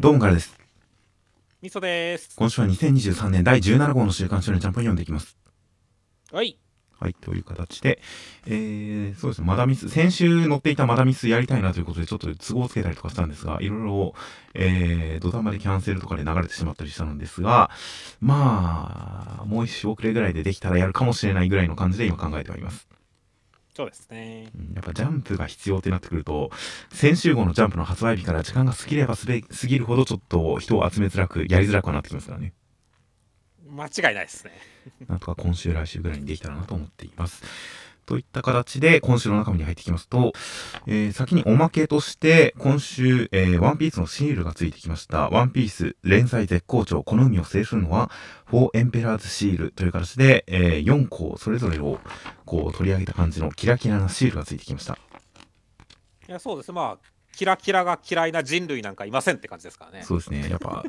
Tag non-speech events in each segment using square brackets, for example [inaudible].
どうもからです。みそです。今週は2023年第17号の週刊少年ジャンプを読んでいきます。はい。はい、という形で、えー、そうですね、マダミス、先週乗っていたマダミスやりたいなということで、ちょっと都合をつけたりとかしたんですが、いろいろ、えー、土壇場でキャンセルとかで流れてしまったりしたのですが、まあ、もう一週遅れぐらいでできたらやるかもしれないぐらいの感じで今考えております。そうですね。うんやっぱジャンプが必要ってなってくると、先週号のジャンプの発売日から時間が過ぎればすべ過ぎるほどちょっと人を集めづらく、やりづらくはなってきますからね。間違いないですね。[laughs] なんとか今週来週ぐらいにできたらなと思っています。といった形で今週の中身に入ってきますと、えー先におまけとして今週、えーワンピースのシールがついてきました。ワンピース連載絶好調、この海を制するのは、フォーエンペラーズシールという形で、えー4個それぞれをこう取り上げた感じのキラキラなシールがついてきました。いや、そうです。まあ、キラキラが嫌いな人類なんかいませんって感じですからね。そうですね。やっぱ、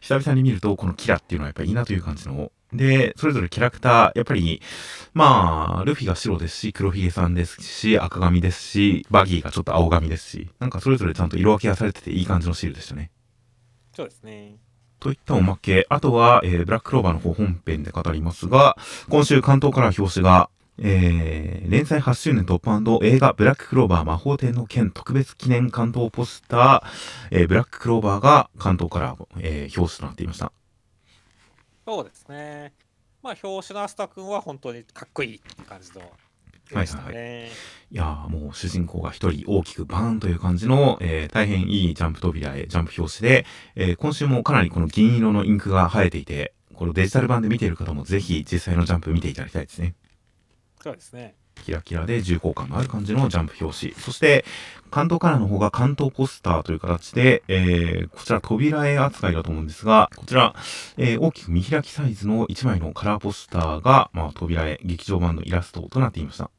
久々に見ると、このキラっていうのはやっぱりいいなという感じの。で、それぞれキャラクター、やっぱり、まあ、ルフィが白ですし、黒ひげさんですし、赤髪ですし、バギーがちょっと青髪ですし、なんかそれぞれちゃんと色分けがされてていい感じのシールでしたね。そうですね。といったおまけ。あとは、えーブラッククローバーの方本編で語りますが、今週関東から表紙が、えー、連載8周年トップ映画ブラッククローバー魔法帝の剣特別記念関東ポスター、えーブラッククローバーが関東から、えー表紙となっていました。そうですね。まあ、表紙のアスタ君は本当にかっこいいって感じの絵でしたね。はいいやーもう主人公が一人大きくバーンという感じの、えー大変いいジャンプ扉へジャンプ表紙で、えー今週もかなりこの銀色のインクが生えていて、このデジタル版で見ている方もぜひ実際のジャンプ見ていただきたいですね。そうですね。キラキラで重厚感のある感じのジャンプ表紙。そして、関東カラーの方が関東ポスターという形で、えー、こちら扉絵扱いだと思うんですが、こちら、えー大きく見開きサイズの1枚のカラーポスターが、まあ、扉絵、劇場版のイラストとなっていました。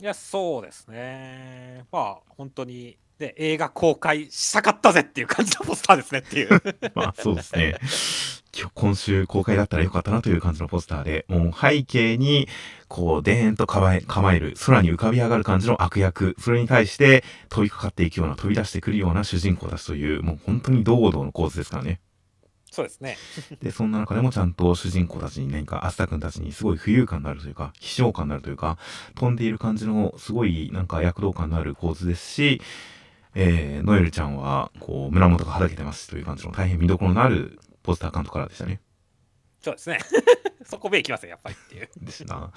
いや、そうですね。まあ、本当に、で、映画公開したかったぜっていう感じのポスターですねっていう。[laughs] まあ、そうですね。今日今週公開だったらよかったなという感じのポスターで、もう背景に、こう、でーんと構え、構える、空に浮かび上がる感じの悪役、それに対して飛びかかっていくような、飛び出してくるような主人公たちという、もう本当に堂々の構図ですからね。そうですね。[laughs] で、そんな中でもちゃんと主人公たちに何か、アスタ君たちにすごい浮遊感のあるというか、希少感のあるというか、飛んでいる感じのすごいなんか躍動感のある構図ですし、えー、ノエルちゃんは、こう、胸元がはだけてますという感じの大変見どころのあるポスター監督からでしたね。そうですね。[laughs] そこ目いきますよ、やっぱりっていう。ですな。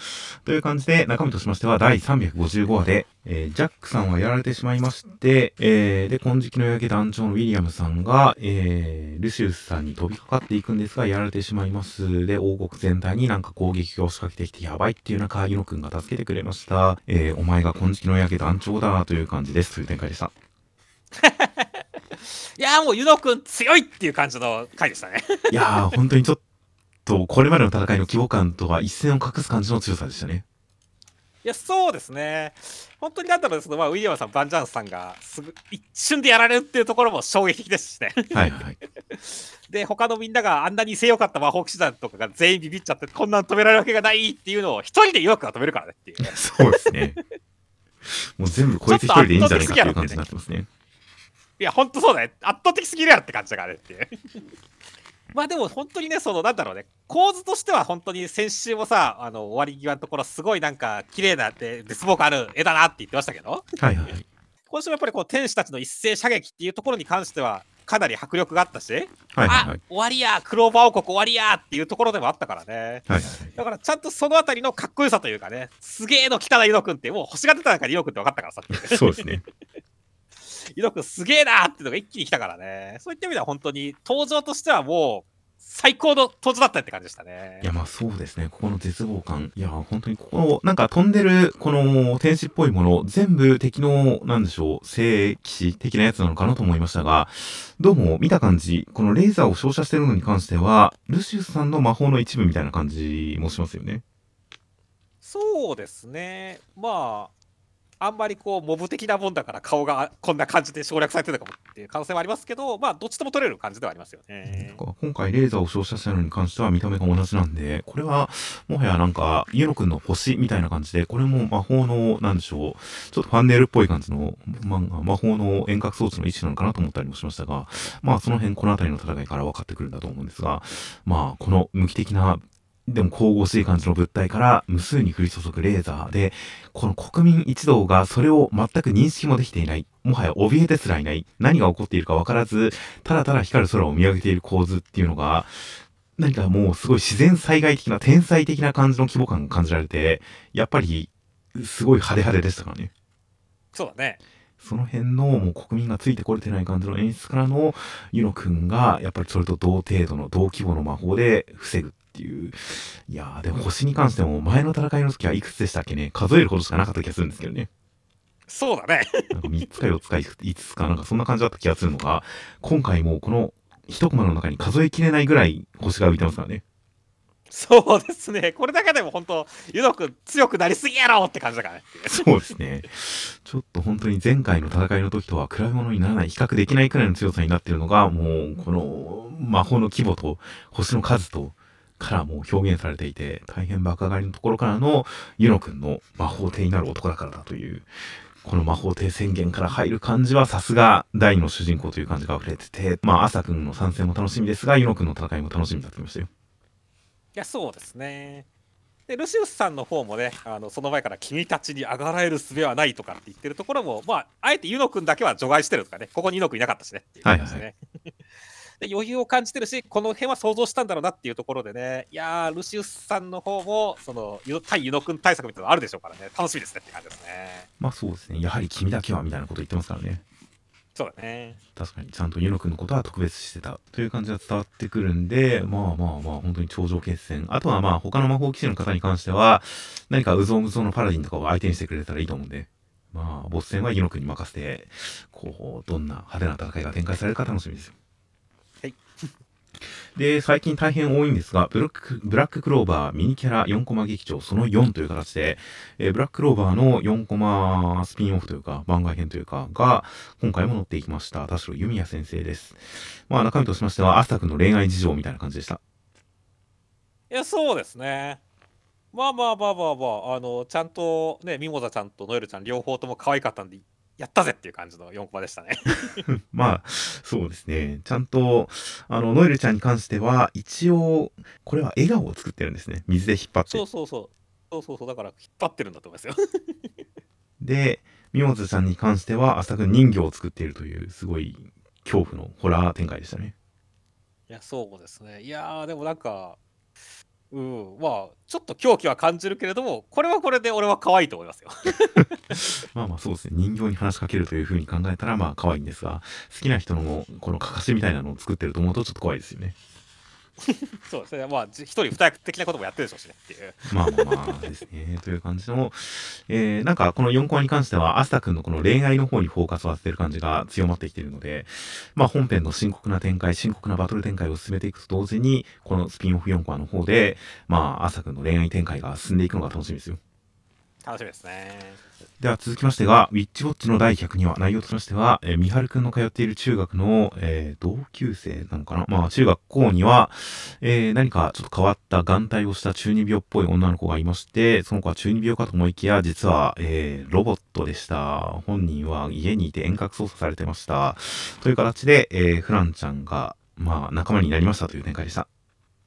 という感じで、中身としましては、第355話で、えージャックさんはやられてしまいまして、えーで、金色の夜明け団長のウィリアムさんが、えールシウスさんに飛びかかっていくんですが、やられてしまいます。で、王国全体になんか攻撃を仕掛けてきてやばいっていう中、ユノ君が助けてくれました。えーお前が金色の夜明け団長だ、という感じです。という展開でした。[laughs] いやーもうユノ君強いっていう感じの回でしたね。[laughs] いやー、本当にちょっと、これまでの戦いの規模感とは一線を画す感じの強さでしたね。いや、そうですね。本当になんだろうその、まあ、ウィリアムさん、バンジャンスさんがすぐ一瞬でやられるっていうところも衝撃的ですしね。はいはいはい。で、他のみんながあんなに強かった魔法騎士団とかが全員ビビっちゃって、こんなん止められるわけがないっていうのを一人でヨークが止めるからねっていう。そうですね。もう全部こいつ一人でいいんじゃないかっていう感じになってますね。いや、ほんとそうだね。圧倒的すぎるやろって感じだからねっていう。[laughs] まあでも本当にね、そのなんだろうね、構図としては本当に先週もさ、あの終わり際のところ、すごいなんか綺麗なで絶望感ある絵だなって言ってましたけど、はいはいはい。今週もやっぱりこう天使たちの一斉射撃っていうところに関しては、かなり迫力があったし、はいはいはあい。終わりや、クローバー王国終わりやっていうところでもあったからね。はいはいはい。だからちゃんとそのあたりのかっこよさというかね、すげえの来たな、ユノ君って、もう星が出た中でユノ君って分かったからさっき。[laughs] そうですね。ユノ君すげえなーってのが一気に来たからね。そういった意味では本当に登場としてはもう最高の登場だったって感じでしたねい。やまあそうですね。ここの絶望感。いや本当にここの、なんか飛んでる、この天使っぽいもの、全部敵の、なんでしょう、聖騎士的なやつなのかなと思いましたが、どうも見た感じ、このレーザーを照射してるのに関しては、ルシウスさんの魔法の一部みたいな感じもしますよね。そうですね。まあ、あんまりこうモブ的なもんだから顔がこんな感じで省略されてるのかもっていう可能性はありますけどまあどっちとも取れる感じではありますよね。今回レーザーを照射したのに関しては見た目が同じなんでこれはもはやなんか家野くんの星みたいな感じでこれも魔法のなんでしょうちょっとファンネルっぽい感じの、ま、魔法の遠隔装置の一種なのかなと思ったりもしましたがまあその辺この辺りの戦いから分かってくるんだと思うんですがまあこの無機的なでも神々しい感じの物体から無数に降り注ぐレーザーで、この国民一同がそれを全く認識もできていない。もはや怯えてすらいない。何が起こっているかわからず、ただただ光る空を見上げている構図っていうのが、何かもうすごい自然災害的な天才的な感じの規模感が感じられて、やっぱりすごい派手派手でしたからね。そうだね。その辺のもう国民がついてこれてない感じの演出からのユノ君がやっぱりそれと同程度の同規模の魔法で防ぐっていう。いやー、でも星に関しても前の戦いの時はいくつでしたっけね？数えるほどしかなかった気がするんですけどね。そうだね。なんか3つか4つか5つかなんかそんな感じだった気がするのが、今回もこの一コマの中に数えきれないぐらい星が浮いてますからね。そうですね。これだけでも本当、ユノ君強くなりすぎやろって感じだからね。そうですね。ちょっと本当に前回の戦いの時とは比べ物にならない、比較できないくらいの強さになっているのが、もう、この魔法の規模と星の数と、からも表現されていて、大変爆上がりのところからのユノ君の魔法帝になる男だからだという、この魔法帝宣言から入る感じはさすが第二の主人公という感じが溢れてて、まあ、朝君の参戦も楽しみですが、ユノ君の戦いも楽しみになってきましたよ。いや、そうですね。で、ルシウスさんの方もね、あのその前から君たちに上がられる術はないとかって言ってるところも、まあ、あえてユノ君だけは除外してるんですかね。ここにユノ君いなかったしねっていう感じですね。はいはいで余裕を感じてるし、この辺は想像したんだろうなっていうところでね、いやー、ルシウスさんの方も、その、対ユノ君対策みたいなのあるでしょうからね、楽しみですねって感じですね。まあそうですね、やはり君だけはみたいなこと言ってますからね。そうだね。確かに、ちゃんとユノ君のことは特別してたという感じが伝わってくるんで、まあまあまあ、本当に頂上決戦。あとはまあ、他の魔法騎士の方に関しては、何かうぞうむぞうのパラディンとかを相手にしてくれたらいいと思うんで、まあ、ボス戦はユノ君に任せて、こう、どんな派手な戦いが展開されるか楽しみですよ。で、最近大変多いんですが、ブラック、ブラッククローバーミニキャラ4コマ劇場その4という形で、えー、ブラッククローバーの4コマスピンオフというか、番外編というか、が、今回も載っていきました。田代由美也先生です。まあ、中身としましては、アスタ君の恋愛事情みたいな感じでした。いや、そうですね。まあまあまあまあまあ、あの、ちゃんとね、ミモザちゃんとノエルちゃん両方とも可愛かったんで、やったぜっていう感じの4コマでしたね [laughs] まあ、そうですね。ちゃんと、あの、ノエルちゃんに関しては、一応、これは笑顔を作ってるんですね。水で引っ張って。そうそうそう。そうそうそう。だから、引っ張ってるんだと思いますよ [laughs] で、ミモズちゃんに関しては、浅く人形を作っているという、すごい恐怖のホラー展開でしたね。いや、そうですね。いやでもなんか、うん、まあちょっと狂気は感じるけれどもこれはこれで俺は可愛いと思いますよ。[laughs] まあまあそうですね。人形に話しかけるというふうに考えたらまあ可愛いんですが好きな人のこのかかしみたいなのを作ってると思うとちょっと怖いですよね。[laughs] そうですね。まあ、一人二役的なこともやってるでしょうしねっていう。まあまあまあですね。という感じの、えー、なんかこの4コマに関しては、アスタ君のこの恋愛の方にフォーカスを当ててる感じが強まってきているので、まあ本編の深刻な展開、深刻なバトル展開を進めていくと同時に、このスピンオフ4コマの方で、まあ、アスタ君の恋愛展開が進んでいくのが楽しみですよ。楽しみですね。では続きましてが、ウィッチウォッチの第102話、内容としましては、えー、みはるくんの通っている中学の、えー、同級生なのかな？まあ、中学校には、えー、何かちょっと変わった眼帯をした中二病っぽい女の子がいまして、その子は中二病かと思いきや、実は、えー、ロボットでした。本人は家にいて遠隔操作されてました。という形で、えー、フランちゃんが、まあ、仲間になりましたという展開でした。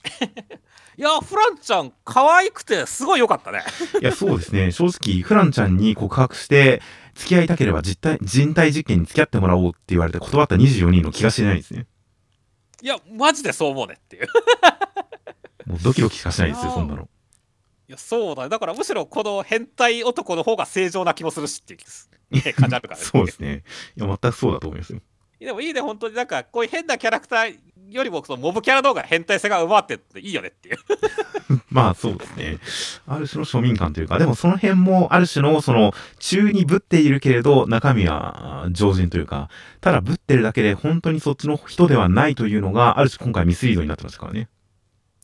[laughs] いやフランちゃん可愛くてすごい良かったね。[laughs] いやそうですね。正直フランちゃんに告白して付き合いたければ実体人体実験に付き合ってもらおうって言われて断った24人の気がしないですね。いやマジでそう思うねっていう。[laughs] もうドキドキしかしないですよそんなの。いやそうだだからむしろこの変態男の方が正常な気もするしっていう [laughs] 感じあるからね。そうですね。いや全くそうだと思いますよ。でもいいね本当に。なんかこういう変なキャラクターよりもそのモブキャラの方が変態性が奪ってっていいよねっていう [laughs] まあそうですね。ある種の庶民感というか、でもその辺もある種のその中にぶっているけれど中身は常人というか、ただぶってるだけで本当にそっちの人ではないというのがある種今回ミスリードになってましたからね。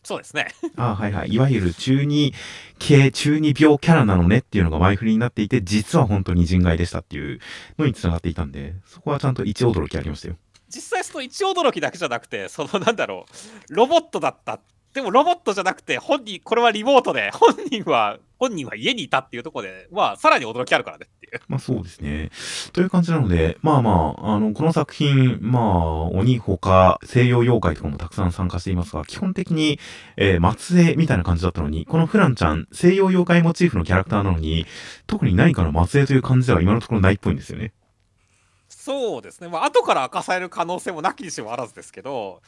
そうですね。あはいはい。いわゆる中二系、中二病キャラなのねっていうのが前振りになっていて、実は本当に人外でしたっていうのに繋がっていたんで、そこはちゃんと一驚きありましたよ。実際その一驚きだけじゃなくて、そのなんだろう、ロボットだった。でもロボットじゃなくて、本人、これはリモートで、本人は、本人は家にいたっていうところで、まあ、さらに驚きあるからねっていう。まあそうですね。という感じなので、まあまあ、あの、この作品、まあ、鬼他、西洋妖怪とかもたくさん参加していますが、基本的に、えー末裔みたいな感じだったのに、このフランちゃん、西洋妖怪モチーフのキャラクターなのに、特に何かの末裔という感じでは今のところないっぽいんですよね。そうですね。まあ、後から明かされる可能性もなきにしもあらずですけど、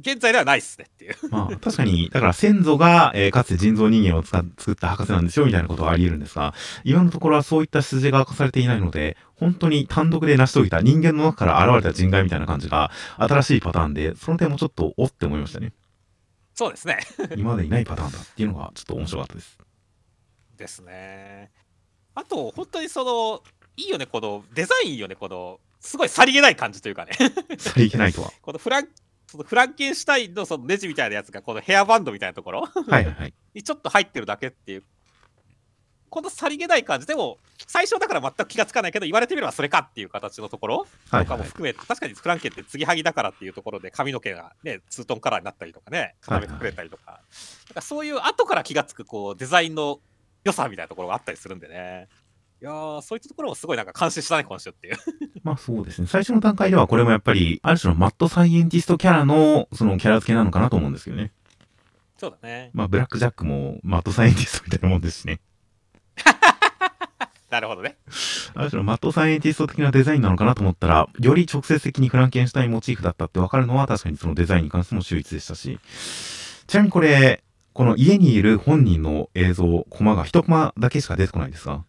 現在ではないっすねっていう。まあ、確かに、だから先祖が、えーかつて人造人間を作った博士なんですよ、みたいなことはあり得るんですが、今のところはそういった筋が明かされていないので、本当に単独で成し遂げた人間の中から現れた人外みたいな感じが、新しいパターンで、その点もちょっと、おって思いましたね。そうですね。[laughs] 今までにないパターンだっていうのが、ちょっと面白かったです。ですね。あと、本当にその、いいよね、この、デザインいいよね、この、すごいさりげない感じというかね。さりげないとは？[laughs] このフラン、そのフランケンシュタインのそのネジみたいなやつが、このヘアバンドみたいなところはいはいはい。[laughs] にちょっと入ってるだけっていう。このさりげない感じでも、最初だから全く気がつかないけど、言われてみればそれかっていう形のところはいはい。とかも含めて、確かにフランケンって継ぎはぎだからっていうところで髪の毛がね、ツートンカラーになったりとかね、固めてくれたりとか、なんかそういう後から気がつくこうデザインの良さみたいなところがあったりするんでね。いやー、そういったところもすごいなんか感心したね、今週っていう。[laughs] まあそうですね。最初の段階ではこれもやっぱり、ある種のマッドサイエンティストキャラの、そのキャラ付けなのかなと思うんですけどね。そうだね。まあブラックジャックもマッドサイエンティストみたいなもんですしね。[laughs] なるほどね。ある種のマッドサイエンティスト的なデザインなのかなと思ったら、より直接的にフランケンシュタインモチーフだったってわかるのは確かにそのデザインに関しても秀逸でしたし。ちなみにこれ、この家にいる本人の映像、コマが一コマだけしか出てこないですが、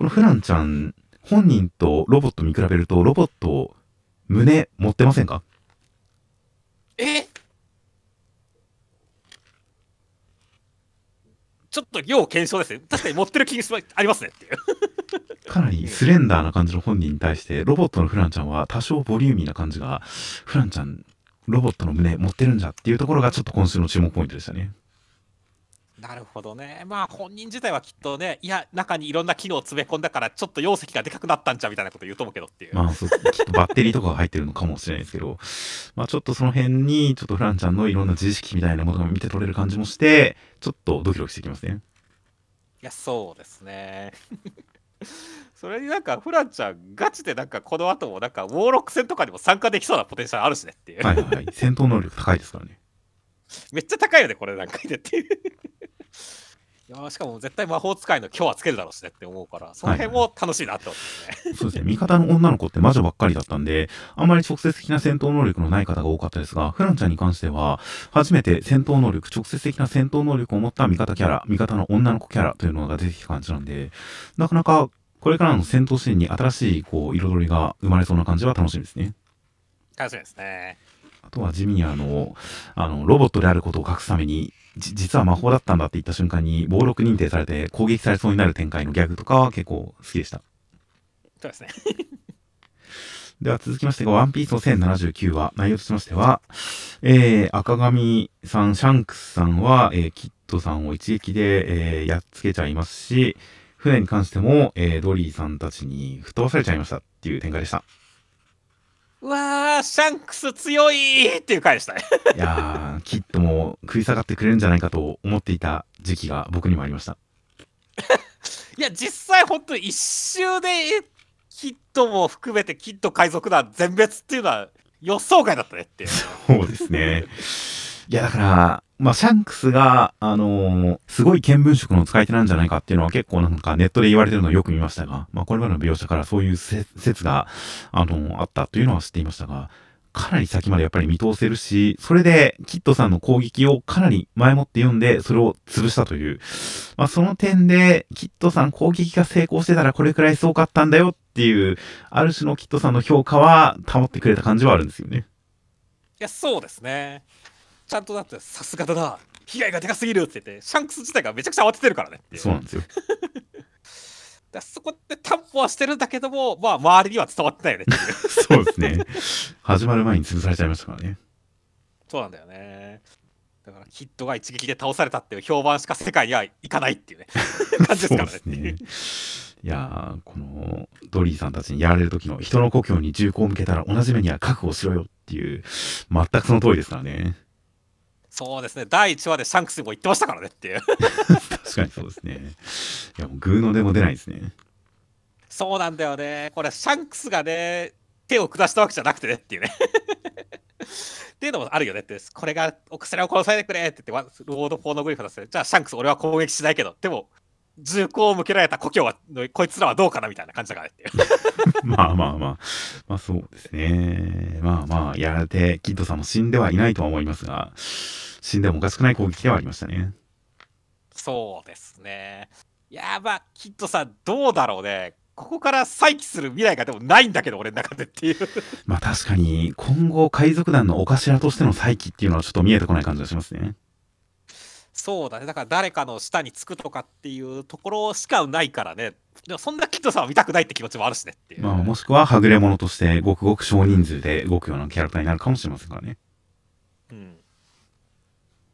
このフランちゃん、本人とロボット見比べると、ロボット、胸持ってませんか？え？ちょっと要検証ですね。確かに持ってる気がありますねっていう。かなりスレンダーな感じの本人に対して、ロボットのフランちゃんは多少ボリューミーな感じが、フランちゃん、ロボットの胸持ってるんじゃっていうところがちょっと今週の注目ポイントでしたね。なるほどね。まあ本人自体はきっとね、いや、中にいろんな機能を詰め込んだから、ちょっと容積がでかくなったんじゃみたいなこと言うと思うけどっていう。まあ、そう、きっとバッテリーとかが入ってるのかもしれないですけど、まあちょっとその辺に、ちょっとフランちゃんのいろんな自意識みたいなものが見て取れる感じもして、ちょっとドキドキしてきますね。いや、そうですね。それになんか、フランちゃん、ガチでなんか、この後もなんか、ウォーロック戦とかにも参加できそうなポテンシャルあるしねっていう。はいはいはい。戦闘能力高いですからね。[laughs] めっちゃ高いよね、これ段階でっていう。[laughs] いやーしかも絶対魔法使いの今日はつけるだろうしねって思うから、その辺も楽しいなって思ってますね。そうですね。味方の女の子って魔女ばっかりだったんで、あんまり直接的な戦闘能力のない方が多かったですが、フランちゃんに関しては、初めて戦闘能力、直接的な戦闘能力を持った味方キャラ、味方の女の子キャラというのが出てきた感じなんで、なかなか、これからの戦闘シーンに新しい、こう、彩りが生まれそうな感じは楽しみですね。楽しみですね。あとは地味にあの、あの、ロボットであることを隠すために、じ実は魔法だったんだって言った瞬間に、暴力認定されて攻撃されそうになる展開のギャグとかは結構好きでした。そうですね。[laughs] では続きましてが、ワンピースの1079話、内容としましては、えー、赤髪さん、シャンクスさんは、えー、キッドさんを一撃で、えー、やっつけちゃいますし、船に関しても、えー、ドリーさんたちに吹っ飛ばされちゃいましたっていう展開でした。うわー、シャンクス強いっていう回でしたね。[laughs] いやー、キッドも食い下がってくれるんじゃないかと思っていた時期が僕にもありました。[laughs] いや、実際本当に一蹴で、キッドも含めてキッド海賊団全滅っていうのは予想外だったねっていう。そうですね。いや、だから、まあ、シャンクスが、あのーすごい見聞色の使い手なんじゃないかっていうのは結構なんかネットで言われてるのをよく見ましたが、まあ、これまでの描写からそういう説が、あのーあったというのは知っていましたが、かなり先までやっぱり見通せるし、それで、キッドさんの攻撃をかなり前もって読んで、それを潰したという。まあ、その点で、キッドさん攻撃が成功してたらこれくらいすごかったんだよっていう、ある種のキッドさんの評価は保ってくれた感じはあるんですよね。いや、そうですね。ちゃんとだって、さすがだな。被害がでかすぎるって言って、シャンクス自体がめちゃくちゃ慌ててるからね。そうなんですよ。[laughs] だそこで担保はしてるんだけども、まあ、周りには伝わってないよね。[laughs] そうですね。始まる前に潰されちゃいましたからね。そうなんだよね。だからキッドが一撃で倒されたっていう評判しか世界にはいかないっていうね [laughs] 感じですからねね。いやー、このドリーさんたちにやられる時の人の故郷に銃口を向けたら同じ目には覚悟しろよっていう、全くその通りですからね。そうですね。第1話でシャンクスにも言ってましたからねっていう。確かにそうですね。いや、もうグーのでも出ないですね。そうなんだよね。これシャンクスがね手を下したわけじゃなくてねっていうね。っていうのもあるよね。ってこれがお薬を殺さないでくれって言ってわロード・ポーノグリフだってじゃあシャンクス俺は攻撃しないけど。でも銃口を向けられた故郷はこいつらはどうかなみたいな感じだからねっていうまあまあまあ、まあそうですね。まあまあ、やられて、キッドさんも死んではいないとは思いますが、死んでもおかしくない攻撃ではありましたね。そうですねいやーまあきっとさどうだろうねここから再起する未来がでもないんだけど俺の中でっていう [laughs] まあ確かに、今後海賊団のお頭としての再起っていうのはちょっと見えてこない感じがしますね。そうだね。だから誰かの下につくとかっていうところしかないからね。でもそんなキッドさんは見たくないって気持ちもあるしねっていう、まあもしくは、はぐれ者として、ごくごく少人数で動くようなキャラクターになるかもしれませんからね。うん、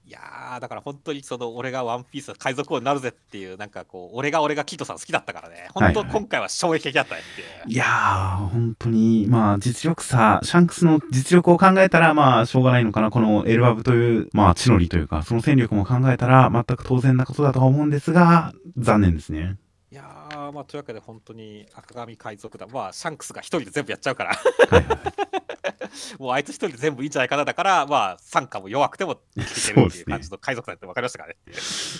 いやーだから本当にその俺がワンピース海賊王になるぜっていうなんかこう俺が俺がキッドさん好きだったからね本当はいはい今回は衝撃的だったねっていう、いやー、本当に、まあ実力差、シャンクスの実力を考えたら、まあしょうがないのかな。このエルバブという、まあ地の利というか、その戦力も考えたら、全く当然なことだとは思うんですが、残念ですね。いやーまあというわけで本当に赤髪海賊団まあシャンクスが一人で全部やっちゃうからはいはい。[laughs] もうあいつ一人で全部いいんじゃないかなだからまあ参加も弱くてもるっていう感じの海賊団って分かりましたからね。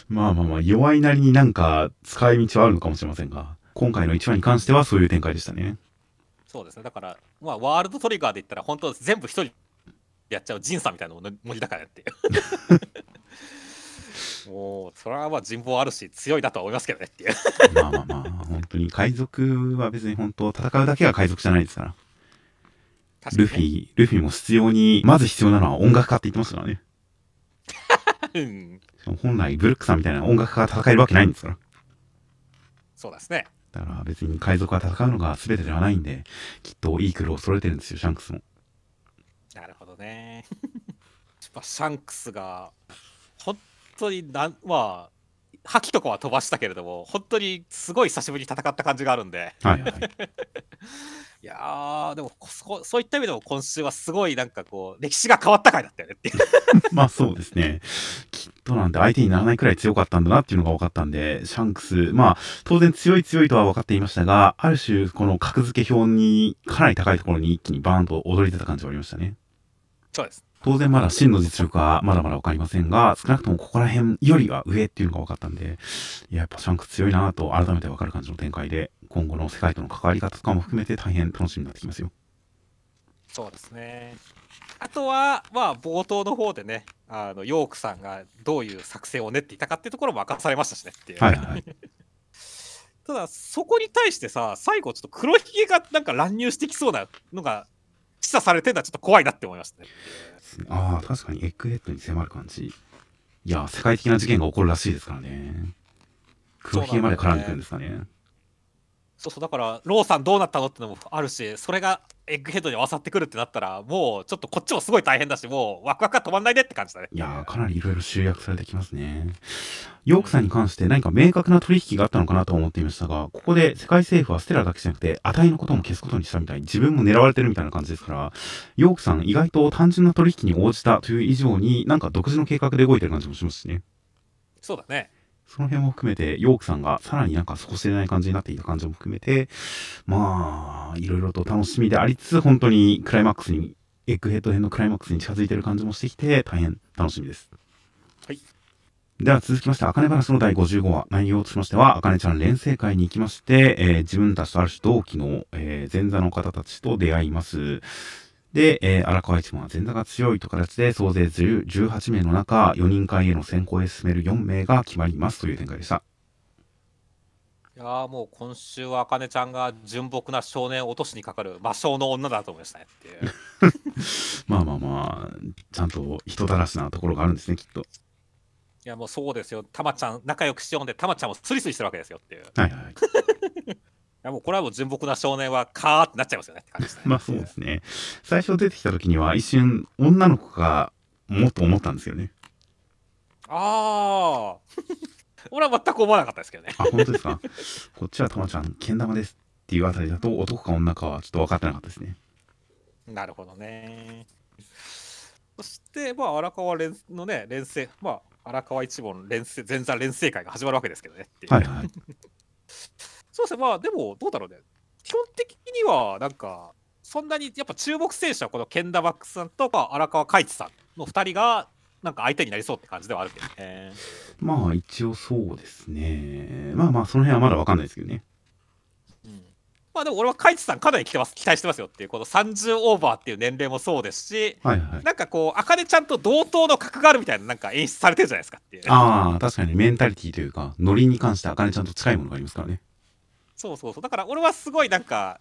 まあまあまあ、弱いなりになんか使い道はあるのかもしれませんが、今回の1話に関してはそういう展開でしたね。そうですね。だからまあワールドトリガーで言ったら本当全部一人でやっちゃうジンさんみたいなノリだからねっていう。[laughs] もうそれはまあ人望あるし強いなとは思いますけどねっていう。まあまあまあ、本当に海賊は別に本当戦うだけが海賊じゃないですから。ルフィ、ルフィも必要に、まず必要なのは音楽家って言ってましたからね。[laughs] 本来ブルックさんみたいな音楽家が戦えるわけないんですから。そうですねだから別に海賊が戦うのが全てではないんで、きっといいクルーを揃えてるんですよ、シャンクスも。なるほどね [laughs] まあシャンクスが本当になんまあ覇気とかは飛ばしたけれども本当にすごい久しぶりに戦った感じがあるんではいはい。[laughs] いやーでもそそういった意味でも今週はすごいなんかこう歴史が変わった回だったよねっていう [laughs] まあそうですね。きっとなんて相手にならないくらい強かったんだなっていうのが分かったんで、シャンクス、まあ当然強い強いとは分かっていましたが、ある種この格付け表にかなり高いところに一気にバーンと踊り出た感じがありましたね。そうです当然まだ真の実力はまだまだ分かりませんが、少なくともここら辺よりは上っていうのが分かったんで、いや、やっぱシャンクス強いなと改めて分かる感じの展開で、今後の世界との関わり方とかも含めて大変楽しみになってきますよ。そうですねあとはまあ冒頭の方でねあのヨークさんがどういう作戦を練っていたかっていうところも明かされましたしねっていう、はいはい。[laughs] ただそこに対してさ最後ちょっと黒ひげがなんか乱入してきそうなのが示唆されてるのはちょっと怖いなって思いましたねああ、確かにエッグヘッドに迫る感じ。いや、世界的な事件が起こるらしいですからね。黒ひげまで絡んでくるんですかね。そうそうだからローさんどうなったのってのもあるしそれがエッグヘッドに合わさってくるってなったらもうちょっとこっちもすごい大変だしもうワクワクが止まんないねって感じだねいやー、かなりいろいろ集約されてきますね。ヨークさんに関して何か明確な取引があったのかなと思っていましたが、ここで世界政府はステラだけじゃなくて、値のことも消すことにしたみたい、自分も狙われてるみたいな感じですから、ヨークさん意外と単純な取引に応じたという以上に、なんか独自の計画で動いてる感じもしますしね。そうだねその辺も含めて、ヨークさんがさらになんか少し知れない感じになっていた感じも含めて、まあ、いろいろと楽しみでありつつ、本当にクライマックスに、エッグヘッド編のクライマックスに近づいてる感じもしてきて、大変楽しみです。はい。では続きまして、あかね話の第55話、内容としましては、あかねちゃん連成会に行きまして、えー自分たちとある種同期の、えー前座の方たちと出会います。で、えー荒川一門は前座が強いという形で、総勢10 18名の中、4人会への選考へ進める4名が決まりますという展開でした。いやーもう今週はあかねちゃんが純朴な少年を落としにかかる魔性の女だと思いましたねっていう [laughs] まあまあまあ、ちゃんと人だらしなところがあるんですね、きっと。いやもうそうですよたまちゃん仲良くしようんでたまちゃんもスリスリしてるわけですよっていういはいはい。やもうこれはもう純朴な少年はカーってなっちゃいますよねって感じですねまあそうですね。最初出てきた時には一瞬女の子がもっと思ったんですよね。ああ [laughs] 俺は全く思わなかったですけどねあ、本当ですか？こっちはたまちゃん、けん玉ですっていうあたりだと、男か女かはちょっと分かってなかったですね。なるほどねそしてまあ荒川連のね連成まあ荒川一門連成前座連成会が始まるわけですけどねはいはい。[laughs] そうですねまあでもどうだろうね基本的にはなんかそんなにやっぱ注目選手はこのケンダバックスさんとか荒川海地さんの2人がなんか相手になりそうって感じではあるけどね。まあ一応そうですね。まあまあその辺はまだ分かんないですけどね。うん、まあでも俺は海地さんかなり来てます期待してますよっていうこの30オーバーっていう年齢もそうですしはいはい。なんかこう茜ちゃんと同等の格があるみたいななんか演出されてるじゃないですかっていう。ああ、確かにメンタリティというか、ノリに関してあかねちゃんと近いものがありますからね。そうそうそうだから俺はすごいなんか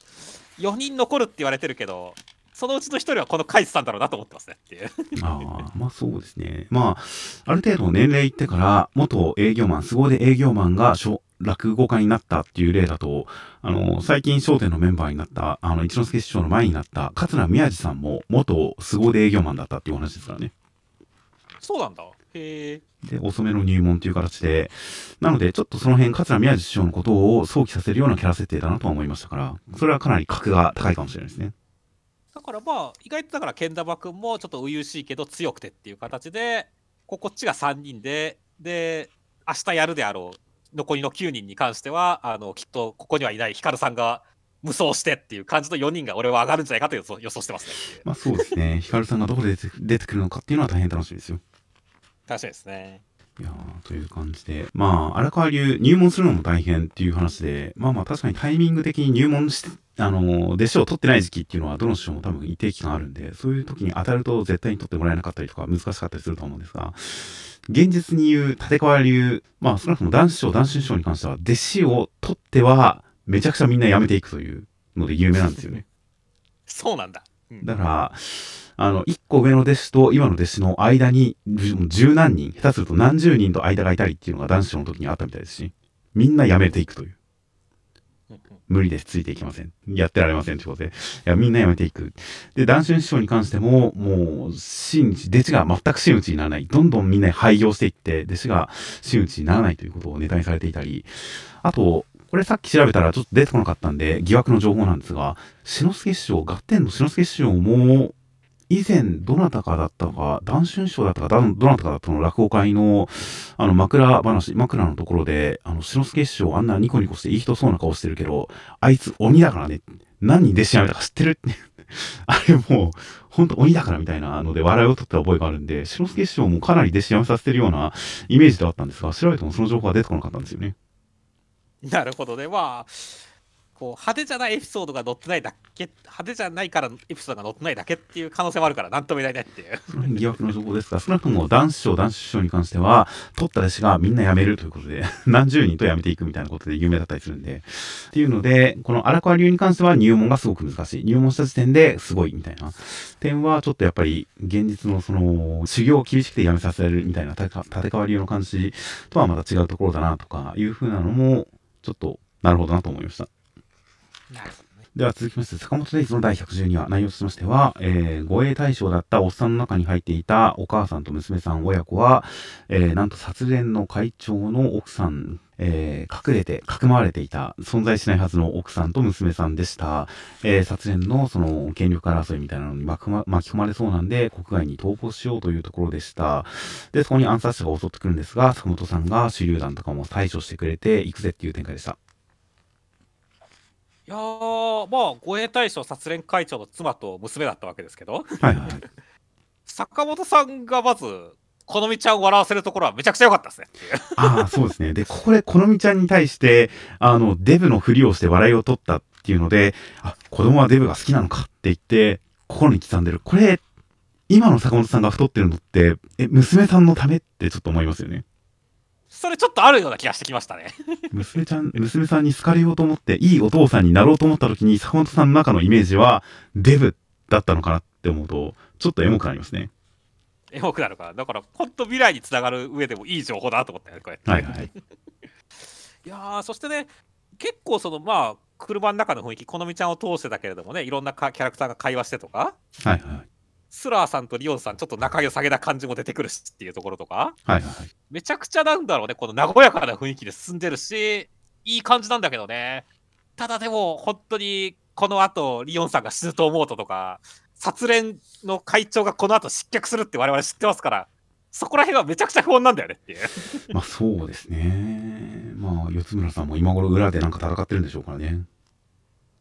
4人残るって言われてるけどそのうちの1人はこの海地さんだろうなと思ってますねっていう。ああ、まあそうですね。まあ、ある程度年齢いってから、元営業マン、凄腕営業マンが小落語家になったっていう例だと、あの、最近商店のメンバーになった、あの、一之輔師匠の前になった、桂宮治さんも元凄腕営業マンだったっていうお話ですからね。そうなんだ。で、遅めの入門という形で、なので、ちょっとその辺、桂宮治師匠のことを想起させるようなキャラ設定だなとは思いましたから、それはかなり格が高いかもしれないですね。だからまあ意外とだからけん玉くんもちょっと初々しいけど強くてっていう形でここっちが3人でで明日やるであろう残りの9人に関してはあのきっとここにはいないヒカルさんが無双してっていう感じの4人が俺は上がるんじゃないかという予想してますねまあそうですね。ヒカルさんがどこで出て出てくるのかっていうのは大変楽しみですよ。確かにですねいやーという感じで。まあ、荒川流、入門するのも大変っていう話で、まあまあ確かにタイミング的に入門して、あのー、弟子を取ってない時期っていうのは、どの師匠も多分一定期間あるんで、そういう時に当たると絶対に取ってもらえなかったりとか、難しかったりすると思うんですが、現実に言う立川流、まあ少なくとも男子師匠、男子師匠に関しては、弟子を取っては、めちゃくちゃみんな辞めていくというので有名なんですよね。そうなんだ、うんだから、あの、一個上の弟子と今の弟子の間に、十何人、下手すると何十人と間がいたりっていうのが男子の時にあったみたいですし、みんな辞めていくという。無理です、ついていきません。やってられませんということで。いや、みんな辞めていく。で、男子の師匠に関しても、もう、真打ち、弟子が全く真打ちにならない。どんどんみんな廃業していって、弟子が真打ちにならないということをネタにされていたり、あと、これさっき調べたらちょっと出てこなかったんで、疑惑の情報なんですが、篠介師匠、合点の篠介師匠も、以前、どなたかだったか、談春師匠だったか、どなたかだったの落語会の、あの、枕話、枕のところで、あの、篠介師匠、あんなニコニコしていい人そうな顔してるけど、あいつ鬼だからね。何人弟子辞めたか知ってる？って。あれもう、ほんと鬼だからみたいなので笑いを取った覚えがあるんで、篠介師匠もかなり弟子辞めさせてるようなイメージではあったんですが、調べてもその情報は出てこなかったんですよね。なるほどねまあこう派手じゃないエピソードが載ってないだけ派手じゃないからエピソードが載ってないだけっていう可能性もあるから何とも言えないっていう疑惑の情報ですが、少なくとも男子師匠、男子師匠に関しては、取った弟子がみんな辞めるということで、[laughs] 何十人と辞めていくみたいなことで有名だったりするんで、っていうので、この荒川流に関しては入門がすごく難しい。入門した時点ですごいみたいな点は、ちょっとやっぱり現実のその、修行を厳しくて辞めさせられるみたいな立川流の感じとはまた違うところだなとかいう風なのも、ちょっと、なるほどなと思いました。では続きまして、坂本デイズの第112話、内容としましては、えー、護衛対象だったおっさんの中に入っていたお母さんと娘さん親子は、えー、なんと殺連の会長の奥さん、えー、隠れて、かくまわれていた、存在しないはずの奥さんと娘さんでした。えー、殺連のその権力争いみたいなのに巻き,、ま、巻き込まれそうなんで、国外に逃亡しようというところでした。で、そこに暗殺者が襲ってくるんですが、坂本さんが手榴弾とかも対処してくれて、行くぜっていう展開でした。いやーまあ護衛大将殺連会長の妻と娘だったわけですけどはいはい。坂本さんがまずこのみちゃんを笑わせるところはめちゃくちゃ良かったですねああ、そうですね。で、ここで、このみちゃんに対して、あの、デブのふりをして笑いを取ったっていうので、あ、子供はデブが好きなのかって言って、心に刻んでる。これ、今の坂本さんが太ってるのって、え、娘さんのためってちょっと思いますよね。それちょっとあるような気がしてきましたね娘ちゃん、娘さんに好かれようと思って、いいお父さんになろうと思った時に、坂本さんの中のイメージは、デブだったのかなって思うと、ちょっとエモくなりますね。エモくなるからだから本当未来につながる上でもいい情報だなと思ったよねこれはいはい。[laughs] いやーそしてね結構そのまあ車の中の雰囲気このみちゃんを通してたけれどもねいろんなかキャラクターが会話してとかはいはい。スラーさんとリオンさん、ちょっと仲良さげな感じも出てくるしっていうところとか、はいはい。めちゃくちゃなんだろうね、この和やかな雰囲気で進んでるし、いい感じなんだけどね。ただでも、本当に、この後、リオンさんが死ぬと思うととか、殺連の会長がこの後失脚するって我々知ってますから、そこら辺はめちゃくちゃ不穏なんだよねっていう。[laughs] まあそうですね。まあ、四村さんも今頃裏でなんか戦ってるんでしょうからね。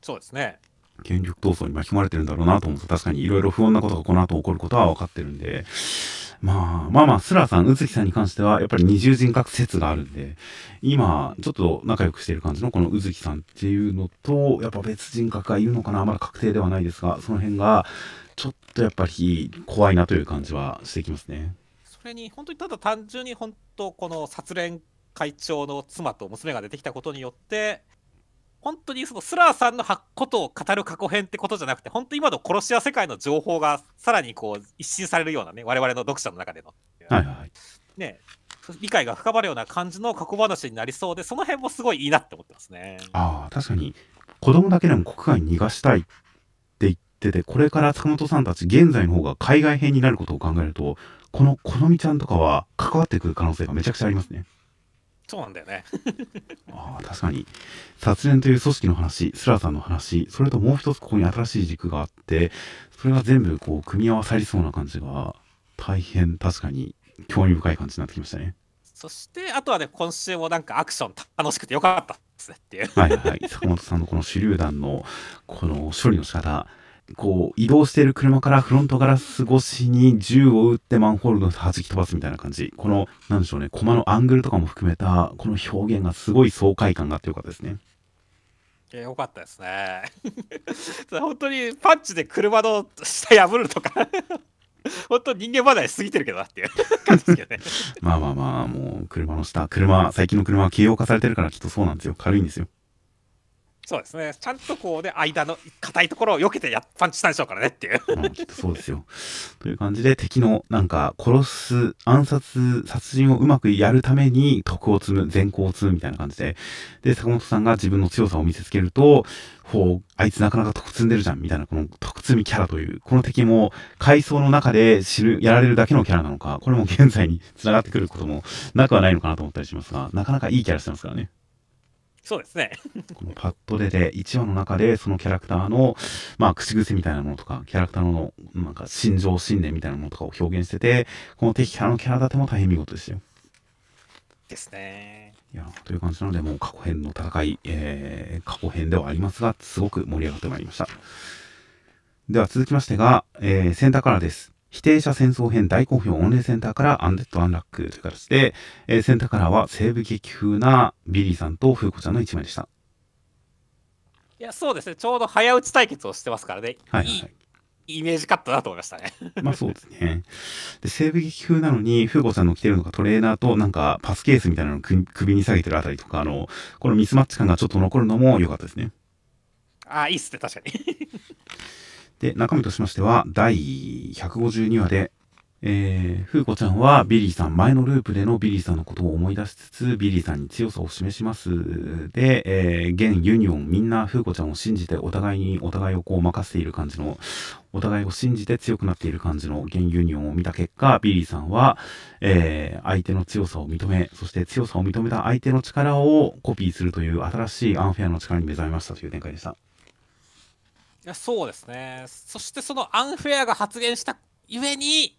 そうですね。権力闘争に巻き込まれてるんだろうなと思うと、確かにいろいろ不穏なことがこの後起こることは分かってるんで、まあ、まあまあ、スラーさん、宇月さんに関しては、やっぱり二重人格説があるんで、今、ちょっと仲良くしている感じのこの宇月さんっていうのと、やっぱ別人格がいるのかなまだ確定ではないですが、その辺が、ちょっとやっぱり怖いなという感じはしてきますね。それに、本当にただ単純に、本当、この殺連会長の妻と娘が出てきたことによって、本当にそのスラーさんのことを語る過去編ってことじゃなくて、本当今の殺し屋世界の情報がさらにこう一新されるようなね、我々の読者の中での。はいはい。ね、理解が深まるような感じの過去話になりそうで、その辺もすごいいいなって思ってますね。ああ、確かに、子供だけでも国外に逃がしたいって言ってて、これから坂本さんたち現在の方が海外編になることを考えると、この好みちゃんとかは関わってくる可能性がめちゃくちゃありますね。そうなんだよね。[laughs] ああ、確かに。殺連という組織の話、スラーさんの話、それともう一つここに新しい軸があって、それが全部こう組み合わさりそうな感じが、大変確かに興味深い感じになってきましたね。そして、あとはね、今週もなんかアクション楽しくてよかったですねっていう。はいはい。坂本さんのこの手榴弾のこの処理の仕方、こう移動している車からフロントガラス越しに銃を撃ってマンホールの弾き飛ばすみたいな感じ。この、なんでしょうね、コマのアングルとかも含めた、この表現がすごい爽快感があってよかったですね。いやよかったですね。[laughs] 本当にパンチで車の下破るとか、[laughs] 本当人間離れしすぎてるけどなっていう感じですけどね。[laughs] まあまあまあ、もう車の下、車、最近の車は軽量化されてるからきっとそうなんですよ。軽いんですよ。そうですね。ちゃんとこうね、間の硬いところを避けてやパンチしたんでしょうからねっていう。うん、きっとそうですよ。という感じで敵のなんか殺す、暗殺、殺人をうまくやるために徳を積む、善行を積むみたいな感じで、で、坂本さんが自分の強さを見せつけると、ほう、あいつなかなか徳積んでるじゃん、みたいなこの徳積みキャラという、この敵も階層の中で知る、やられるだけのキャラなのか、これも現在に繋がってくることもなくはないのかなと思ったりしますが、なかなかいいキャラしてますからね。そうですね。このパッドでで1話の中でそのキャラクターの、まあ、口癖みたいなものとか、キャラクターの、なんか、心情、信念みたいなものとかを表現してて、この敵キャラのキャラ立ても大変見事ですよ。ですね。いや、という感じなので、もう過去編の戦い、えー、過去編ではありますが、すごく盛り上がってまいりました。では続きましてが、えー、センターカラーです。否定者戦争編大好評御礼センターからアンデッドアンラックという形で、えー、センターカラーは西部劇風なビリーさんと風子ちゃんの一枚でした。いや、そうですね。ちょうど早撃ち対決をしてますからね。はいはい、はいイメージカットだと思いましたね。[laughs] まあそうですね。で、西部劇風なのに、風子さんの着てるのがトレーナーとなんかパスケースみたいなのを首に下げてるあたりとか、あの、このミスマッチ感がちょっと残るのも良かったですね。ああ、いいっすね、確かに。で、中身としましては、第152話で、えー、風子ちゃんはビリーさん、前のループでのビリーさんのことを思い出しつつ、ビリーさんに強さを示します。で、えー、現ユニオン、みんな風子ちゃんを信じて、お互いに、お互いをこう任せている感じの、お互いを信じて強くなっている感じの現ユニオンを見た結果、ビリーさんは、えー、相手の強さを認め、そして強さを認めた相手の力をコピーするという新しいアンフェアの力に目覚めましたという展開でした。いやそうですね。そしてそのアンフェアが発現したゆえに、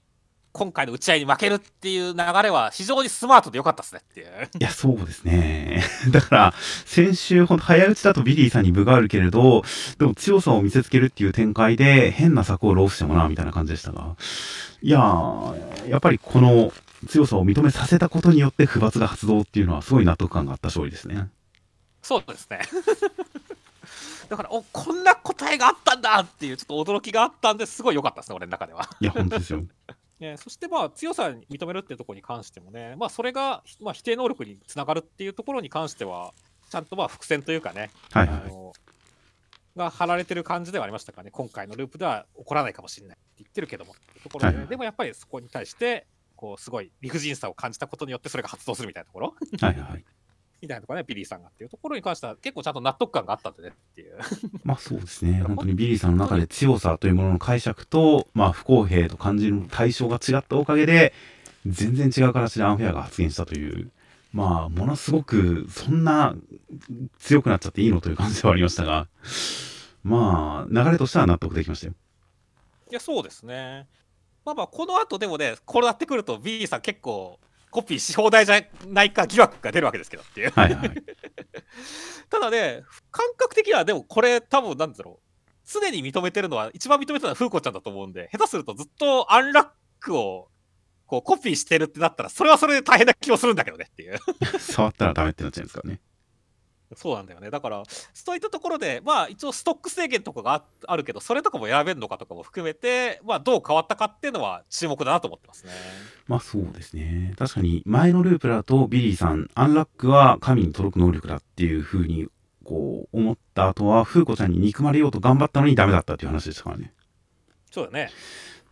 今回の撃ち合いに負けるっていう流れは非常にスマートで良かったですねっていう。いや、そうですね。[laughs] だから、先週、ほんと早撃ちだとビリーさんに分があるけれど、でも強さを見せつけるっていう展開で、変な策をローフしてもな、みたいな感じでしたが。いやー、やっぱりこの強さを認めさせたことによって、不罰が発動っていうのは、すごい納得感があった勝利ですね。そうですね。[laughs] だから、お、こんな答えがあったんだっていう、ちょっと驚きがあったんですごい良かったですね、俺の中では。いや、本当ですよ。[laughs] ね、そしてまあ強さに認めるっていうところに関してもね、まあ、それが、まあ、否定能力につながるっていうところに関しては、ちゃんとまあ伏線というかね、はいはいあのが張られてる感じではありましたかね、今回のループでは起こらないかもしれないって言ってるけどもところで、はいはいでもやっぱりそこに対して、こうすごい理不尽さを感じたことによって、それが発動するみたいなところはいはい。みたいなとかね、ビリーさんがっていうところに関しては結構ちゃんと納得感があったんでねっていう。まあそうですね。[laughs] 本当にビリーさんの中で強さというものの解釈と、まあ不公平と感じる対象が違ったおかげで、全然違う形でアンフェアが発現したという、まあものすごくそんな強くなっちゃっていいのという感じではありましたが、まあ流れとしては納得できましたよ。いや、そうですね。まあまあ、この後でもね、こうなってくると、ビリーさん結構、コピーし放題じゃないか疑惑が出るわけですけどっていう。はいはい、[laughs] ただね、感覚的にはでもこれ多分なんだろう。常に認めてるのは、一番認めてるのは風子ちゃんだと思うんで、下手するとずっとアンラックをこうコピーしてるってなったら、それはそれで大変な気もするんだけどねっていう。[laughs] 触ったらダメってなっちゃうんですからね。そうなんだよね。だから、そういったところで、まあ、一応ストック制限とかがあるけど、それとかも選べるのかとかも含めて、まあ、どう変わったかっていうのは注目だなと思ってますね。まあ、そうですね。確かに、前のループだと、ビリーさん、アンラックは神に届く能力だっていうふうに、こう、思った後は、フーコちゃんに憎まれようと頑張ったのにダメだったっていう話でしたからね。そうだね。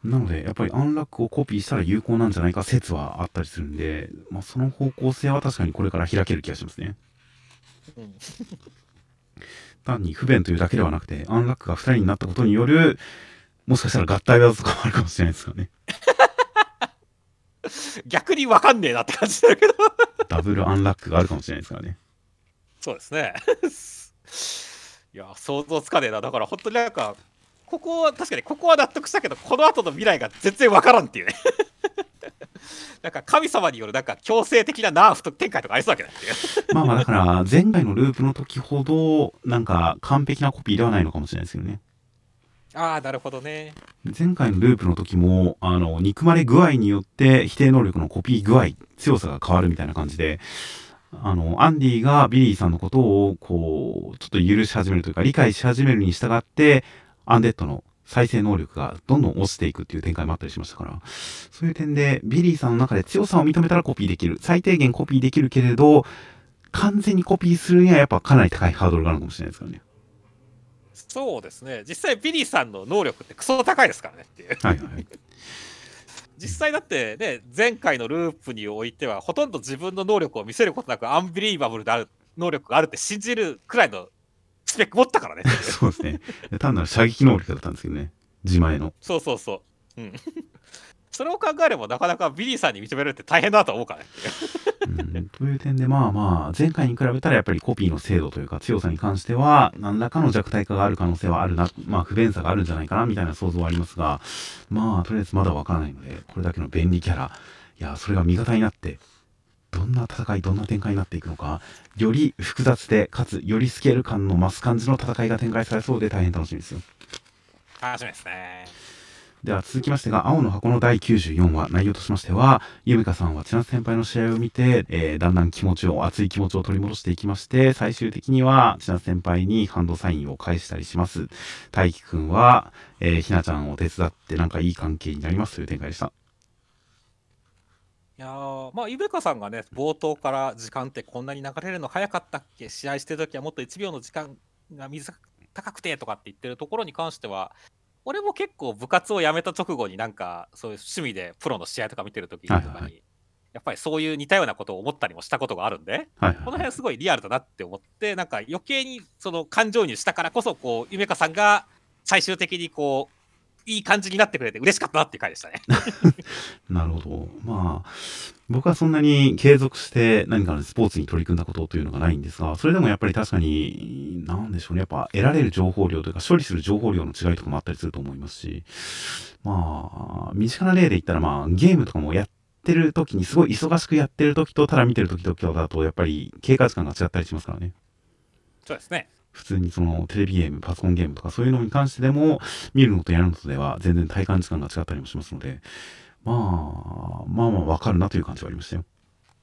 なので、やっぱりアンラックをコピーしたら有効なんじゃないか説はあったりするんで、まあ、その方向性は確かにこれから開ける気がしますね。単に不便というだけではなくて、アンラックが2人になったことによる、もしかしたら合体技とかもあるかもしれないですよね。[laughs] 逆に分かんねえなって感じだけどダブルアンラックがあるかもしれないですからね。そうですね。[laughs] いや、想像つかねえな。だから本当になんか、ここは確かにここは納得したけど、この後の未来が全然分からんっていうねなんか神様によるなんか強制的なナーフと展開とかありそうだけど [laughs] まあまあだから前回のループの時ほどなんか完璧なコピーではないのかもしれないですよね。ああ、なるほどね。前回のループの時も、あの、憎まれ具合によって否定能力のコピー具合、強さが変わるみたいな感じで、あの、アンディがビリーさんのことを、こう、ちょっと許し始めるというか、理解し始めるに従って、アンデッドの再生能力がどんどん落ちていくっていう展開もあったりしましたから、そういう点で、ビリーさんの中で強さを認めたらコピーできる。最低限コピーできるけれど、完全にコピーするにはやっぱかなり高いハードルがあるかもしれないですからね。そうですね。実際ビリーさんの能力ってクソ高いですからねっていう。はいはい。実際だってね、前回のループにおいては、ほとんど自分の能力を見せることなく、 Unbelievable である能力があるって信じるくらいのスペック持ったからね。[laughs] そうですね。単なる射撃能力だったんですけどね。自前の。そうそうそう。うん。[laughs] それを考えればなかなかビリーさんに認めるって大変だと思うからね。うん、という点でまあまあ前回に比べたらやっぱりコピーの精度というか強さに関しては何らかの弱体化がある可能性はあるなまあ不便さがあるんじゃないかなみたいな想像はありますがまあとりあえずまだわからないのでこれだけの便利キャラいやそれが味方になってどんな戦い、どんな展開になっていくのか、より複雑で、かつ、よりスケール感の増す感じの戦いが展開されそうで大変楽しみですよ。楽しみですね。では続きましてが、青の箱の第94話、内容としましては、ゆめかさんは千夏先輩の試合を見て、えー、だんだん気持ちを、熱い気持ちを取り戻していきまして、最終的には千夏先輩にハンドサインを返したりします。大輝くんは、えー、ひなちゃんを手伝ってなんかいい関係になりますという展開でした。いやまあ、ゆべかさんがね、冒頭から時間ってこんなに流れるの早かったっけ？試合してるときはもっと1秒の時間が短くてとかって言ってるところに関しては、俺も結構部活を辞めた直後になんか、そういう趣味でプロの試合とか見てるときとかに、はいはい、やっぱりそういう似たようなことを思ったりもしたことがあるんで、はいはい、この辺すごいリアルだなって思って、なんか余計にその感情移入したからこそ、こう、ゆめかさんが最終的にこう、いい感じになってくれて嬉しかったなっていう回でしたね。[laughs] なるほど。まあ、僕はそんなに継続して何かのスポーツに取り組んだことというのがないんですが、それでもやっぱり確かに、なんでしょうね。やっぱ得られる情報量というか処理する情報量の違いとかもあったりすると思いますし、まあ、身近な例で言ったらまあ、ゲームとかもやってる時にすごい忙しくやってる時とただ見てる時とだとやっぱり経過時間が違ったりしますからね。そうですね。普通にそのテレビゲーム、パソコンゲームとかそういうのに関してでも、見るのとやるのとでは全然体感時間が違ったりもしますので、まあ、まあまあわかるなという感じはありましたよ。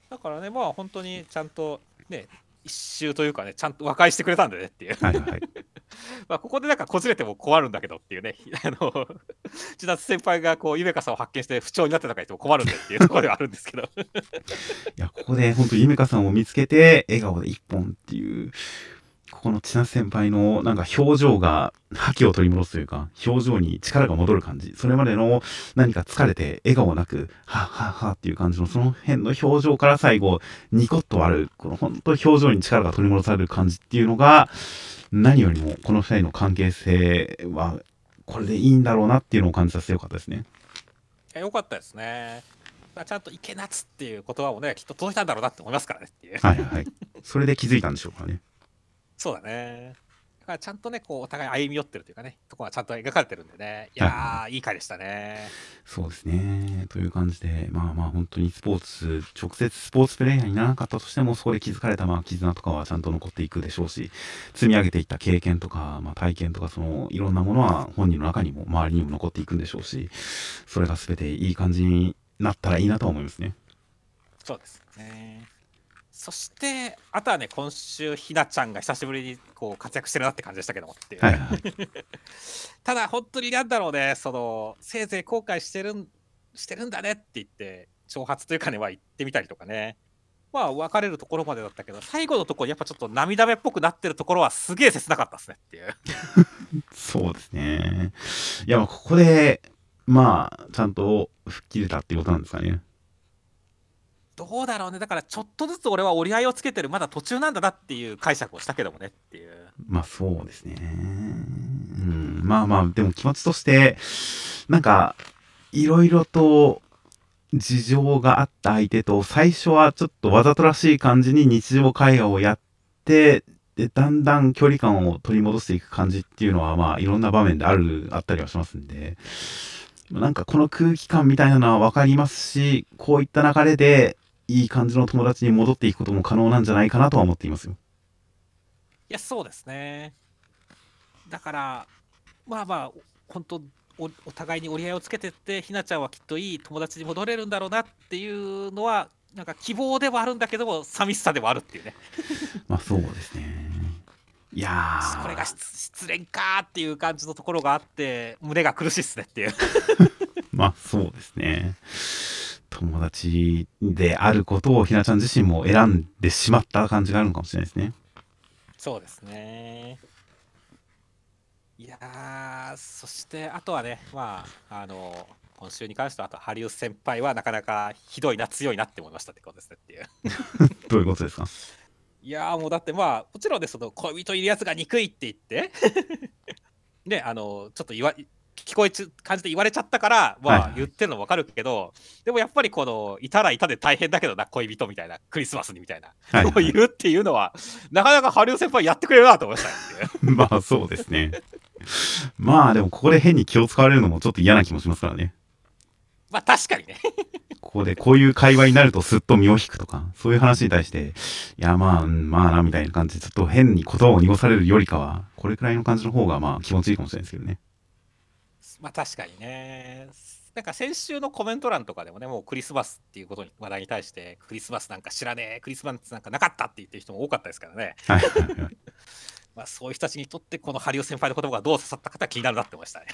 だからね、まあ本当にちゃんとね、一周というかね、ちゃんと和解してくれたんでねっていう。はいはい。[laughs] まあここでなんかこじれても困るんだけどっていうね、[laughs] あの、千夏先輩がこう、ゆめかさんを発見して不調になってたか言っても困るんでっていうところではあるんですけど。いや、ここで本当ゆめかさんを見つけて、笑顔で一本っていう、ここの千夏先輩のなんか表情が覇気を取り戻すというか、表情に力が戻る感じ。それまでの何か疲れて笑顔なく、はっはっはっていう感じのその辺の表情から最後、ニコッと割る、この本当表情に力が取り戻される感じっていうのが、何よりもこの二人の関係性は、これでいいんだろうなっていうのを感じさせてよかったですね。よかったですね。ちゃんと池夏っていう言葉もね、きっと届いたんだろうなって思いますからねっていう。はいはい。それで気づいたんでしょうかね。そうだね。だからちゃんとね、こうお互い歩み寄ってるというかね、とこがちゃんと描かれてるんでね、いやー、はい、いい回でしたね。そうですね。という感じで、まあまあ本当にスポーツ、直接スポーツプレイヤーにならなかったとしても、そこで気づかれたまあ絆とかはちゃんと残っていくでしょうし、積み上げていった経験とか、まあ体験とか、そのいろんなものは本人の中にも周りにも残っていくんでしょうし、それが全ていい感じになったらいいなと思いますね。そうですね。そしてあとはね今週ひなちゃんが久しぶりにこう活躍してるなって感じでしたけどもっていう、はいはい、[laughs] ただ本当になんだろうねそのせいぜい後悔してるんしてるんだねって言って挑発というかねは言ってみたりとかね。まあ別れるところまでだったけど最後のところやっぱちょっと涙目っぽくなってるところはすげえ切なかったですねっていう。そうですね。いやここでまあちゃんと吹っ切れたっていうことなんですかねどうだろうね。だからちょっとずつ俺は折り合いをつけてる。まだ途中なんだなっていう解釈をしたけどもねっていう。まあそうですね。うん。まあまあでも気持ちとしてなんかいろいろと事情があった相手と最初はちょっとわざとらしい感じに日常会話をやってでだんだん距離感を取り戻していく感じっていうのはまあいろんな場面であるあったりはしますんで。なんかこの空気感みたいなのはわかりますしこういった流れでいい感じの友達に戻っていくことも可能なんじゃないかなとは思っていますよ。いや、そうですね。だから、まあまあ、本当お、お互いに折り合いをつけてって、ひなちゃんはきっといい友達に戻れるんだろうなっていうのは、なんか希望ではあるんだけども、寂しさではあるっていうね。[laughs] まあそうですね。いやこれが失恋かっていう感じのところがあって、胸が苦しいっすねっていう。[laughs] まあそうですね。友達であることをひなちゃん自身も選んでしまった感じがあるのかもしれないですね。そうですね。いやそしてあとはね、まあ、あの、今週に関しては、あと、ハリウ先輩はなかなかひどいな、強いなって思いましたってことですねっていう。[laughs] どういうことですか？いやもうだってまあ、もちろんね、その恋人いるやつが憎いって言って [laughs] ね、あの、ちょっと言わ、聞こえち感じで言われちゃったから、まあ、言ってるの分かるけど、はいはい、でもやっぱりこのいたらいたで大変だけどな恋人みたいなクリスマスにみたいな、はい。はい、言うっていうのはなかなか春生先輩やってくれるなと思いました [laughs] まあそうですね。まあでもここで変に気を使われるのもちょっと嫌な気もしますからね。まあ確かにね。ここでこういう会話になるとすっと身を引くとか、そういう話に対して、いやまあ、うん、まあな、みたいな感じで、ちょっと変に言葉を濁されるよりかは、これくらいの感じの方がまあ気持ちいいかもしれないですけどね。まあ確かにね。なんか先週のコメント欄とかでもね、もうクリスマスっていうことに話題に対して、クリスマスなんか知らねえ、クリスマスなんかなかったって言ってる人も多かったですからね。はい [laughs] まあそういう人たちにとって、このハリオ先輩の言葉がどう刺さったか気になるなってましたね。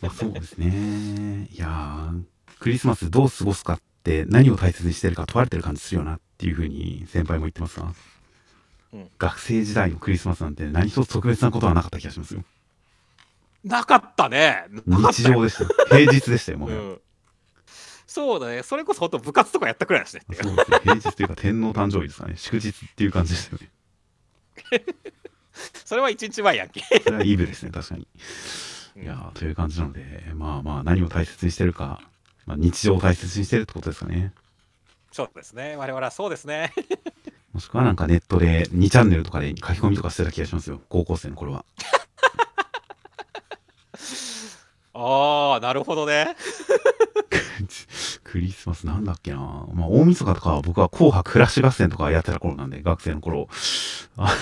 まあそうですね。いやクリスマスどう過ごすかって何を大切にしてるか問われてる感じするよなっていうふうに先輩も言ってますが、うん、学生時代のクリスマスなんて何一つ特別なことはなかった気がしますよ。なかったね。日常でした。[laughs] 平日でしたよ、もう、うん。そうだね。それこそ本当部活とかやったくらいだしね。そうですね。平日というか天皇誕生日ですかね。祝日っていう感じでしたよね。[laughs] それは一日前やんけ。それはイブですね、確かに。いやという感じなので、まあまあ、何を大切にしてるか、まあ、日常を大切にしてるってことですかね。そうですね。我々はそうですね。もしくはなんかネットで2チャンネルとかで書き込みとかしてた気がしますよ。高校生の頃は。[laughs] ああ、なるほどね。[laughs] クリスマスなんだっけなまあ、大晦日とかは僕は紅白フラッシュ合戦とかやってた頃なんで、学生の頃。あ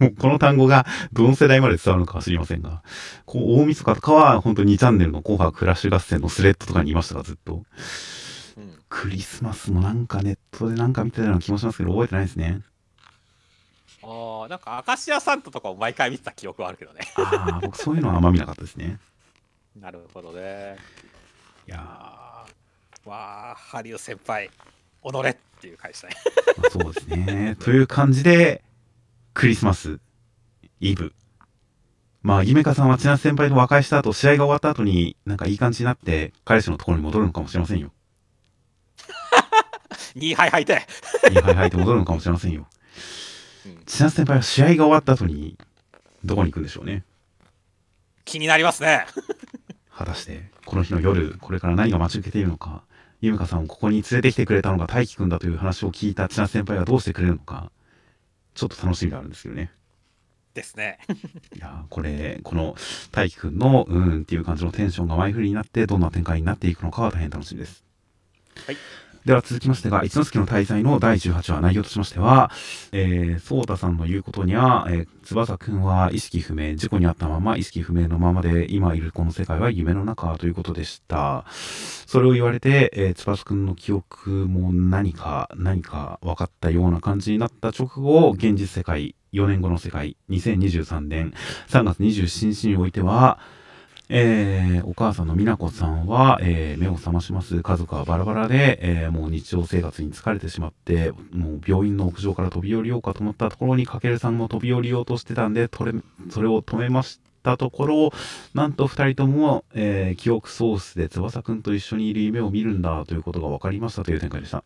の、[laughs] この単語がどの世代まで伝わるのかは知りませんが、こう、大晦日とかは本当に2チャンネルの紅白フラッシュ合戦のスレッドとかにいましたが、ずっと。うん、クリスマスもなんかネットでなんか見てたような気もしますけど、覚えてないですね。ああ、なんか、アシアサンタとかを毎回見てた記憶はあるけどね。ああ、僕そういうのはあんま見なかったですね。なるほどね。いやー、わあ、ハリウ先輩、踊れっていう会社ね。そうですね。[laughs] という感じで、クリスマスイブ。まあ、夢香さんは千夏先輩と和解した後、試合が終わった後に、なんかいい感じになって、彼氏のところに戻るのかもしれませんよ。2敗吐いて。2敗吐いて戻るのかもしれませんよ。千夏先輩は試合が終わった後に、どこに行くんでしょうね。気になりますね。果たして、この日の夜、これから何が待ち受けているのか、ゆむかさんをここに連れてきてくれたのが大輝くんだという話を聞いた千夏先輩はどうしてくれるのか、ちょっと楽しみがあるんですけどね。ですね。[laughs] いやこれ、この大輝くんの、うんっていう感じのテンションが前振りになって、どんな展開になっていくのかは大変楽しみです。はい。では続きましてが、一之輔の大罪の第18話内容としましては、えー、ソータさんの言うことには、えー、翼くんは意識不明、事故にあったまま意識不明のままで、今いるこの世界は夢の中ということでした。それを言われて、えー、翼くんの記憶も何か、何か分かったような感じになった直後、現実世界、4年後の世界、2023年3月27日においては、えー、お母さんの美奈子さんは、えー、目を覚まします。家族はバラバラで、えー、もう日常生活に疲れてしまって、もう病院の屋上から飛び降りようかと思ったところに、かけるさんも飛び降りようとしてたんで、それ、それを止めましたところ、なんと二人とも、え、記憶喪失で翼くんと一緒にいる夢を見るんだということが分かりましたという展開でした。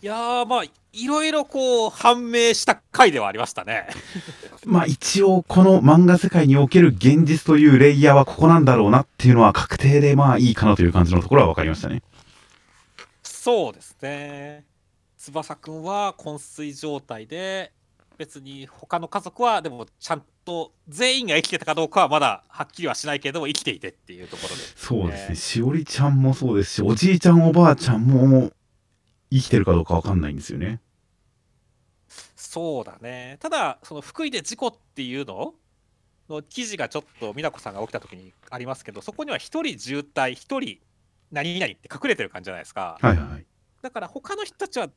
いやーまあいろいろこう判明した回ではありましたね。[laughs] まあ一応この漫画世界における現実というレイヤーはここなんだろうなっていうのは確定でまあいいかなという感じのところは分かりましたね。そうですね。翼くんは昏睡状態で別に他の家族はでもちゃんと全員が生きてたかどうかはまだはっきりはしないけれども生きていてっていうところで、ね、そうですね。しおりちゃんもそうですしおじいちゃんおばあちゃんも生きてるかどうか分かんないんですよね。そうだね。ただ、その福井で事故っていうの？の記事がちょっと美奈子さんが起きた時にありますけど、そこには1人渋滞、1人何々って隠れてる感じじゃないですか。はいはい。だから他の人たちは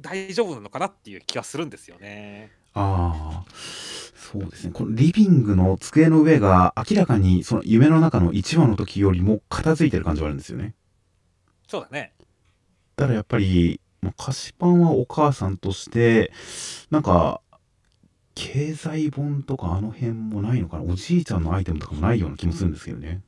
大丈夫なのかなっていう気はするんですよね。ああ。そうですね。このリビングの机の上が明らかにその夢の中の1話の時よりも片付いてる感じがあるんですよね。そうだね。たらやっぱり、まあ、菓子パンはお母さんとして、なんか、経済本とかあの辺もないのかなおじいちゃんのアイテムとかもないような気もするんですけどね。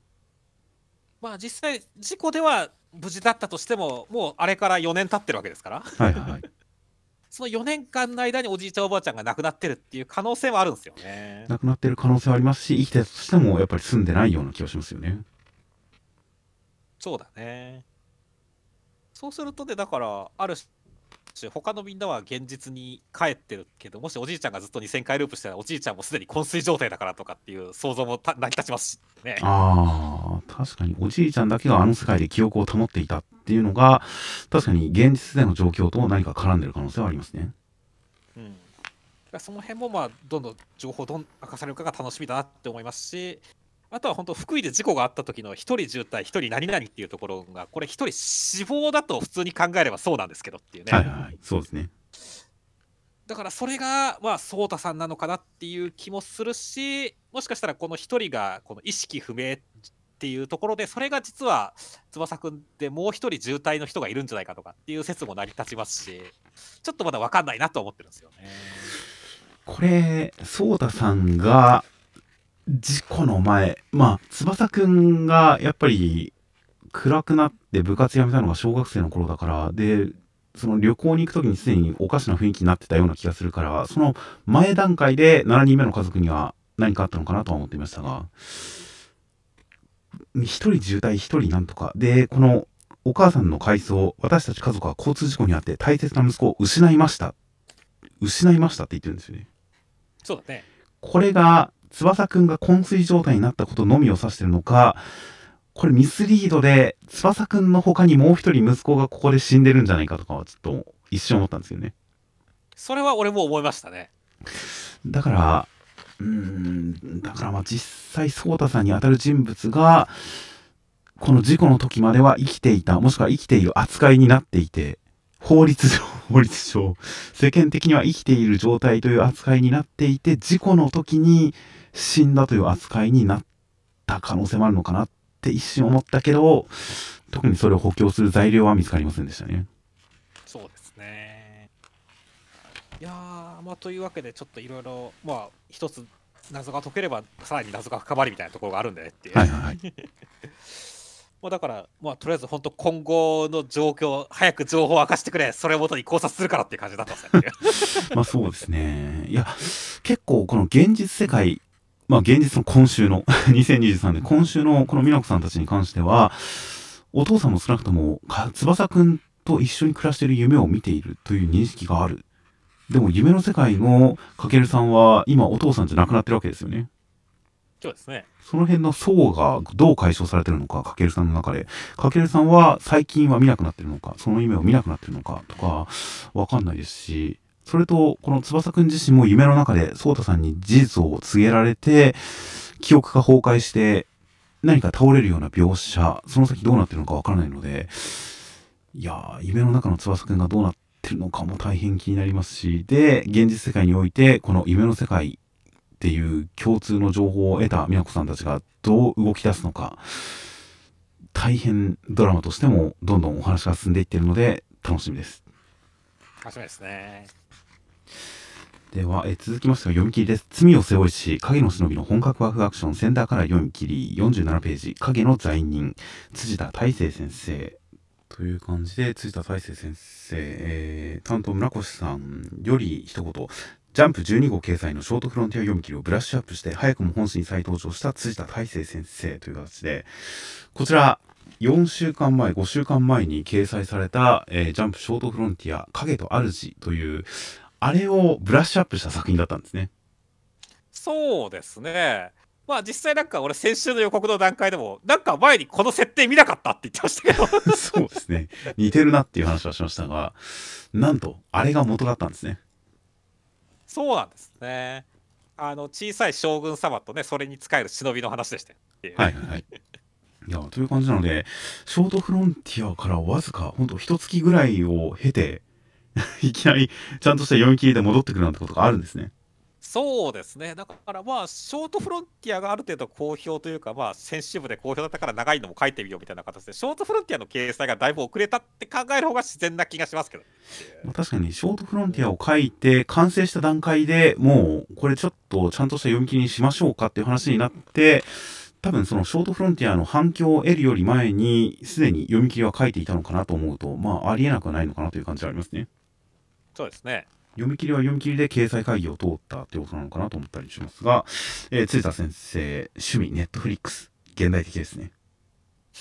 まあ実際、事故では無事だったとしても、もうあれから4年経ってるわけですから。はいはい。[laughs] その4年間の間におじいちゃんおばあちゃんが亡くなってるっていう可能性もあるんですよね。亡くなってる可能性はありますし、生きてたとしてもやっぱり住んでないような気がしますよね。そうだね。そうするとね、だから、ある種、他のみんなは現実に帰ってるけど、もしおじいちゃんがずっと2000回ループしてたら、おじいちゃんもすでに昏睡状態だからとかっていう想像も成り立ちますしね。ああ、確かに、おじいちゃんだけがあの世界で記憶を保っていたっていうのが、確かに現実での状況と何か絡んでる可能性はありますね。うん。その辺もまあどんどん情報どん明かされるかが楽しみだなって思いますしあとは本当福井で事故があった時の1人渋滞1人何々っていうところがこれ1人死亡だと普通に考えればそうなんですけどっていうね。はいはい、そうですね。だからそれがまあ颯太さんなのかなっていう気もするしもしかしたらこの1人がこの意識不明っていうところでそれが実は翼くんでもう1人渋滞の人がいるんじゃないかとかっていう説も成り立ちますしちょっとまだ分かんないなと思ってるんですよね。これ颯太さんが事故の前、まあ、翼くんがやっぱり暗くなって部活辞めたのが小学生の頃だから、で、その旅行に行く時にすでにおかしな雰囲気になってたような気がするから、その前段階で7人目の家族には何かあったのかなとは思っていましたが、1人渋滞1人なんとか。で、このお母さんの回想、私たち家族は交通事故にあって大切な息子を失いました。失いましたって言ってるんですよね。そうだね。これが翼くんが昏睡状態になったことのみを指してるのか、これミスリードで、翼くんの他にもう一人息子がここで死んでるんじゃないかとかはちょっと一瞬思ったんですよね。それは俺も思いましたね。だから、うん、だからまあ実際、颯太さんに当たる人物が、この事故の時までは生きていた、もしくは生きている扱いになっていて、法律上、[laughs] 法律上、世間的には生きている状態という扱いになっていて、事故の時に死んだという扱いになった可能性もあるのかなって一瞬思ったけど、特にそれを補強する材料は見つかりませんでしたね。そうですね。いやーまあというわけでちょっといろいろまあ一つ謎が解ければさらに謎が深まりみたいなところがあるんだねっていう、はいはいはい。[laughs] まあだからまあとりあえず本当今後の状況早く情報を明かしてくれそれをもとに考察するからっていう感じだったんですねっていう [laughs] まあそうですね。いや、結構この現実世界、まあ現実の今週の、[laughs] 2023年、今週のこの美奈子さんたちに関しては、お父さんも少なくとも、か翼くんと一緒に暮らしている夢を見ているという認識がある。でも夢の世界のかけるさんは今お父さんじゃなくなってるわけですよね。そうですねその辺の層がどう解消されてるのか、かけるさんの中で。かけるさんは最近は見なくなってるのか、その夢を見なくなってるのかとか、わかんないですし、それと、この翼くん自身も夢の中で、ソータさんに事実を告げられて、記憶が崩壊して、何か倒れるような描写、その先どうなってるのかわからないので、いやー、夢の中の翼くんがどうなってるのかも大変気になりますし、で、現実世界において、この夢の世界っていう共通の情報を得た美奈子さんたちがどう動き出すのか、大変ドラマとしてもどんどんお話が進んでいってるので楽しみです。楽しみですねでは、え続きましては読み切りです。罪を背負いし、影の忍びの本格ワークアクション、センターから読み切り、47ページ、影の罪人、辻田大成先生。という感じで、辻田大成先生、えー、担当村越さん。より一言、ジャンプ12号掲載のショートフロンティア読み切りをブラッシュアップして、早くも本誌に再登場した辻田大成先生。という形で、こちら、4週間前、5週間前に掲載された、えージャンプショートフロンティア、影と主という、あれをブラッシュアップした作品だったんですね。そうですねまあ実際なんか俺先週の予告の段階でもなんか前にこの設定見なかったって言ってましたけど [laughs] そうですね。似てるなっていう話はしましたが、なんと、あれが元だったんですね。そうなんですねあの小さい将軍様とねそれに仕える忍びの話でしたはいはい。いや、という感じなので、ショートフロンティアからわずか、ほんと一月ぐらいを経て、[laughs] いきなりちゃんとした読み切りで戻ってくるなんてことがあるんですね。そうですねだからまあショートフロンティアがある程度好評というかまあ先週部で好評だったから長いのも書いてみようみたいな形でショートフロンティアの掲載がだいぶ遅れたって考える方が自然な気がしますけどまあ、確かに、ショートフロンティアを書いて、完成した段階でもう、これちょっとちゃんとした読み切りにしましょうかっていう話になって、多分そのショートフロンティアの反響を得るより前に、すでに読み切りは書いていたのかなと思うと、まあ、ありえなくはないのかなという感じはありますね。そうですね読み切りは読み切りで掲載会議を通ったってことなのかなと思ったりしますが、えー、辻田先生、趣味、ネットフリックス、現代的ですね。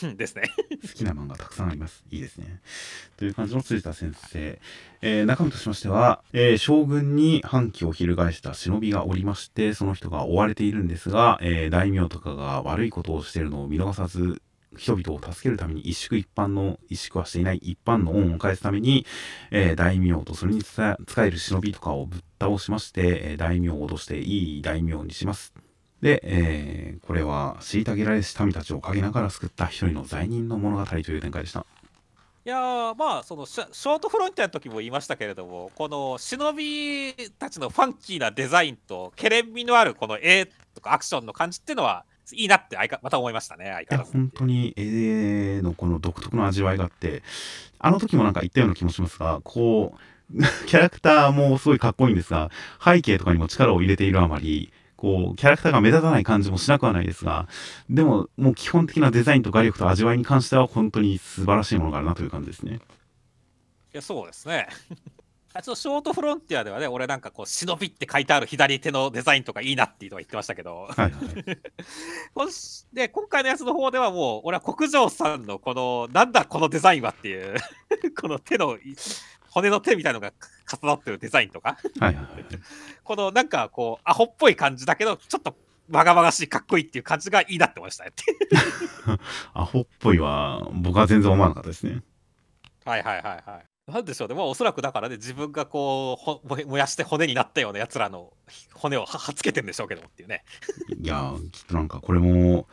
う [laughs] んですね好きな漫画たくさんあります。いいですね。という感じの辻田先生。えー中身としましては、えー将軍に反旗を翻した忍びがおりまして、その人が追われているんですが、えー大名とかが悪いことをしているのを見逃さず、人々を助けるために一宿一般の、一宿はしていない一般の恩を返すために、えー大名とそれに使える忍びとかをぶっ倒しまして、えー大名を脅していい大名にします。で、えーこれは虐げられし民たちを陰ながら救った一人の罪人の物語という展開でした。いやーまあそのショショートフロンティアの時も言いましたけれどもこの忍びたちのファンキーなデザインとけれん味のあるこの絵とかアクションの感じっていうのはいいなって相かまた思いましたね相いや、変わらず本当に絵のこの独特の味わいがあって、あの時もなんか言ったような気もしますが、こう、[laughs] キャラクターもすごいかっこいいんですが、背景とかにも力を入れているあまり、こう、キャラクターが目立たない感じもしなくはないですが、でも、もう基本的なデザインと画力と味わいに関しては本当に素晴らしいものがあるなという感じですね。いやそうですねあちょっとショートフロンティアではね俺なんかこう忍びって書いてある左手のデザインとかいいなっていうのは言ってましたけどはいはい。[laughs] で今回のやつの方ではもう俺は国城さんのこのなんだこのデザインはっていう [laughs] この手の骨の手みたいのが重なってるデザインとかはい。このなんかこうアホっぽい感じだけどちょっとわがまがしいかっこいいっていう感じがいいなって思いましたね [laughs] アホっぽいは、僕は全然思わなかったですね。はいはいはいはいなんでしょうね、まあ、おそらくだからね自分がこうほ燃やして骨になったようなやつらの骨をははつけてんでしょうけどもっていうねいやー、きっとなんかこれも、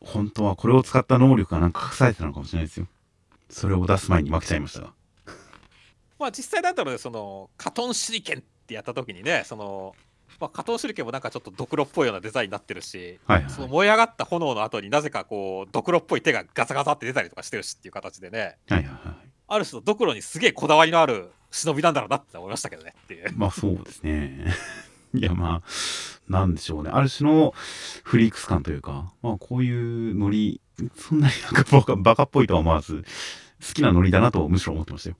本当はこれを使った能力がなんか隠されてたのかもしれないですよ。それを出す前に負けちゃいましたが。まあ実際だったらねそのカトン手裏剣ってやった時にねその、まあ、カトン手裏剣もなんかちょっとドクロっぽいようなデザインになってるしはいはい。その燃え上がった炎の後になぜかこうドクロっぽい手がガサガサって出たりとかしてるしっていう形でねはいはいはい。ある種のドクロにすげえこだわりのある忍びなんだろうなって思いましたけどねっていう。まあそうですね。[laughs] いやまあ、なんでしょうね。ある種のフリークス感というか、まあこういうノリ、そんなになんかバカバカっぽいとは思わず、好きなノリだなとむしろ思ってましたよ。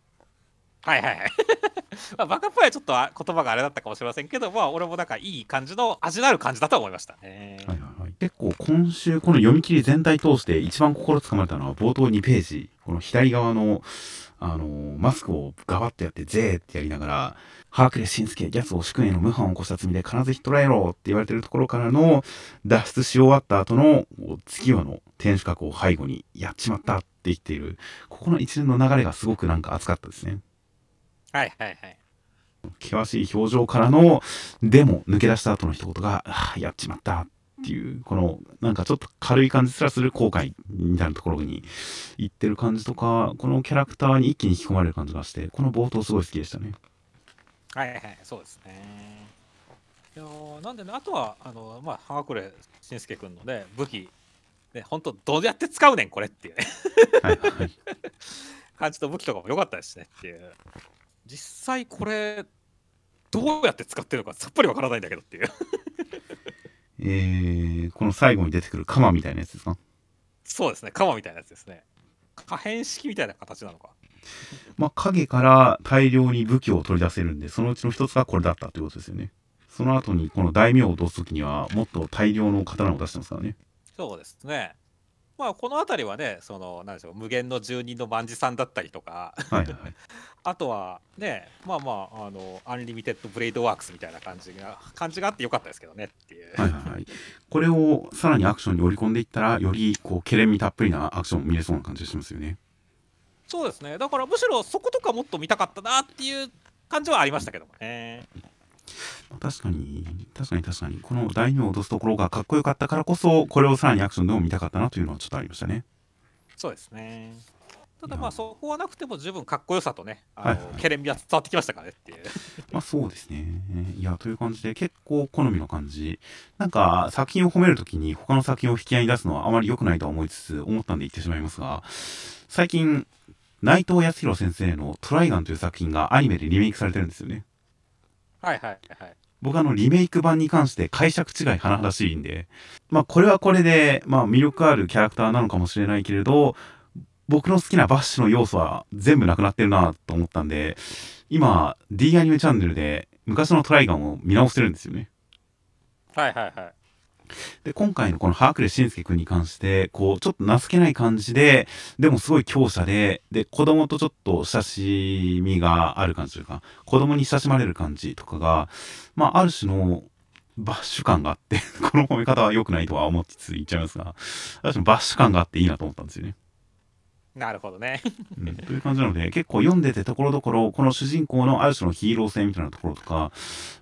はいはいはい。[laughs] まあ、バカっぽいはちょっとあ言葉があれだったかもしれませんけど、まあ俺もなんかいい感じの味のある感じだと思いましたね。はいはいはい。結構今週この読み切り全体通して一番心つかまれたのは冒頭2ページ。この左側の、あのーマスクをガバッとやってゼーってやりながら、ハークレス・シンスケ、ギャ君への無犯を起こした罪で必ず引っ捕らえろって言われてるところからの脱出し終わった後の月夜の天守閣を背後にやっちまったって言っている、ここの一連の流れがすごくなんか熱かったですね。はいはいはい。険しい表情からの、でも抜け出した後の一言が、ああやっちまったっていう、この、なんかちょっと軽い感じすらする後悔みたいなところに行ってる感じとか、このキャラクターに一気に引き込まれる感じがして、この冒頭すごい好きでしたね。はいはい、そうですね。いやーなんでね、あとは、あの、まあ、ハークレしんすけ君のね、武器、ね、本当どうやって使うねん、これっていうね、はいはい。感じの武器とかも良かったですしねっていう。実際これ、どうやって使ってるのかさっぱりわからないんだけどっていう。えー、この最後に出てくる鎌みたいなやつですか？そうですね、鎌みたいなやつですね。可変式みたいな形なのか。まあ、影から大量に武器を取り出せるんで、そのうちの一つがこれだったということですよね。その後にこの大名を落とすときには、もっと大量の刀を出してますからね。そうですね。まあ、この辺りはね、その、なんでしょう、無限の住人の万次さんだったりとか、はい。[laughs] あとはね、まあまあ、あの、 Unlimited Blade Works みたいな感じが、感じがあってよかったですけどねっていう。はいはいはい。これをさらにアクションに織り込んでいったら、よりこう、ケレン味たっぷりなアクションを見れそうな感じがしますよね。そうですね。だからむしろそことかもっと見たかったなっていう感じはありましたけどもね。確かに、確かに確かに、この大名を落とすところがかっこよかったからこそ、これをさらにアクションでも見たかったなというのはちょっとありましたね。そうですね。ただまあそこはなくても十分かっこよさとね、あの、はいはいケレン味は伝わってきましたからねっていう。[laughs] まあそうですね。いや、という感じで結構好みの感じ。なんか作品を褒めるときに他の作品を引き合いに出すのはあまり良くないとは思いつつ思ったんで言ってしまいますが、最近、内藤康弘先生のトライガンという作品がアニメでリメイクされてるんですよね。はいはいはい。僕あのリメイク版に関して解釈違い甚だしいんで、まあこれはこれで、まあ魅力あるキャラクターなのかもしれないけれど、僕の好きなバッシュの要素は全部なくなってるなと思ったんで、今 D アニメチャンネルで昔のトライガンを見直してるんですよね。はいはいはい。で、今回のこのハークレシンスケ君に関して、こう、ちょっと情けない感じで、でもすごい強者で、で、子供とちょっと親しみがある感じというか、子供に親しまれる感じとかが、まあ、ある種のバッシュ感があって、[laughs] この褒め方は良くないとは思いつつ言っちゃいますが、ある種のバッシュ感があっていいなと思ったんですよね。なるほどね。うん、という感じなので、結構読んでてところどころ、この主人公のある種のヒーロー性みたいなところとか、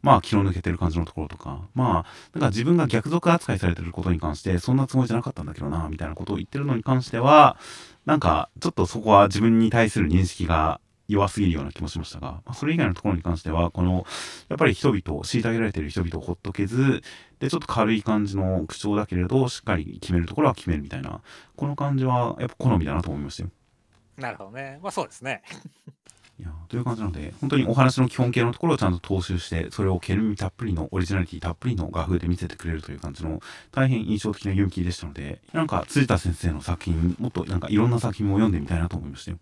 まあ気の抜けてる感じのところとか、まあ、なんか自分が逆賊扱いされてることに関して、そんなつもりじゃなかったんだけどな、みたいなことを言ってるのに関しては、なんか、ちょっとそこは自分に対する認識が弱すぎるような気もしましたが、まあ、それ以外のところに関しては、この、やっぱり人々を、虐げられている人々をほっとけず、で、ちょっと軽い感じの口調だけれど、しっかり決めるところは決めるみたいな、この感じは、やっぱ好みだなと思いましたよ。なるほどね。まあそうですね。いやという感じなので、本当にお話の基本形のところをちゃんと踏襲して、それをケルミたっぷりのオリジナリティたっぷりの画風で見せてくれるという感じの大変印象的な読み切りでしたので、なんか辻田先生の作品、もっとなんかいろんな作品も読んでみたいなと思いましたよ。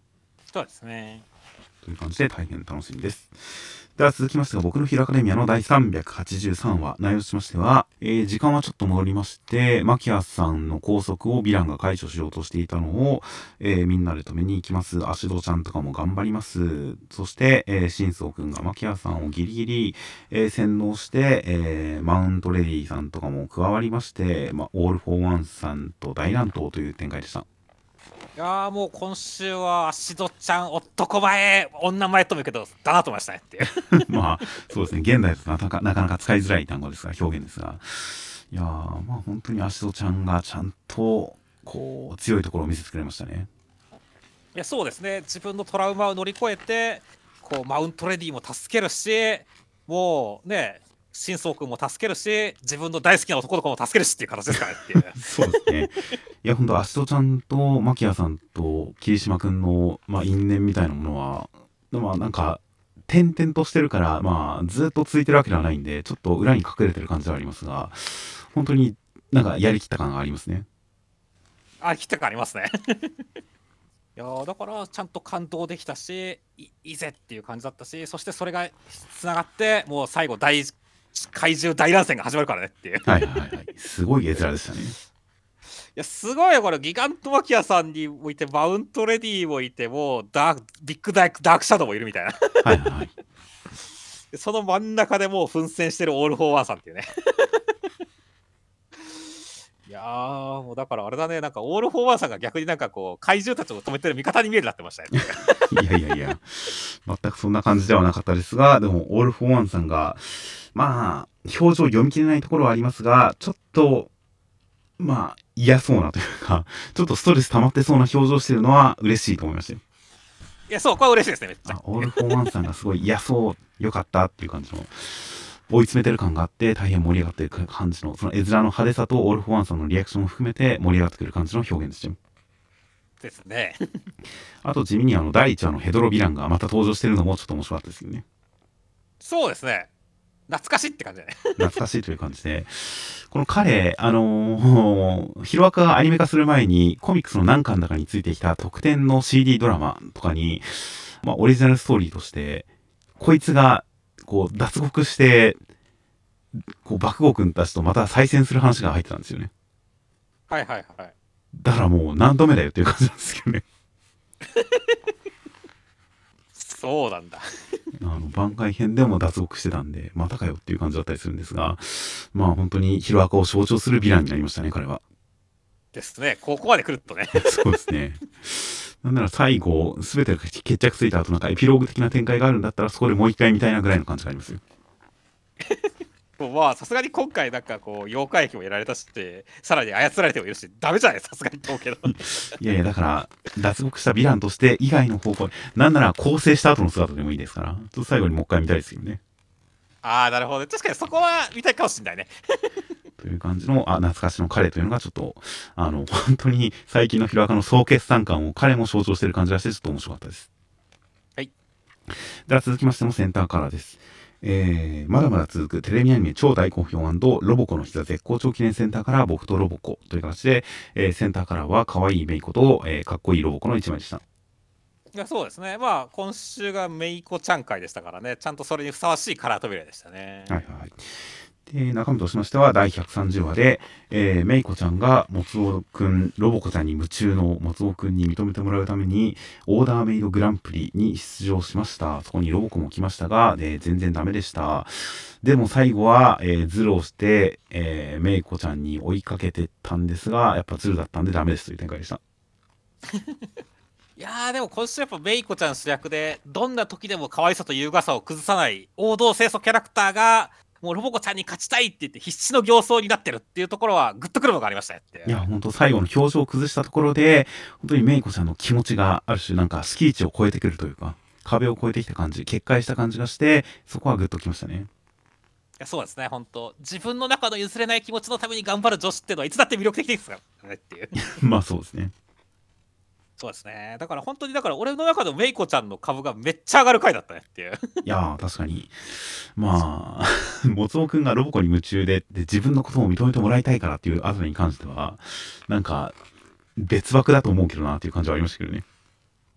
そうですね。という感じで大変楽しみです。では続きましてが僕のヒーローアカデミアの第383話、内容としましては、えー時間はちょっと戻りまして、マキアさんの拘束をヴィランが解除しようとしていたのを、えーみんなで止めに行きます。芦戸ちゃんとかも頑張ります。そして、えー、シンソウくんがマキアさんをギリギリ、えー洗脳して、えーマウントレディさんとかも加わりまして、まあ、オール・フォー・ワンさんと大乱闘という展開でした。いやーもう今週は、芦戸ちゃん、男前、女前とも言うけど、だなと思いましたねっていう。[laughs] まあ、そうですね。現代だとなかなかなか使いづらい単語ですが、表現ですが。いやー、まあ本当に芦戸ちゃんがちゃんと、こう、強いところを見せてくれましたね。いやそうですね自分のトラウマを乗り越えてこうマウントレディも助けるしもうね新宗君も助けるし自分の大好きな男の子も助けるしっていう形ですからねっていう [laughs] そうですね。いや、ほんと、アシトちゃんと、マキアさんと、霧島くんの、まあ、因縁みたいなものは、まあ、なんか、点々としてるから、まあ、ずっと続いてるわけではないんで、ちょっと裏に隠れてる感じはありますが、本当になんかやりきった感がありますね。ありきった感ありますね [laughs] いやーだからちゃんと感動できたしいいぜっていう感じだったしそしてそれがつながってもう最後大怪獣大乱戦が始まるからねっていう。いはいはいはい。すごい絵面でしたね。やすごいよ。これギガントマキアさんにもいてマウントレディもいてもうダークビッグダークダークシャドウもいるみたいな。はいはい [laughs] その真ん中でもう奮戦してるオール・フォー・ワンさんっていうねいやーもうだからあれだね。なんかオール・フォー・ワンさんが逆になんかこう怪獣たちを止めてる味方に見えるなってましたね。いやいやいや、全くそんな感じではなかったですが、でも、オール・フォー・ワンさんが、まあ、表情読み切れないところはありますが、ちょっと、まあ、嫌そうなというか、ちょっとストレス溜まってそうな表情してるのは嬉しいと思いましたよ。いやそうこれは嬉しいですねめっちゃ。あオール・フォー・ワンさんがすごい嫌そう、良かったっていう感じの、追い詰めてる感があって、大変盛り上がってる感じの、その絵面の派手さとオール・フォー・ワンさんのリアクションも含めて盛り上がってくる感じの表現ですよ。ですね [laughs] あと地味にあの、第1話のヘドロヴィランがまた登場してるのもちょっと面白かったですよね。そうですね懐かしいって感じだね [laughs] 懐かしいという感じで、この彼、あのー [laughs] ヒロアカがアニメ化する前に、コミックスの何巻だかについてきた特典の CD ドラマとかに、まあ、オリジナルストーリーとして、こいつが、こう、脱獄して、こう、爆豪君たちとまた再戦する話が入ってたんですよね。はいはいはいだからもう何度目だよっていう感じなんですけどね。そうなんだあの、番外編でも脱獄してたんで、またかよっていう感じだったりするんですが、まあ本当にヒロアカを象徴するヴィランになりましたね、彼は。ですねここまで来るとねそうですね。なんなら最後、すべてが決着ついた後、なんかエピローグ的な展開があるんだったら、そこでもう一回みたいなぐらいの感じがありますよ。[laughs] もうまあさすがに今回なんかこう妖怪駅もやられたしってさらに操られてもいるしダメじゃないさすがにと思うけどいやいや、だから、脱獄したヴィランとして以外の方向、なんなら構成した後の姿でもいいですから、ちょっと最後にもう一回見たいですよね。ああなるほどね確かにそこは見たいかもしれないねという感じの、あ、懐かしの彼というのがちょっと、あの、[laughs] 本当に最近のヒロアカの総決算感を彼も象徴している感じがして、ちょっと面白かったです。はい。では続きましてのセンターカラーです。えー、まだまだ続くテレビアニメ超大好評ロボコの膝絶好調記念センターカラー僕とロボコという形で、えー、センターカラーは可愛いメイコと、えー、かっこいいロボコの一枚でした。いやそうですねまあ今週がメイコちゃん会でしたからねちゃんとそれにふさわしいカラー扉でしたねはいはい。で、中身としましては、第130話で、えー、メイコちゃんが、もつおくん、ロボコちゃんに夢中のもつおくんに認めてもらうために、オーダーメイドグランプリに出場しました。そこにロボコも来ましたが、え全然ダメでした。でも最後は、えーズルをして、えーメイコちゃんに追いかけてたんですが、やっぱズルだったんでダメですという展開でした。[laughs] いやーでも今週やっぱメイコちゃん主役でどんな時でも可愛さと優雅さを崩さない王道清楚キャラクターがもうロボコちゃんに勝ちたいって言って必死の形相になってるっていうところはグッとくるものがありましたよっていや、本当最後の表情を崩したところで、本当にメイコちゃんの気持ちがある種なんかスキー値を超えてくるというか、壁を越えてきた感じ、決壊した感じがして、そこはグッときましたね。いやそうですね本当自分の中の譲れない気持ちのために頑張る女子っていうのはいつだって魅力的ですからねっていう [laughs] まあそうですね。そうですねだから本当にだから俺の中のメイコちゃんの株がめっちゃ上がる回だったねっていういや、確かに。まあ、もつおくんがロボコに夢中で、で、自分のことを認めてもらいたいからっていうあたりに関しては、なんか、別枠だと思うけどなっていう感じはありましたけどね。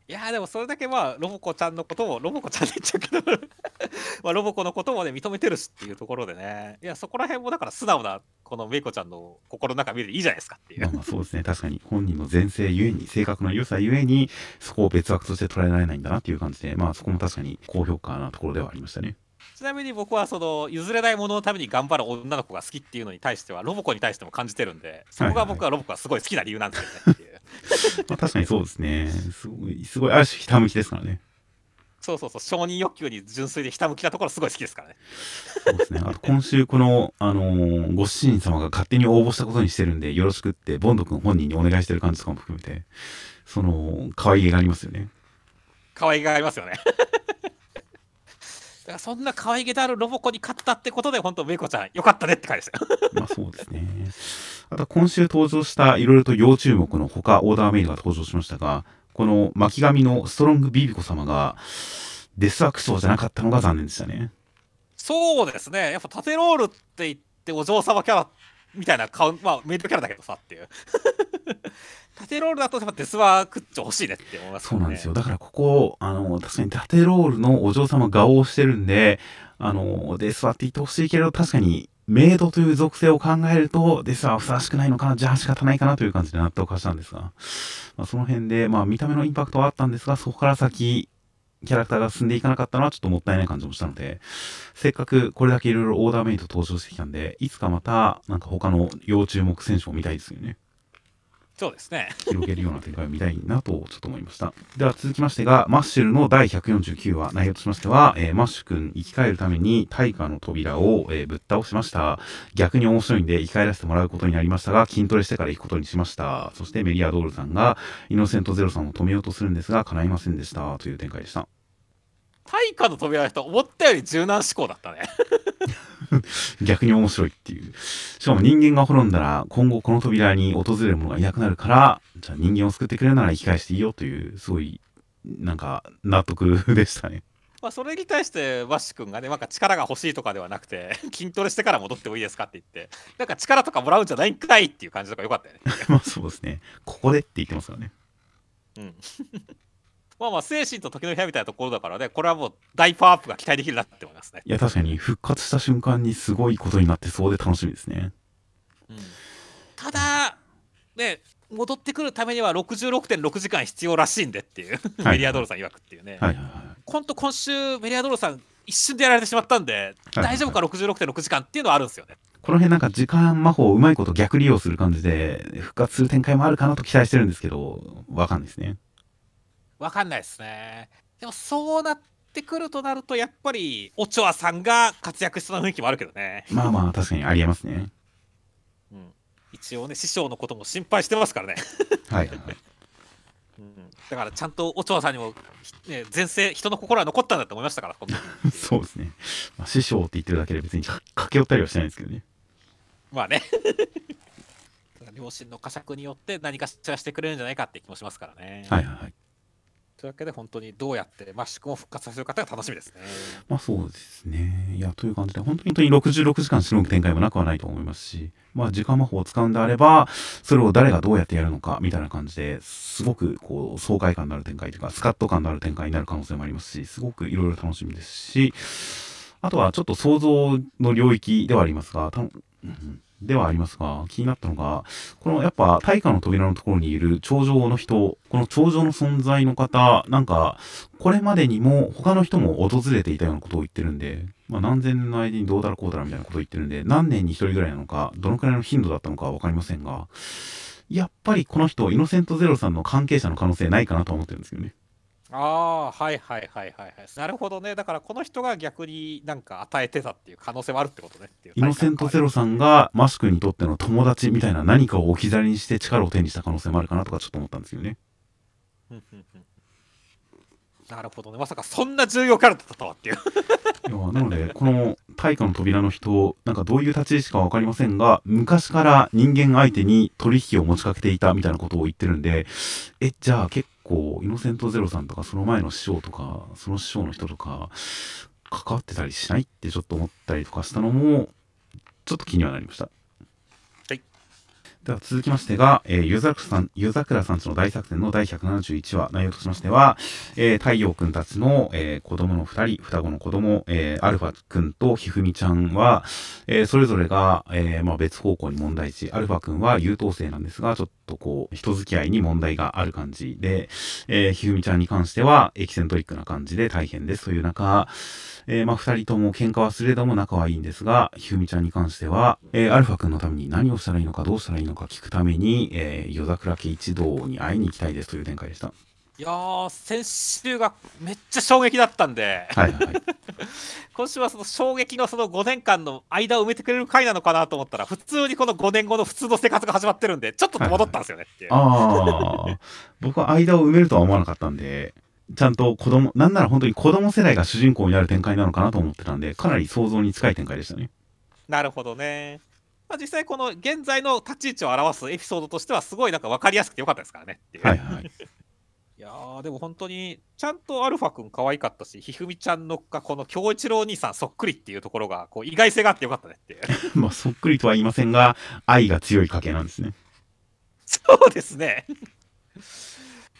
いやーでもそれだけまあロボコちゃんのこともロボコちゃんで言っちゃうけど [laughs] まあロボコのこともね認めてるしっていうところでねいやそこら辺もだから素直なこのメイコちゃんの心の中見るでいいじゃないですかっていうまあまあそうですね。確かに本人の前世ゆえに、性格の良さゆえに、そこを別枠として捉えられないんだなっていう感じで、まあそこも確かに高評価なところではありましたね。ちなみに僕はその譲れないもののために頑張る女の子が好きっていうのに対してはロボコに対しても感じてるんでそこが僕はロボコがすごい好きな理由なんですよねっていうまあ確かにそうですね。すごい、すごい、ある種ひたむきですからね。そうそうそう承認欲求に純粋でひたむきなところすごい好きですからねそうですね。あと今週この、あのーご主人様が勝手に応募したことにしてるんで、よろしくって、ボンド君本人にお願いしてる感じとかも含めて、その、可愛げがありますよね。可愛げがありますよね [laughs] からそんな可愛げであるロボコに勝ったってことで、本当、メイコちゃん、よかったねって感じですよ。[laughs] まあそうですね。あと今週登場したいろいろと要注目の他オーダーメイドが登場しましたが、この巻き髪のストロングビビコ様がデスアクションじゃなかったのが残念でしたね。そうですね。やっぱ縦ロールって言ってお嬢様キャラみたいな顔、まあメイドキャラだけどさっていう。[laughs] 縦ロールだとやっぱデスワークッチョ欲しいねって思いますそうなんですよ。だからここ、あの、確かに縦ロールのお嬢様顔をしてるんで、あの、デスワって言ってほしいけど、確かにメイドという属性を考えると、デスはふさわしくないのかな、じゃあ仕方ないかなという感じで納得したんですが、まあ、その辺で、まあ見た目のインパクトはあったんですが、そこから先、キャラクターが進んでいかなかったのはちょっともったいない感じもしたので、せっかくこれだけいろいろオーダーメイド登場してきたんで、いつかまた、なんか他の要注目選手も見たいですよね。そうですね。広げるような展開を見たいなとちょっと思いました。では続きましてが、マッシュルの第149話、内容としましては、えー、マッシュ君生き返るために大化の扉を、えー、ぶっ倒しました。逆に面白いんで生き返らせてもらうことになりましたが、筋トレしてから行くことにしました。そしてメリアドールさんが、イノセントゼロさんを止めようとするんですが、叶いませんでしたという展開でした。大化の扉の人、思ったより柔軟思考だったね。[laughs] 逆に面白いっていう。しかも人間が滅んだら、今後この扉に訪れる者がいなくなるから、じゃあ人間を救ってくれるなら生き返していいよという、すごい、なんか、納得でしたね。まあ、それに対してワッシュ君がねなんか力が欲しいとかではなくて [laughs] 筋トレしてから戻ってもいいですかって言ってなんか力とかもらうんじゃないんかいっていう感じとかよかったよね [laughs] まあそうですねここでって言ってますからねうんまあまあ精神と時の部屋みたいなところだからねこれはもう大パワーアップが期待できるなって思いますね。いや確かに復活した瞬間にすごいことになってそうで楽しみですね、うん、ただね戻ってくるためには66.6時間必要らしいんでっていう、メリアドロさん曰くっていうね、はいはいはい、今度今週メリアドロさん一瞬でやられてしまったんで、大丈夫か66.6時間っていうのはあるんですよね。この辺なんか時間魔法をうまいこと逆利用する感じで復活する展開もあるかなと期待してるんですけどわかんないですねわかんないですね。でもそうなってくるとなると、やっぱり、オチョアさんが活躍しそうな雰囲気もあるけどね。まあまあ、確かにありえますね。うん。一応ね、師匠のことも心配してますからね。[laughs] はいはい。うん、だからちゃんとオチョアさんにも、ね、前世人の心は残ったんだと思いましたから [laughs] そうですね、まあ、師匠って言ってるだけで別に駆け寄ったりはしないんですけどねまあね [laughs] 両親の呵責によって何かしらしてくれるんじゃないかって気もしますからねはいはいはいというわけで本当にどうやってマシュ君を復活させる方が楽しみですね。まあそうですね。いや、という感じで、本当に66時間しのぐ展開もなくはないと思いますし、まあ時間魔法を使うんであれば、それを誰がどうやってやるのか、みたいな感じですごくこう爽快感のある展開というか、スカッと感のある展開になる可能性もありますし、すごくいろいろ楽しみですし、あとはちょっと想像の領域ではありますが、たうんではありますが、気になったのが、このやっぱ大化の扉のところにいる頂上の人、この頂上の存在の方、なんか、これまでにも他の人も訪れていたようなことを言ってるんで、まあ何千年の間にどうだらこうだらみたいなことを言ってるんで、何年に一人ぐらいなのか、どのくらいの頻度だったのかわかりませんが、やっぱりこの人、イノセントゼロさんの関係者の可能性ないかなと思ってるんですよね。ああはいはいはいはいはい。なるほどね。だからこの人が逆になんか与えてたっていう可能性もあるってことねっていう。イノセントゼロさんがマスクにとっての友達みたいな何かを置き去りにして力を手にした可能性もあるかなとかちょっと思ったんですよね。なるほどね。まさかそんな重要キャラだったとはっていう。いやなのでこの大化の扉の人なんかどういう立ち位置か分かりませんが昔から人間相手に取引を持ちかけていたみたいなことを言ってるんでえじゃあ結構イノセントゼロさんとかその前の師匠とかその師匠の人とか関わってたりしないってちょっと思ったりとかしたのもちょっと気にはなりました。では続きましてが、えー、ゆざくさん、ゆざくらさんちの大作戦の第171話、内容としましては、えー、太陽くんたちの、えー、子供の二人、双子の子供、えー、アルファくんとひふみちゃんは、えー、それぞれが、えー、まあ別方向に問題児、アルファくんは優等生なんですが、ちょっととこう、人付き合いに問題がある感じで、えー、ひふみちゃんに関しては、エキセントリックな感じで大変です。という中、えー、まあ、二人とも喧嘩はすれども仲はいいんですが、ひふみちゃんに関しては、えー、アルファ君のために何をしたらいいのかどうしたらいいのか聞くために、えー、夜桜家一同に会いに行きたいですという展開でした。いやー、先週がめっちゃ衝撃だったんで、はいはい、[laughs] 今週はその衝撃のその5年間の間を埋めてくれる回なのかなと思ったら、普通にこの5年後の普通の生活が始まってるんで、ちょっと戸惑ったんですよねっていう。はいはい、ああ、僕は間を埋めるとは思わなかったんで、ちゃんと子供、なんなら本当に子供世代が主人公になる展開なのかなと思ってたんで、かなり想像に近い展開でしたね。なるほどね。まあ、実際この現在の立ち位置を表すエピソードとしてはすごいなんか分かりやすくてよかったですからね。はいはい。いやーでも本当にちゃんとアルファ君可愛かったしひふみちゃんのがこの京一郎兄さんそっくりっていうところがこう意外性があってよかったねっていう [laughs] まあ、そっくりとは言いませんが、愛が強い家系なんですね。そうですね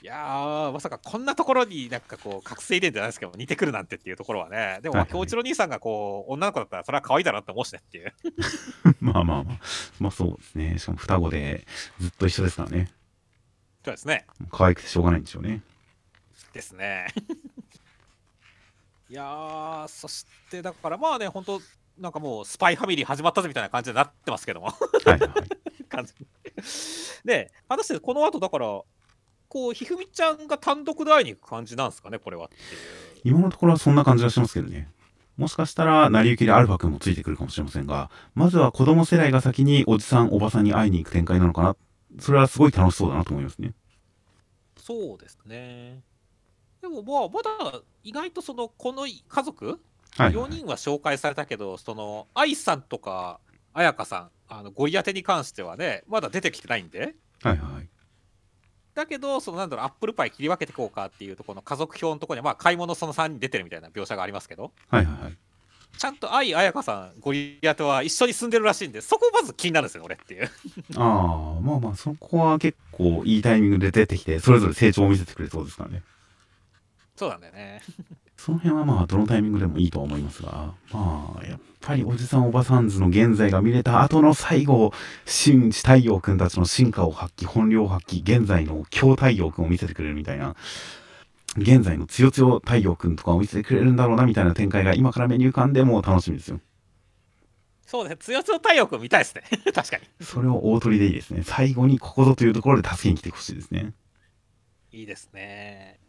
いやーまさかこんなところになんかこう覚醒遺伝じゃないですけど似てくるなんてっていうところはねでも京一郎兄さんがこう女の子だったらそれは可愛いだなって思うしねっていう [laughs] まあまあまあ。まあそうですね。しかも双子でずっと一緒ですからね。そうですね可愛くてしょうがないんでしょうね。ですね。[laughs] いやー、そしてだからまあね、本当なんかもうスパイファミリー始まったぜみたいな感じになってますけども。はいはいはい。[laughs] 感じで、果たしてこの後だから、こう、ひふみちゃんが単独で会いに行く感じなんですかね、これはっていう。今のところはそんな感じがしますけどね。もしかしたら、成り行きでアルファ君もついてくるかもしれませんが、まずは子供世代が先におじさん、おばさんに会いに行く展開なのかな。それはすごい楽しそうだなと思いますね。そうですね。でもまあ、まだ意外とその、この家族、はい、はい。4人は紹介されたけど、その、愛さんとか、彩香さん、あのゴリアテに関してはね、まだ出てきてないんで、はいはい。だけど、そのなんだろう、アップルパイ切り分けていこうかっていうところの家族表のところには、まあ、買い物その3人出てるみたいな描写がありますけど、はいはいはい。ちゃんと愛彩香さん、ゴリアテは一緒に住んでるらしいんで、そこまず気になるんですよ、俺っていう。ああ、まあまあ、そこは結構いいタイミングで出てきて、それぞれ成長を見せてくれそうですからね。そうなんだよね。その辺はまあ、どのタイミングでもいいとは思いますが、まあ、やっぱりおじさんおばさん図の現在が見れた後の最後、新太陽くんたちの進化を発揮、本領を発揮、現在の強太陽くんを見せてくれるみたいな、現在のつよつよ太陽くんとかを見せてくれるんだろうなみたいな展開が今からメニュー感でもう楽しみですよ。そうね、強強太陽君見たいですね。確かに。それを大取りでいいですね。最後にここぞというところで助けに来てほしいですね。いいですね。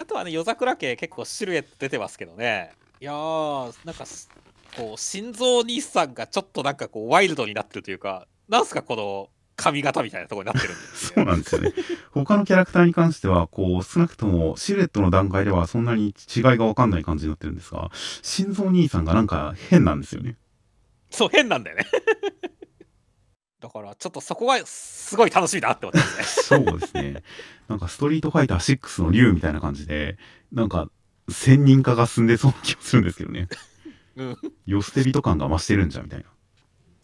あとはね、夜桜家結構シルエット出てますけどね。いやー、なんかす、こう、心臓兄さんがちょっとなんかこう、ワイルドになってるというか、なんすか、この髪型みたいなところになってるんです [laughs] そうなんですよね。他のキャラクターに関しては、こう、少なくともシルエットの段階ではそんなに違いがわかんない感じになってるんですが、心臓兄さんがなんか変なんですよね。そう、変なんだよね。[laughs] だから、ちょっとそこがすごい楽しみだなって思ってますね。[laughs] そうですね。なんかストリートファイター6の竜みたいな感じで、なんか、専任化が進んでそうな気がするんですけどね。うん。ヨステビト感が増してるんじゃんみたいな。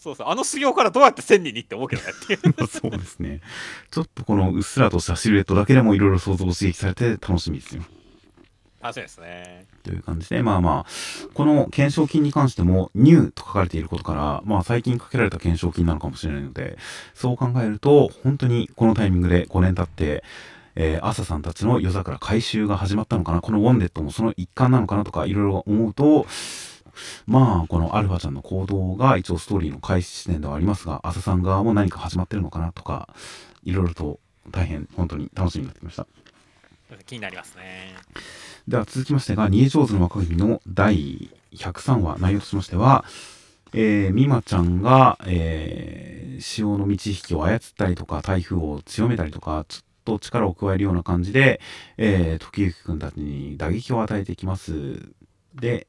そうそう、あの修行からどうやって1000人にって思うけどねっていう。[laughs] そうですね。ちょっとこのうっすらとしたシルエットだけでもいろいろ想像を刺激されて楽しみですよ。楽しみですね。という感じで、まあまあ、この懸賞金に関しても、ニューと書かれていることから、まあ最近かけられた懸賞金なのかもしれないので、そう考えると、本当にこのタイミングで5年経って、えー、朝さんたちの夜桜回収が始まったのかな、このウォンデッドもその一環なのかなとか、いろいろ思うと、まあ、このアルファちゃんの行動が一応ストーリーの開始地点ではありますが、朝さん側も何か始まってるのかなとか、いろいろと大変本当に楽しみになってきました。気になりますね。では続きましてが、逃げ上手の若君の第103話、内容としましては、えー、美馬ちゃんが、えー、潮の満ち引きを操ったりとか、台風を強めたりとか、ちょっと力を加えるような感じで、えー、時行くんたちに打撃を与えていきます。で、え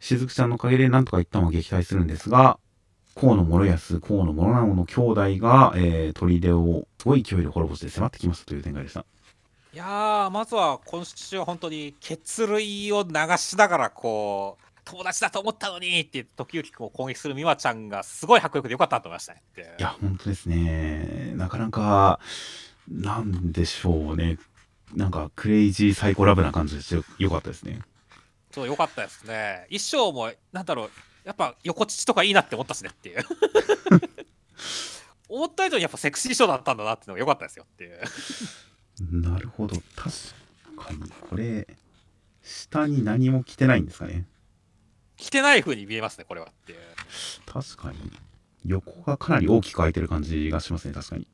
しずくちゃんのおかげでなんとか一旦は撃退するんですが、河野諸安、河野諸直の兄弟が、えー、砦をすごい勢いで滅ぼして迫ってきましたという展開でした。いやー、まずは今週は本当に血類を流しながら、こう、友達だと思ったのにって時行君を攻撃する美和ちゃんがすごい迫力でよかったと思いましたね。いや、本当ですね。なかなか、なんでしょうね。なんか、クレイジーサイコラブな感じでしてよかったですね。そう、よかったですね。衣装も、なんだろう、やっぱ横乳とかいいなって思ったしねっていう。[laughs] 思った以上にやっぱセクシー衣装だったんだなっていうのがよかったですよっていう。なるほど。確かに、これ、下に何も着てないんですかね。着てない風に見えますね、これはっていう。確かに。横がかなり大きく開いてる感じがしますね、確かに。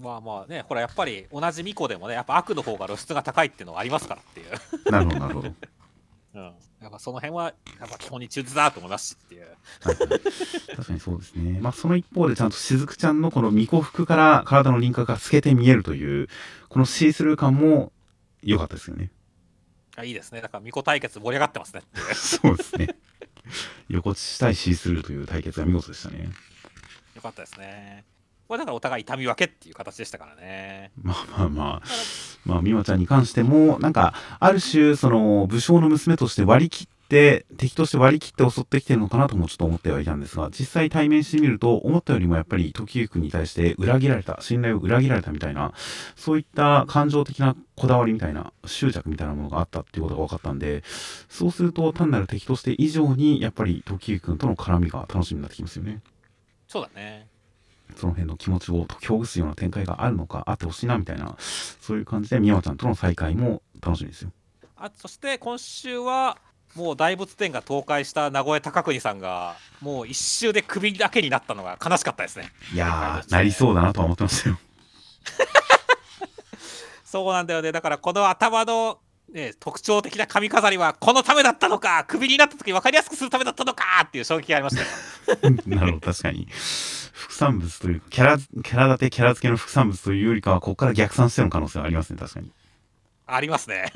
まあまあね、ほらやっぱり同じ巫女でもね、やっぱ悪の方が露出が高いっていうのはありますからっていう。なるほど、なるほど。はいうん。やっぱその辺は、やっぱ基本に忠実だと思いますしっていう。は [laughs] い確かにそうですね。まあ、その一方でちゃんとしずくちゃんのこの巫女服から体の輪郭が透けて見えるという、このシースルー感も良かったですよね。あいいですね。だから、巫女対決盛り上がってますね。そうですね。[laughs] 横地対シースルーという対決が見事でしたね。よかったですね。これだからお互い痛み分けっていう形でしたからね。まあまあまあ、まあ、美和ちゃんに関しても、なんか、ある種、その、武将の娘として割り切って、敵として割り切って襲ってきてるのかなともちょっと思ってはいたんですが、実際対面してみると、思ったよりもやっぱり時行くんに対して裏切られた、信頼を裏切られたみたいな、そういった感情的なこだわりみたいな、執着みたいなものがあったっていうことが分かったんで、そうすると単なる敵として以上に、やっぱり時行くんとの絡みが楽しみになってきますよね。そうだね。その辺の気持ちを解きほぐすような展開があるのか、あってほしいなみたいな、そういう感じで、みやまちゃんとの再会も楽しみですよ。あそして今週は、もう大仏殿が倒壊した名古屋高国さんが、もう一周で首だけになったのが悲しかったですね。いやー、なりそうだなとは思ってましたよ。[laughs] そうなんだよね。だからこの頭の、ね、特徴的な髪飾りはこのためだったのか首になった時分かりやすくするためだったのかっていう衝撃がありましたよ。[laughs] なるほど、確かに。副産物というか、キャラ、キャラ立て、キャラ付けの副産物というよりかは、ここから逆算しての可能性はありますね、確かに。ありますね。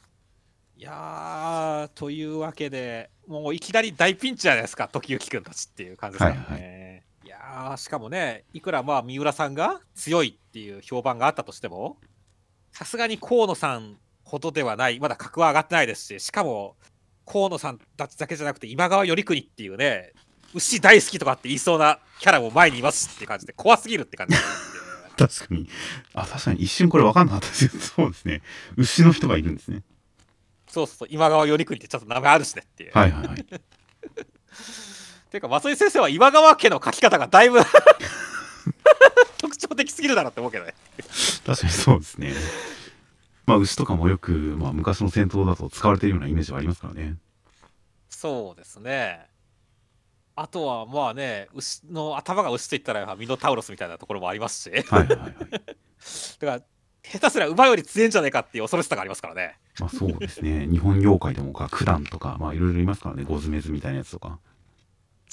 [laughs] いやー、というわけで、もういきなり大ピンチじゃないですか、時行くんたちっていう感じですからね。いやー、しかもね、いくらまあ三浦さんが強いっていう評判があったとしても、さすがに河野さんほどではない、まだ格は上がってないですし、しかも河野さんたちだけじゃなくて、今川頼国っていうね、牛大好きとかって言いそうなキャラも前にいますしっていう感じで、怖すぎるって感じです [laughs] 確かに。あ、確かに一瞬これ分かんなかったですけど、[laughs] そうですね。牛の人がいるんですね。そうそうそう、今川頼国ってちょっと名前あるしねっていう。はいはいはい。[laughs] ていうか、松井先生は今川家の書き方がだいぶ特徴的すぎるだろうって思うけどね。確かにそうですね。まあ、牛とかもよく、まあ、昔の戦闘だと使われているようなイメージはありますからね。そうですね。あとはまあね、牛の頭が牛といったらミノタウロスみたいなところもありますし、だかはいはいはい。[laughs] ら下手すら馬より強いんじゃないかっていう恐ろしさがありますからね。まあそうですね。日本妖怪でもか、九段とか、まあいろいろいますからね。ゴズメズみたいなやつとか。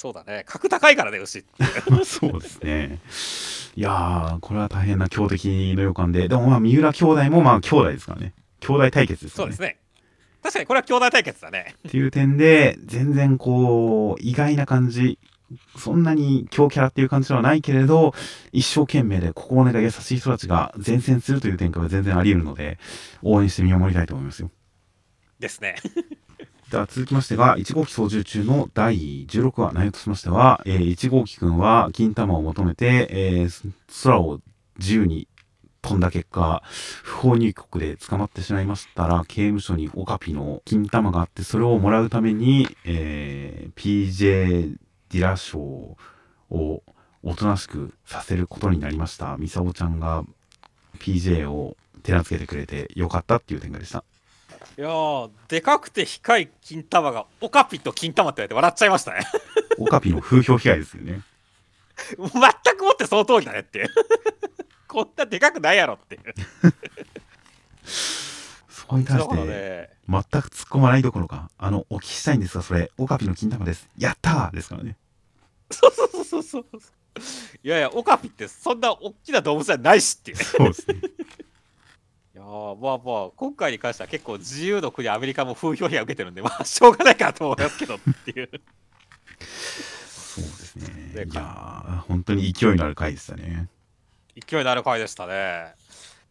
そうだね。格高いからね、牛 [laughs] そうですね。いやー、これは大変な強敵の予感で、でもまあ三浦兄弟もまあ兄弟ですからね。兄弟対決ですね。そうですね。確かにこれは兄弟対決だね。っていう点で、全然こう、意外な感じ。そんなに強キャラっていう感じではないけれど、一生懸命で心根が優しい人たちが前線するという展開は全然あり得るので、応援して見守りたいと思いますよ。ですね。では続きましてが、1号機操縦中の第16話、内容としましては、えー1号機くんは金玉を求めて、えー空を自由に飛んだ結果、不法入国で捕まってしまいましたら、刑務所にオカピの金玉があって、それをもらうために、えー PJ ディラ賞をおとなしくさせることになりました。ミサオちゃんが PJ を手なずけてくれてよかったっていう展開でした。いやー、でかくて低い金玉が、オカピと金玉って言われて笑っちゃいましたね。[laughs] オカピの風評被害ですよね。全くもってその通りだねって。[laughs] こんなでかくないやろって。[laughs] そこに関して、ね、全く突っ込まないどころか、あの、お聞きしたいんですが、それ、オカピの金玉です。やったーですからね。そうそうそうそう。いやいや、オカピってそんな大きな動物じゃないしっていうね。そうですね。いやーまあまあ、今回に関しては結構自由の国アメリカも風評被害を受けてるんで、まあ、[laughs] しょうがないかなと思いますけどっていう。そうですね。でいやー、本当に勢いのある回でしたね。勢いのある回でしたね。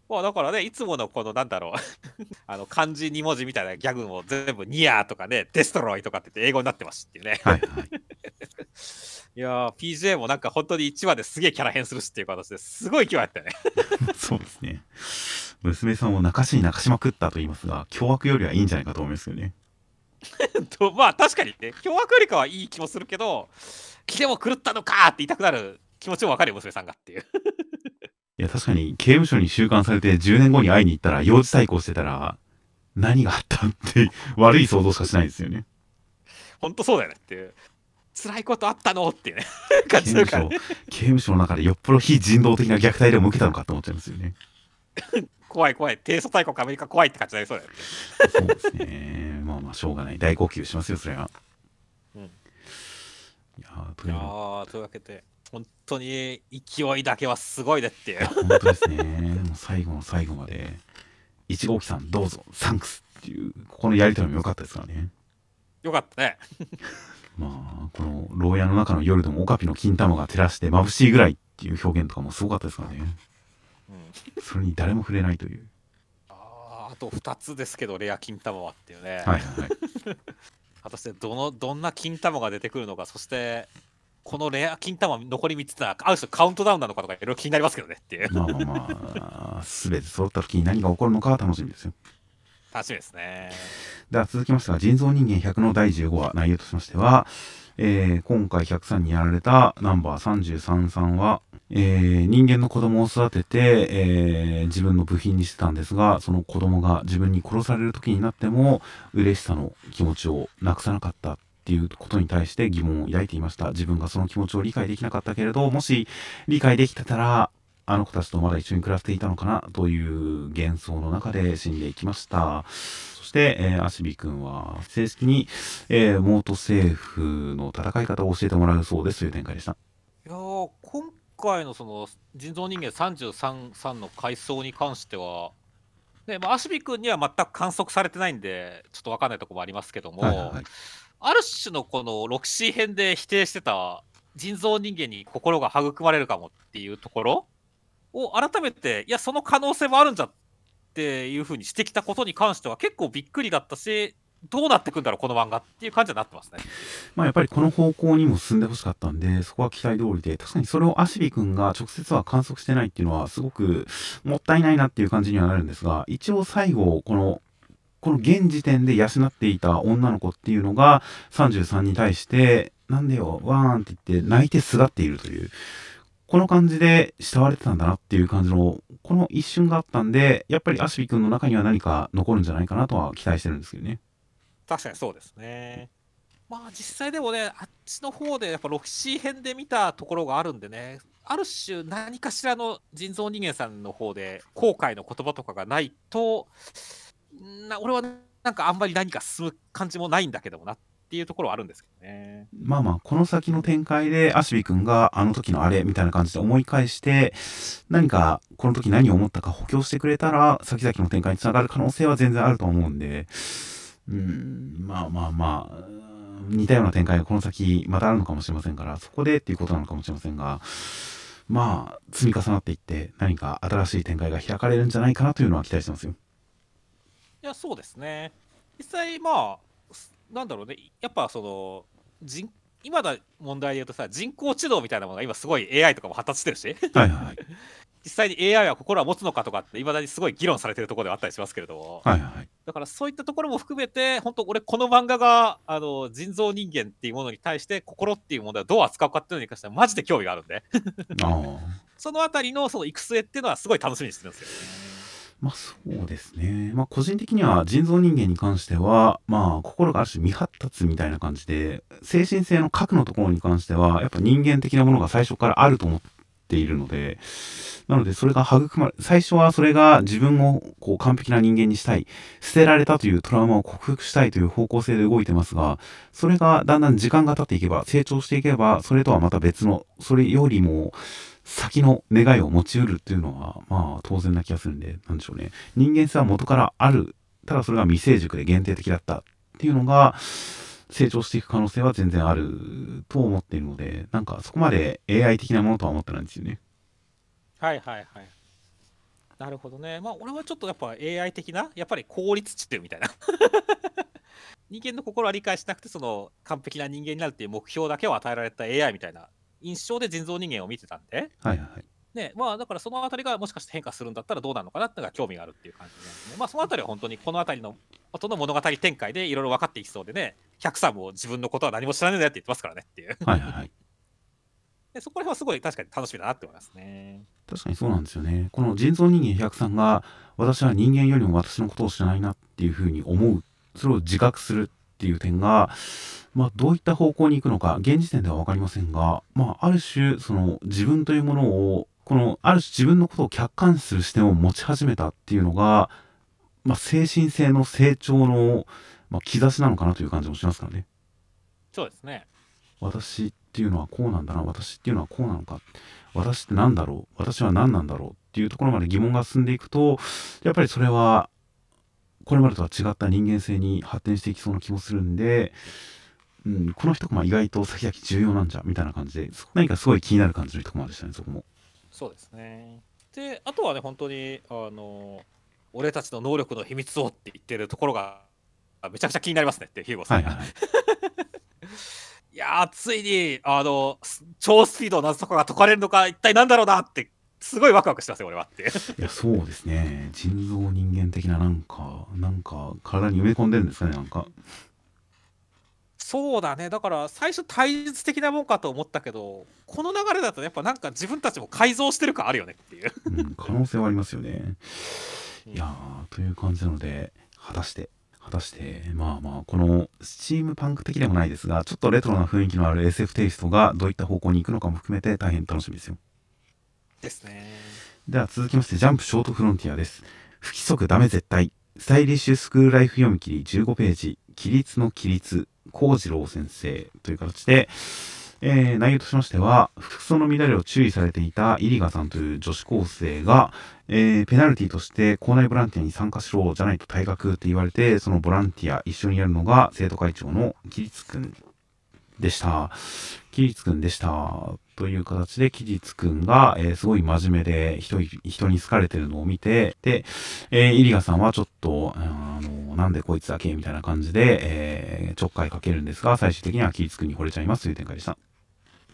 まあだからね、いつものこのなんだろう、[laughs] あの漢字2文字みたいなギャグも全部ニアーとかね、デストロイとかって言って英語になってますしっていうね。はいはい。[laughs] いやー、PJ もなんか本当に1話ですげえキャラ変するしっていう形ですごい勢いあったよね。そうですね。娘さんを泣かしに泣かしまくったと言いますが、凶悪よりはいいんじゃないかと思いますよね。[laughs] とまあ確かにね、凶悪よりかはいい気もするけど、気でも狂ったのかーって言いたくなる気持ちもわかるよ、娘さんがっていう。[laughs] いや、確かに、刑務所に収監されて10年後に会いに行ったら、幼児対抗してたら、何があったって、[laughs] 悪い想像しかしないですよね。本当そうだよねっていう。辛いことあったのっていうね、感じするからね。、刑務所の中でよっぽど非人道的な虐待でも受けたのかと思っちゃいますよね。怖い怖い、低素大国アメリカ怖いって感じになりそうだよね。そうですね。まあまあ、しょうがない。大号泣しますよ、それは。うんいやーといやというわけで、本当に勢いだけはすごいねっていう。本当ですね。もう最後の最後まで、1号機さんどうぞサンクスっていうここのやり取りも良かったですからねよかったねまあこの牢屋の中の夜でもオカピの金玉が照らして眩しいぐらいっていう表現とかもすごかったですからねうんそれに誰も触れないという。あーあと2つですけどレア金玉はっていうね、はいはいはい。[laughs] 果たしてどのどんな金玉が出てくるのかそしてこのレア金玉残り3つってのはある種カウントダウンなのかとかいろいろ気になりますけどねっていう。まあまあまあ全て揃った時に何が起こるのかは楽しみですよ。楽しみですね。では続きましては人造人間100の第15話内容としましては、えー今回103にやられたナンバー33さんは、えー人間の子供を育てて、えー自分の部品にしてたんですがその子供が自分に殺される時になっても嬉しさの気持ちをなくさなかったっていうことに対して疑問を抱いていました自分がその気持ちを理解できなかったけれどもし理解できてたらあの子たちとまだ一緒に暮らしていたのかなという幻想の中で死んでいきました。そして、えー、アシビ君は正式に、えー、モート政府の戦い方を教えてもらうそうですという展開でした。いやー今回のその人造人間33さんの階層に関しては、ねまあ、アシビ君には全く観測されてないんでちょっと分かんないところもありますけども、はいはいはい。ある種のこのロクシー編で否定してた人造人間に心が育まれるかもっていうところを改めていやその可能性もあるんじゃっていうふうにしてきたことに関しては結構びっくりだったしどうなってくんだろうこの漫画っていう感じになってますね。まあやっぱりこの方向にも進んでほしかったんで、そこは期待通りで、確かにそれをアシビ君が直接は観測してないっていうのはすごくもったいないなっていう感じにはなるんですが、一応最後、この、この現時点で養っていた女の子っていうのが33に対して、なんでよ、わーんって言って泣いてすがっているという、この感じで慕われてたんだなっていう感じの、この一瞬があったんで、やっぱりアシビ君の中には何か残るんじゃないかなとは期待してるんですけどね。確かにそうですね。まあ実際でもね、あっちの方でやっぱロキシー編で見たところがあるんでね、ある種何かしらの人造人間さんの方で後悔の言葉とかがないと、な俺はなんかあんまり何か進む感じもないんだけどもなっていうところはあるんですけどね。まあまあ、この先の展開で、アシビ君があの時のあれみたいな感じで思い返して、何か、この時何を思ったか補強してくれたら、先々の展開につながる可能性は全然あると思うんで、うーん、まあまあまあ、似たような展開がこの先またあるのかもしれませんから、そこでっていうことなのかもしれませんが、まあ、積み重なっていって、何か新しい展開が開かれるんじゃないかなというのは期待してますよ。いや、そうですね。実際まあ、すなんだろうね、やっぱその、人今だ問題で言うとさ、人工知能みたいなものが今すごい AI とかも発達してるし、はいはいはい。実際に AI は心は持つのかとかって、いまだにすごい議論されてるところではあったりしますけれども、はいはいはい。だからそういったところも含めて、本当、俺、この漫画があの人造人間っていうものに対して、心っていうものをどう扱うかっていうのに関しては、マジで興味があるんで。[laughs] そのあたりのその育成っていうのは、すごい楽しみにしてるんですよね。まあそうですね。まあ個人的には人造人間に関しては、まあ心がある種未発達みたいな感じで、精神性の核のところに関しては、やっぱ人間的なものが最初からあると思ってているので、なのでそれが育まれ、最初はそれが自分をこう完璧な人間にしたい、捨てられたというトラウマを克服したいという方向性で動いてますが、それがだんだん時間が経っていけば、成長していけば、それとはまた別の、それよりも、先の願いを持ち得るっていうのは、まあ当然な気がするんで、なんでしょうね。人間性は元からある。ただそれが未成熟で限定的だったっていうのが、成長していく可能性は全然あると思っているので、なんかそこまで AI 的なものとは思ってないんですよね。はいはいはい。なるほどね。まあ、俺はちょっとやっぱ AI 的な、やっぱり効率値っていうみたいな。[laughs] 人間の心は理解しなくて、その完璧な人間になるっていう目標だけを与えられた AI みたいな印象で人造人間を見てたんで、はいはいはい。ね、まあだからそのあたりがもしかして変化するんだったらどうなのかなっていうのが興味があるっていう感じなんですね。まあそのあたりは本当にこのあたりの後の物語展開でいろいろ分かっていきそうでね、100さんも自分のことは何も知らないんだよって言ってますからねっていう。はいはいはい。[laughs] でそこら辺はすごい確かに楽しみだなって思いますね。確かにそうなんですよね。この人造人間100さんが、私は人間よりも私のことを知らないなっていうふうに思う。それを自覚するっていう点が、まあどういった方向に行くのか、現時点ではわかりませんが、まあある種、その自分というものを、このある種自分のことを客観視する視点を持ち始めたっていうのが、まあ精神性の成長の、まあ、兆しなのかなという感じもしますからね。そうですね。私っていうのはこうなんだな私っていうのはこうなのか私って何だろう私は何なんだろうっていうところまで疑問が進んでいくとやっぱりそれはこれまでとは違った人間性に発展していきそうな気もするんで、うん、この一コマ意外と先々重要なんじゃみたいな感じで何かすごい気になる感じの一コマでしたねそこもそうですねであとはね本当にあの俺たちの能力の秘密をって言ってるところがめちゃくちゃ気になりますねってヒューゴさん、はいはい、い。[laughs] やついにあの超スピードの謎とかが解かれるのか一体なんだろうなってすごいワクワクしてますよ俺はって。いやそうですね。人造人間的ななんかなんか体に埋め込んでるんですかねなんか。そうだね。だから最初対立的なもんかと思ったけどこの流れだとやっぱなんか自分たちも改造してる感あるよねっていう。うん、可能性はありますよね。いやという感じなので果たして果たしてまあまあこのスチームパンク的でもないですがちょっとレトロな雰囲気のある SF テイストがどういった方向に行くのかも含めて大変楽しみですよ。ですね。では続きましてジャンプショートフロンティアです。不規則ダメ絶対。スタイリッシュスクールライフ読み切り15ページ。規律の規律。幸次郎先生という形で、えー、内容としましては、服装の乱れを注意されていたイリガさんという女子高生が、えー、ペナルティとして校内ボランティアに参加しろじゃないと退学って言われて、そのボランティア一緒にやるのが生徒会長のキリツくんでした。キリツくんでした。という形で、キリツくんが、えー、すごい真面目で人、人に好かれてるのを見て、で、えー、イリガさんはちょっと、あの、なんでこいつだけ？みたいな感じで、えー、ちょっかいかけるんですが、最終的にはキリツくんに惚れちゃいますという展開でした。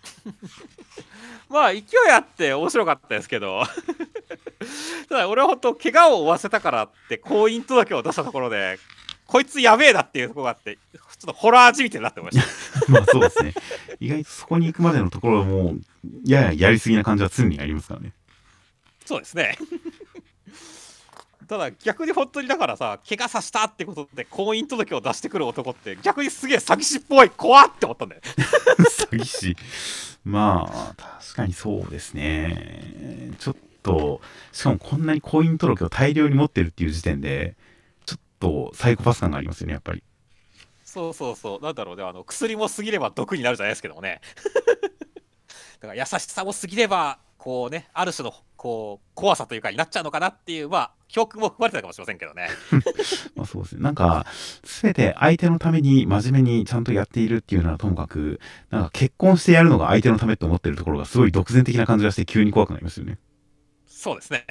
[laughs] まあ、勢いあって面白かったですけど [laughs] ただ俺は本当、怪我を負わせたからって、婚姻届を出したところで、こいつやべえなっていうところがあって、ちょっとホラーじみてるなって思いました。[laughs] まあそうですね。意外とそこに行くまでのところも、やややりすぎな感じは常にありますからね。そうですね。ただ逆に本当にだからさ怪我させたってことで婚姻届を出してくる男って逆にすげえ詐欺師っぽい怖って思ったんだよ。[laughs] 詐欺師。まあ確かにそうですね。ちょっとしかもこんなに婚姻届を大量に持ってるっていう時点でとサイコパス感がありますよねやっぱり。そうそうそう。なんだろうね。あの薬も過ぎれば毒になるじゃないですけどもねだから優しさも過ぎればこうねある種のこう怖さというかになっちゃうのかなっていうまあ教訓も含まれてたかもしれませんけどね。[laughs] まあそうですね。なんか全て相手のために真面目にちゃんとやっているっていうのはともかくなんか結婚してやるのが相手のためって思ってるところがすごい独善的な感じがして急に怖くなりますよね。そうですね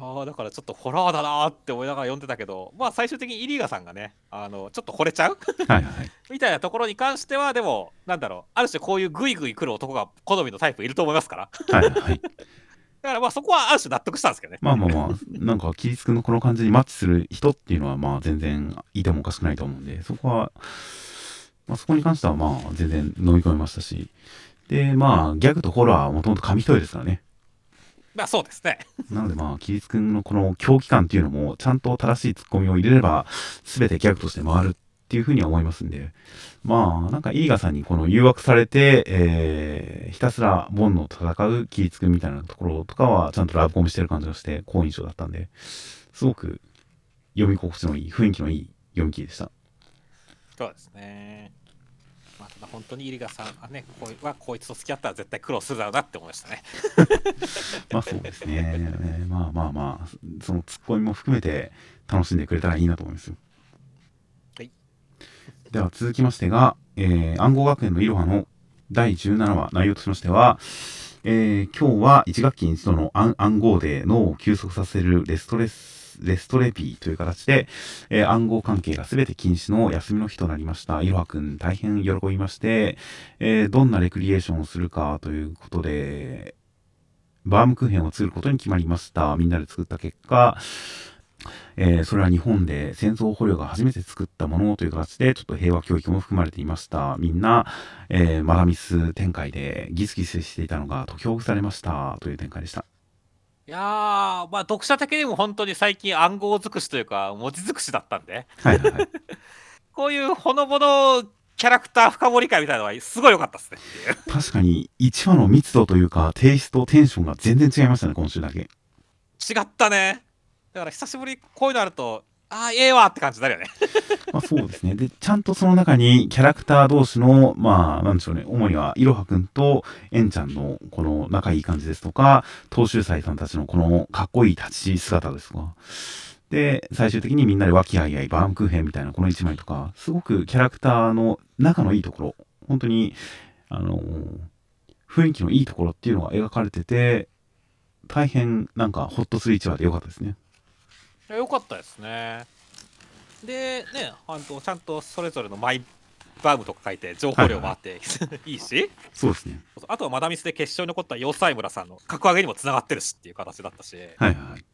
あだからちょっとホラーだなって思いながら読んでたけどまあ最終的にイリーガさんがねあのちょっと惚れちゃう？はい、はい、[laughs] みたいなところに関してはでもなんだろうある種こういうグイグイ来る男が好みのタイプいると思いますから。はい、はい、[laughs] だからまあそこはある種納得したんですけどね。まあまあまあなんかキリス君のこの感じにマッチする人っていうのはまあ全然いてもおかしくないと思うんでそこは、まあ、そこに関してはまあ全然飲み込めましたし。でまあギャグとホラーはもともと紙一重ですからねまあそうですね。なのでまあ、キリス君のこの狂気感っていうのも、ちゃんと正しいツッコミを入れれば、すべてギャグとして回るっていうふうには思いますんで、まあ、なんかイーガさんにこの誘惑されて、えー、ひたすらボンの戦うキリス君みたいなところとかは、ちゃんとラブコメしてる感じがして、好印象だったんで、すごく読み心地のいい、雰囲気のいい読み切りでした。そうですね。まあ、本当にイリガさんはねこはこいつと付き合ったら絶対苦労するだろうなって思いましたね。[laughs] まあそうですね。[laughs] まあまあまあそのツッコミも含めて楽しんでくれたらいいなと思いますよ。はい。では続きましてが、えー、暗号学園のいろはの第17話内容としましてはえー、今日は1学期に一度の暗号で脳を休息させるレストレスレストレピーという形で、えー、暗号関係が全て禁止の休みの日となりました。いろはくん大変喜びまして、えー、どんなレクリエーションをするかということで、バームクーヘンを作ることに決まりました。みんなで作った結果、えー、それは日本で戦争捕虜が初めて作ったものという形で、ちょっと平和教育も含まれていました。みんな、えー、マダミス展開でギスギスしていたのが解きほぐされましたという展開でした。いやー、まあ、読者的にも本当に最近暗号尽くしというか、文字尽くしだったんで、はいはい、[laughs] こういうほのぼのキャラクター深掘り会みたいなのはすごい良かったですね。確かに、1話の密度というか、テイスト、テンションが全然違いましたね、今週だけ。違ったね。だから久しぶりこういうのあると、ああ、ええわって感じになるよね。[laughs] まあそうですね。で、ちゃんとその中にキャラクター同士の、まあ、なんでしょうね。主にはいろはくんとえんちゃんのこの仲いい感じですとか、東秀斎さんたちのこのかっこいい立ち姿ですとか。で、最終的にみんなで和気あいあいバームクーヘンみたいなこの一枚とか、すごくキャラクターの仲のいいところ、本当に、あの雰囲気のいいところっていうのが描かれてて、大変なんかホッとする一話でよかったですね。よかったですね。で、ね、あのちゃんとそれぞれのマイバームとか書いて、情報量もあって、はい、いいし、そうですね。あとはマダミスで決勝に残った要塞村さんの格上げにもつながってるしっていう形だったし、はいはい。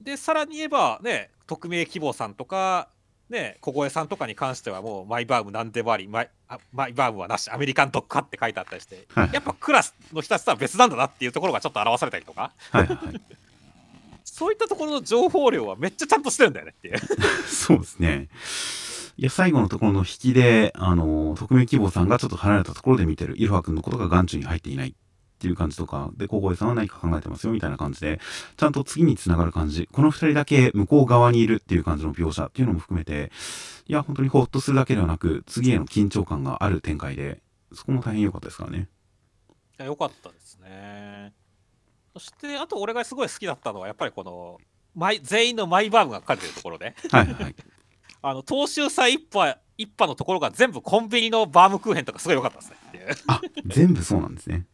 で、さらに言えば、ね、匿名希望さんとか、ね、小越さんとかに関してはもうマイバームなんでもありマイあマイバームはなしアメリカンドッグかって書いてあったりして、はい、やっぱクラスの人たちとは別なんだなっていうところがちょっと表されたりとか、はいはいそういったところの情報量はめっちゃちゃんとしてるんだよねっていう [laughs] そうですねいや最後のところの引きであの匿名希望さんがちょっと離れたところで見てるいろはくんのことが眼中に入っていないっていう感じとか、で、小声さんは何か考えてますよみたいな感じで、ちゃんと次につながる感じ、この二人だけ向こう側にいるっていう感じの描写っていうのも含めて、いや、本当にほっとするだけではなく、次への緊張感がある展開で、そこも大変良かったですからね。いや、良かったで。そして、あと俺がすごい好きだったのは、やっぱりこの、マイ全員のマイバームが書かれてるところで、はいはい。[laughs] あの、東秀祭一派、一派のところが全部コンビニのバームクーヘンとかすごい良かったですね。あ、全部そうなんですね。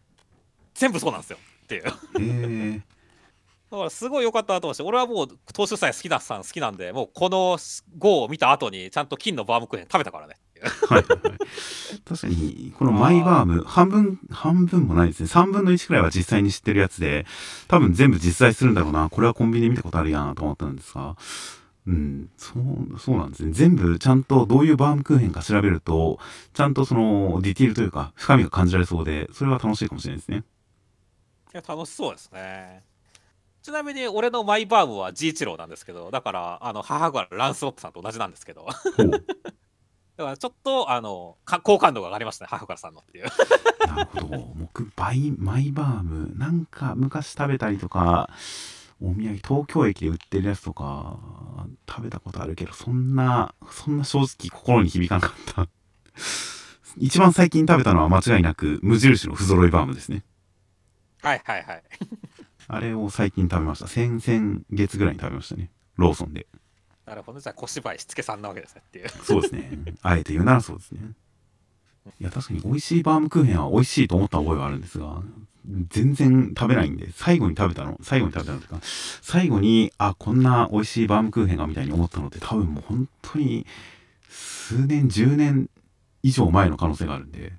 全部そうなんですよっていう。[laughs] だからすごい良かったなと思って俺はもう投手祭好きださん好きなんでもうこの5を見た後にちゃんと金のバームクーヘン食べたからねはい、はい、確かにこのマイバーム半分半分もないですね。3分の1くらいは実際に知ってるやつで多分全部実在するんだろうな。これはコンビニで見たことあるやなと思ったんですが。うん、そう、そうなんですね。全部ちゃんとどういうバームクーヘンか調べると、ちゃんとそのディティールというか深みが感じられそうで、それは楽しいかもしれないですね。や楽しそうですね。ちなみに俺のマイバームは G 一郎なんですけどだからあの母がランスロットさんと同じなんですけどだからちょっとあの好感度が上がりましたね母からさんのっていうなるほど僕バイマイバームなんか昔食べたりとかお土産東京駅で売ってるやつとか食べたことあるけどそんなそんな正直心に響かなかった一番最近食べたのは間違いなく無印の不揃いバームですねはいはいはい。あれを最近食べました。先々月ぐらいに食べましたね。ローソンで。なるほど。じゃあ小芝居しつけさんなわけですねっていう。そうですね。あえて言うならそうですね。いや、確かに美味しいバームクーヘンは美味しいと思った覚えはあるんですが、全然食べないんで、最後に食べたの、最後に食べたのとか、最後に、あ、こんな美味しいバームクーヘンがみたいに思ったのって多分もう本当に数年、10年以上前の可能性があるんで、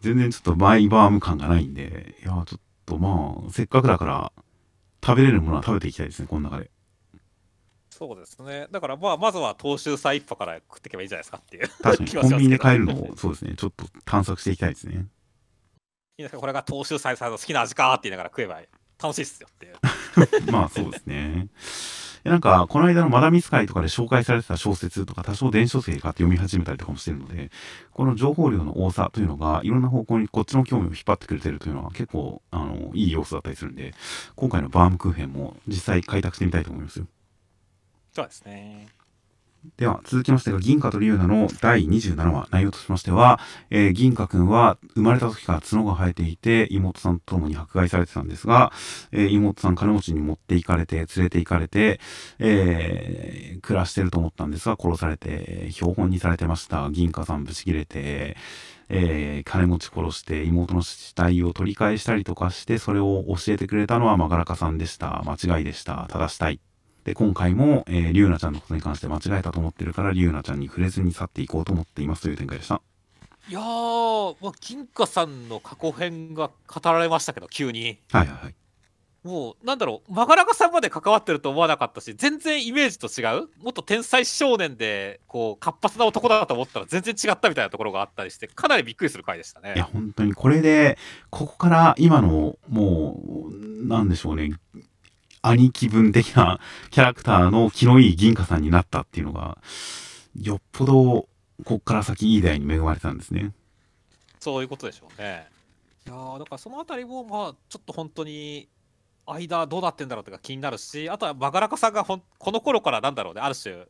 全然ちょっとマイバーム感がないんで、いや、ちょっとまあ、せっかくだから、食べれるものは食べていきたいですね、この中で。そうですね。だからまあ、まずは東州菜一派から食っていけばいいじゃないですかっていう。確かに、コンビニで買えるのを、そうですね、ちょっと探索していきたいですね。いいですか、これが東州菜さんの好きな味かって言いながら食えば楽しいっすよっていう。[laughs] まあ、そうですね。なんか、この間のマダミス会とかで紹介されてた小説とか多少電子書籍買って読み始めたりとかもしてるので、この情報量の多さというのが、いろんな方向にこっちの興味を引っ張ってくれてるというのは結構、あの、いい要素だったりするんで、今回のバームクーヘンも実際開拓してみたいと思いますよ。そうですね。では、続きましてが、銀河と龍奈の第27話、内容としましては、えー、銀河くんは生まれた時から角が生えていて、妹さんと共に迫害されてたんですが、えー、妹さん金持ちに持って行かれて、連れて行かれて、えー、暮らしてると思ったんですが、殺されて、標本にされてました。銀河さんぶち切れて、えー、金持ち殺して妹の死体を取り返したりとかして、それを教えてくれたのはマガラカさんでした。間違いでした。正したい。で、今回も、えー、リュウナちゃんのことに関して間違えたと思ってるから、リュウナちゃんに触れずに去っていこうと思っていますという展開でした。いやー、まあ、金貨さんの過去編が語られましたけど、急に。はいはいはい。もう、なんだろう、マガラカさんまで関わってると思わなかったし、全然イメージと違う、もっと天才少年で、こう、活発な男だと思ったら全然違ったみたいなところがあったりして、かなりびっくりする回でしたね。いや、本当にこれで、ここから今の、もう、なんでしょうね、兄貴分的なキャラクターの気のいい銀貨さんになったっていうのが、よっぽど、こっから先いい代に恵まれたんですね。そういうことでしょうね。いやだからそのあたりも、まあ、ちょっと本当に、間どうなってんだろうとか気になるし、あとはマガラカさんがほんこの頃からなんだろうね、ある種、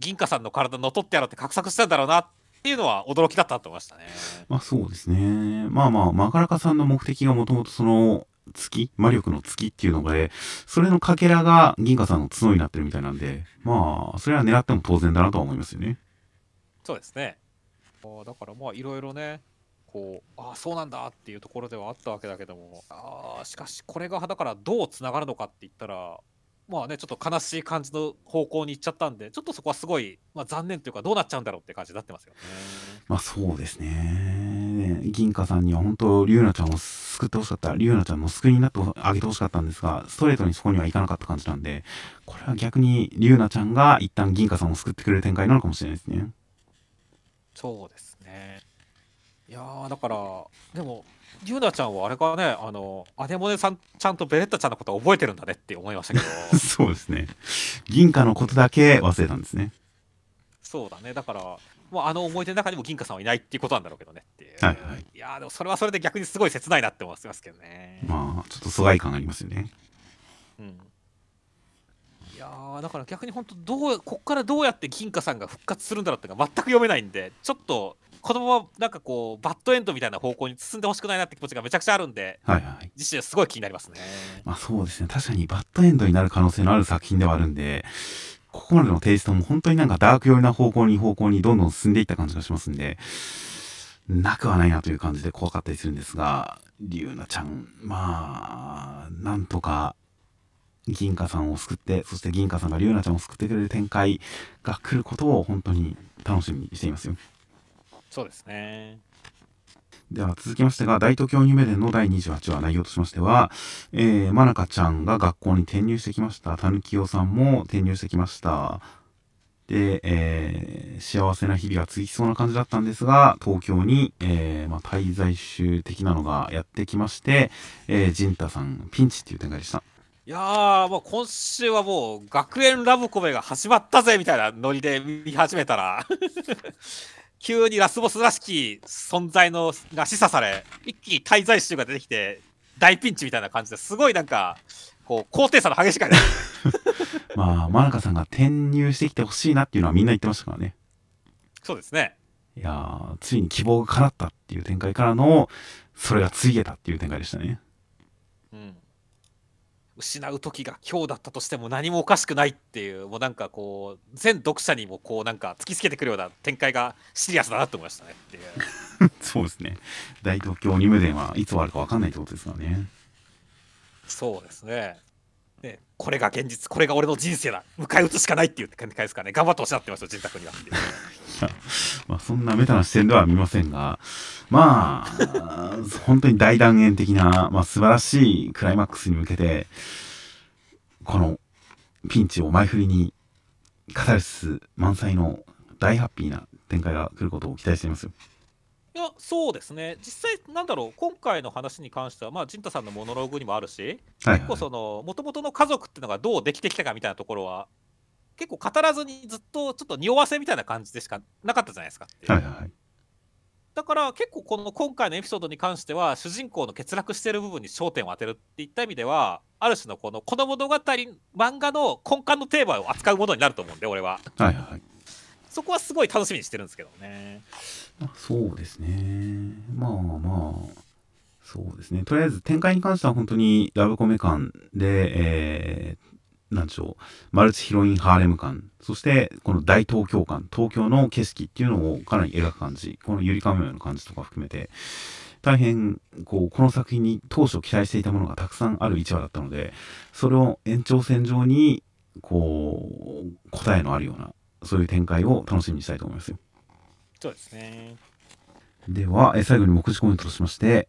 銀貨さんの体乗っ取ってやろうって画策したんだろうなっていうのは驚きだったと思いましたね。まあそうですね。まあまあ、マカラカさんの目的がもともとその、月？魔力の月っていうので、それのかけらが銀河さんの角になってるみたいなんで、まあ、それは狙っても当然だなとは思いますよね。そうですね。あだからまあいろいろね、こう、ああ、そうなんだっていうところではあったわけだけども、ああ、しかしこれがだからどうつながるのかって言ったら、まあね、ちょっと悲しい感じの方向に行っちゃったんで、ちょっとそこはすごい、まあ、残念というか、どうなっちゃうんだろうって感じになってますよね。まあそうですね。銀貨さんには本当、リュウナちゃんを救ってほしかった。リュウナちゃんも救いになってあげてほしかったんですが、ストレートにそこにはいかなかった感じなんで、これは逆にリュウナちゃんが一旦銀貨さんを救ってくれる展開なのかもしれないですね。そうですね。いやー、だから、でも、リュウナちゃんはあれかね、あの、アネモネさん、ちゃんとベレッタちゃんのこと覚えてるんだねって思いましたけど。[laughs] そうですね。銀貨のことだけ忘れたんですね。そうだね。だから、もうあの思い出の中にも銀貨さんはいないっていうことなんだろうけどねっていう。はいはい。いやーでもそれはそれで逆にすごい切ないなって思いますけどね。まあ、ちょっと疎外感ありますよね。うん。いやーだから逆に本当どう、こっからどうやって銀貨さんが復活するんだろうっていうのが全く読めないんで、ちょっと、このままなんかこう、バッドエンドみたいな方向に進んでほしくないなって気持ちがめちゃくちゃあるんで、はいはい。自身はすごい気になりますね。まあそうですね。確かにバッドエンドになる可能性のある作品ではあるんで、ここまでのテイストも本当になんかダーク寄りな方向に方向にどんどん進んでいった感じがしますんで、なくはないなという感じで怖かったりするんですが、リュウナちゃん、まあ、なんとか、銀貨さんを救って、そして銀貨さんがリュウナちゃんを救ってくれる展開が来ることを本当に楽しみにしていますよ。そうですね。では続きましてが、大東京夢伝の第28話内容としましては、えー、まなかちゃんが学校に転入してきました。たぬきよさんも転入してきました。で、えー、幸せな日々が続きそうな感じだったんですが、東京に、えー、まあ、滞在集的なのがやってきまして、えー、ジンタさん、ピンチっていう展開でした。いやー、もう今週はもう学園ラブコメが始まったぜみたいなノリで見始めたら、急にラスボスらしき存在のが示唆され、一気に滞在集が出てきて、大ピンチみたいな感じですごいなんか、こう、高低差の激しい感じ。[laughs] まあ、まなかさんが転入してきてほしいなっていうのはみんな言ってましたからね。そうですね。いやー、ついに希望が叶ったっていう展開からの、それがついえたっていう展開でしたね。うん。失う時が今日だったとしても何もおかしくないっていう、もうなんかこう、全読者にもこうなんか突きつけてくるような展開がシリアスだなと思いましたねっていう。[laughs] そうですね。大東京ニム伝はいつ終わるか分かんないってことですからね。そうですね。これが現実、これが俺の人生だ、迎え撃つしかないっていう感じですかね、頑張っておっしゃってますよ、人宅には。[laughs] まあ、そんなメタな視点では見ませんが、まあ、本当に大断言的な、まあ、素晴らしいクライマックスに向けて、このピンチを前振りに、カタルシス満載の大ハッピーな展開が来ることを期待していますよ。いや、そうですね、実際、なんだろう、今回の話に関しては、まあ、陣太さんのモノローグにもあるし、はい、結構その、もともとの家族っていうのがどうできてきたかみたいなところは、結構語らずにずっとちょっと匂わせみたいな感じでしかなかったじゃないですか。はいはい。だから結構この今回のエピソードに関しては主人公の欠落している部分に焦点を当てるっていった意味ではある種のこのこの物語漫画の根幹のテーマを扱うものになると思うんで俺ははいはい。そこはすごい楽しみにしてるんですけどねそうですね。まあまあ、そうですね。とりあえず展開に関しては本当にラブコメ感で、えー、なんでしょう、マルチヒロインハーレム感、そしてこの大東京感、東京の景色っていうのをかなり描く感じ、このゆりかもめの感じとか含めて、大変、こう、この作品に当初期待していたものがたくさんある1話だったので、それを延長線上に、こう、答えのあるような、そういう展開を楽しみにしたいと思いますよ。そうですねでは、えー最後に目次コメントとしまして、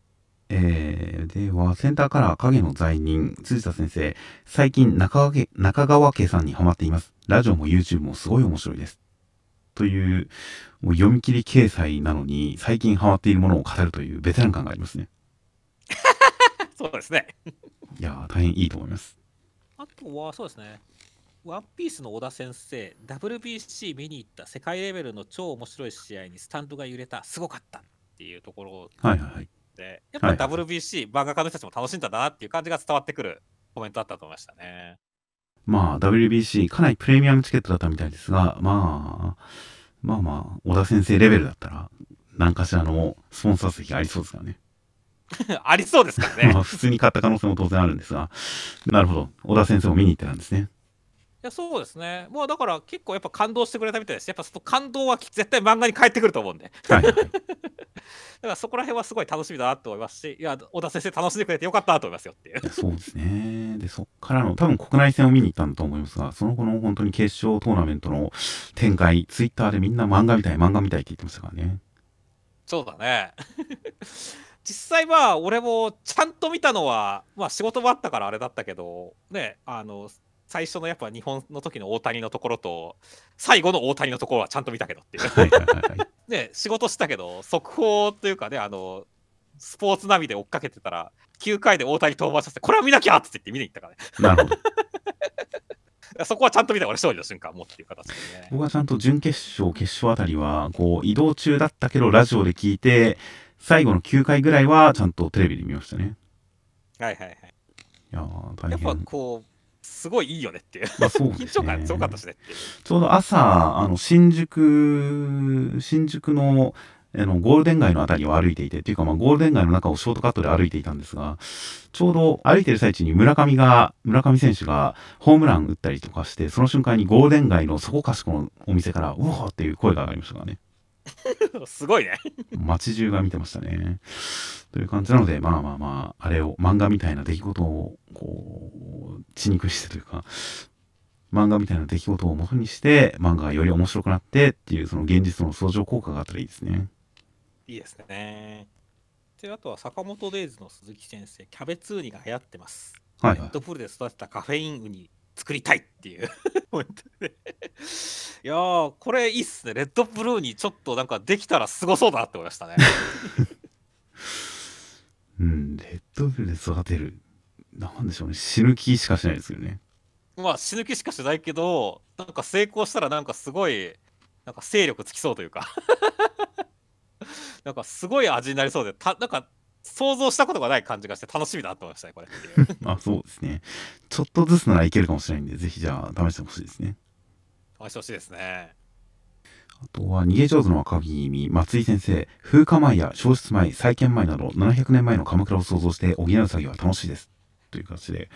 えー、では、センターカラー影の罪人、辻田先生、最近中川家、中川家さんにハマっています。ラジオも YouTube もすごい面白いです。という、もう読み切り掲載なのに、最近ハマっているものを語るというベテラン感がありますね。[laughs] そうですねいやー、大変いいと思います。あとはそうですねワンピースの小田先生 WBC 見に行った世界レベルの超面白い試合にスタンドが揺れたすごかったっていうところはいはいはい。でやっぱ WBC、漫画家の人たちも楽しんだなっていう感じが伝わってくるコメントだったと思いましたねまあ、WBC、かなりプレミアムチケットだったみたいですが、まあ、まあまあ、小田先生レベルだったら、何かしらのスポンサー席ありそうですからね。[laughs] ありそうですからね。まあ、普通に買った可能性も当然あるんですが、なるほど。小田先生も見に行ってたんですね。いやそうですね。もうだから結構やっぱ感動してくれたみたいです。やっぱその感動は絶対漫画に返ってくると思うんで。はい、はい。[laughs] だからそこら辺はすごい楽しみだなと思いますし、いや、小田先生楽しんでくれてよかったと思いますよっていう。そうですね。で、そっからの、多分国内戦を見に行ったんだと思いますが、その後の本当に決勝トーナメントの展開、ツイッターでみんな漫画みたい、漫画みたいって言ってましたからね。そうだね。[laughs] 実際まあ俺もちゃんと見たのはまあ仕事もあったからあれだったけどねあの最初のやっぱ日本の時の大谷のところと最後の大谷のところはちゃんと見たけどっていう仕事したけど速報というかねあのスポーツナビで追っかけてたら9回で大谷登板させてこれは見なきゃって言って見に行ったからねなるほど。[laughs] そこはちゃんと見た俺勝利の瞬間もっていう形でね僕はちゃんと準決勝、決勝あたりは、こう、移動中だったけど、ラジオで聞いて、最後の9回ぐらいは、ちゃんとテレビで見ましたね。はいはいはいいややっぱ変。こうすごいいいよねっていう。まあそうね。緊張感強かったしねちょうど朝、あの、新宿、新宿の、あの、ゴールデン街のあたりを歩いていて、っていうか、まあ、ゴールデン街の中をショートカットで歩いていたんですが、ちょうど歩いてる最中に村上が、村上選手がホームラン打ったりとかして、その瞬間にゴールデン街のそこかしこのお店から、うおーっていう声が上がりましたからね。[laughs] すごいね街中が見てましたね。という感じなので、まあまあまあ、あれを、漫画みたいな出来事を、こう、血肉にしてというか、漫画みたいな出来事を元にして、漫画がより面白くなってっていう、その現実の相乗効果があったらいいですね。いいですね。で、あとは坂本デイズの鈴木先生、キャベツウニが流行ってます。はいはい。レッドプールで育てたカフェインウニ作りたいっていう。[laughs] いやー、これいいっすね。レッドブルーにちょっとなんかできたらすごそうだなって思いましたね。[laughs] うん、レッドブルで育てる。なんでしょうね。死ぬ気しかしないですよね。まあ死ぬ気しかしないけど、なんか成功したらなんかすごい、なんか勢力つきそうというか。[laughs] なんかすごい味になりそうで、たなんか想像したことがない感じがして楽しみだなと思いましたね、これ。ま [laughs] あそうですね。ちょっとずつならいけるかもしれないんで、ぜひじゃあ試してほしいですね。試してほしいですね。あとは、逃げ上手の若君、松井先生、風化前や消失前、再建前など、700年前の鎌倉を想像して補う作業は楽しいです。という形で。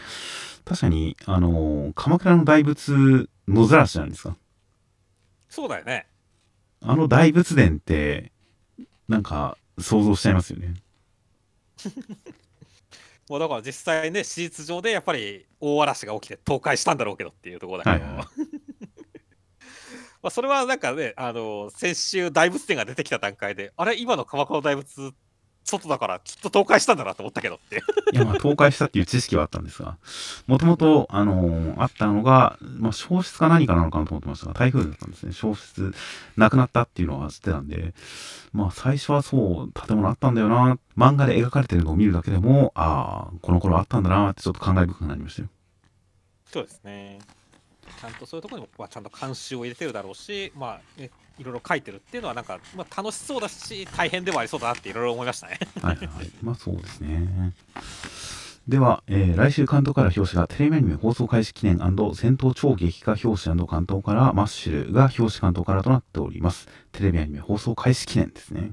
確かに、あのー鎌倉の大仏、野ざらしないですか。そうだよね。あの大仏殿って、なんか、想像しちゃいますよね。[laughs] もうだから実際ね、史実上でやっぱり大嵐が起きて倒壊したんだろうけどっていうところだけど、はい。は [laughs] いまあそれはなんかね、あの先週大仏殿が出てきた段階で、あれ、今の鎌倉の大仏、外だからきっと倒壊したんだなと思ったけどっていや、まあ、倒壊したっていう知識はあったんですが、もともと、あのーあったのが、まあ、消失か何かなのかなと思ってましたが、台風だったんですね。消失、なくなったっていうのは知ってたんで、まあ、最初はそう、建物あったんだよな、漫画で描かれてるのを見るだけでも、ああ、この頃あったんだなってちょっと感慨深くなりましたよ。そうですね。ちゃんとそういうところにも、まあ、ちゃんと監修を入れてるだろうし、まあ、ね、いろいろ書いてるっていうのは、なんか、まあ、楽しそうだし、大変でもありそうだなっていろいろ思いましたね。はいはいはい。まあそうですね。では、えー来週関東から表紙がテレビアニメ放送開始記念戦闘超激化表紙関東からマッシュルが表紙関東からとなっております。テレビアニメ放送開始記念ですね。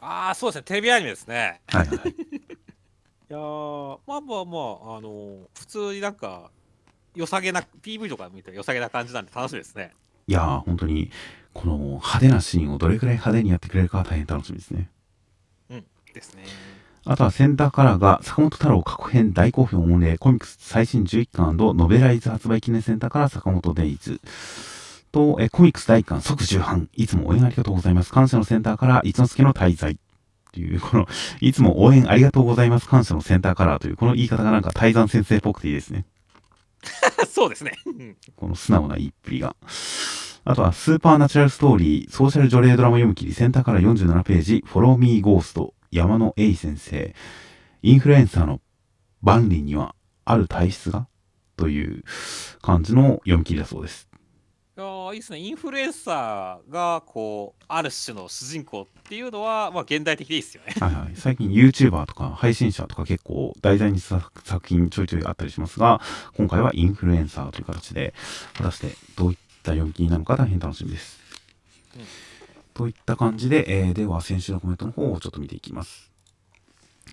ああ、そうですね、テレビアニメですね。はいはいはい。[laughs] いやーまあまあまあ、あのー普通になんか、良さげな、PV とか見て良さげな感じなんで楽しみですね。いやー、本当に、この派手なシーンをどれくらい派手にやってくれるかは大変楽しみですね。ですね。あとはセンターカラーが坂本太郎過去編大好評御礼コミックス最新11巻ノベライズ発売記念センターから坂本デイズ。と、えコミックス第1巻即重版。いつも応援ありがとうございます。感謝のセンターから一之輔の滞在。っていう、この、いつも応援ありがとうございます。感謝のセンターカラーという、この言い方がなんか泰山先生っぽくていいですね。[laughs] そうですね。この素直な言いっぷりが。あとは、スーパーナチュラルストーリー、ソーシャル除霊ドラマ読み切り、センターから47ページ、フォローミーゴースト、山野栄先生、インフルエンサーの万里にはある体質が？という感じの読み切りだそうです。いやーいいですね。インフルエンサーが、こう、ある種の主人公っていうのは、まあ、現代的でいいですよね。はいはい。最近 YouTuber とか配信者とか結構題材にした作品ちょいちょいあったりしますが、今回はインフルエンサーという形で、果たしてどういった読み切りなのか大変楽しみです。うんといった感じで、えーでは先週のコメントの方をちょっと見ていきます。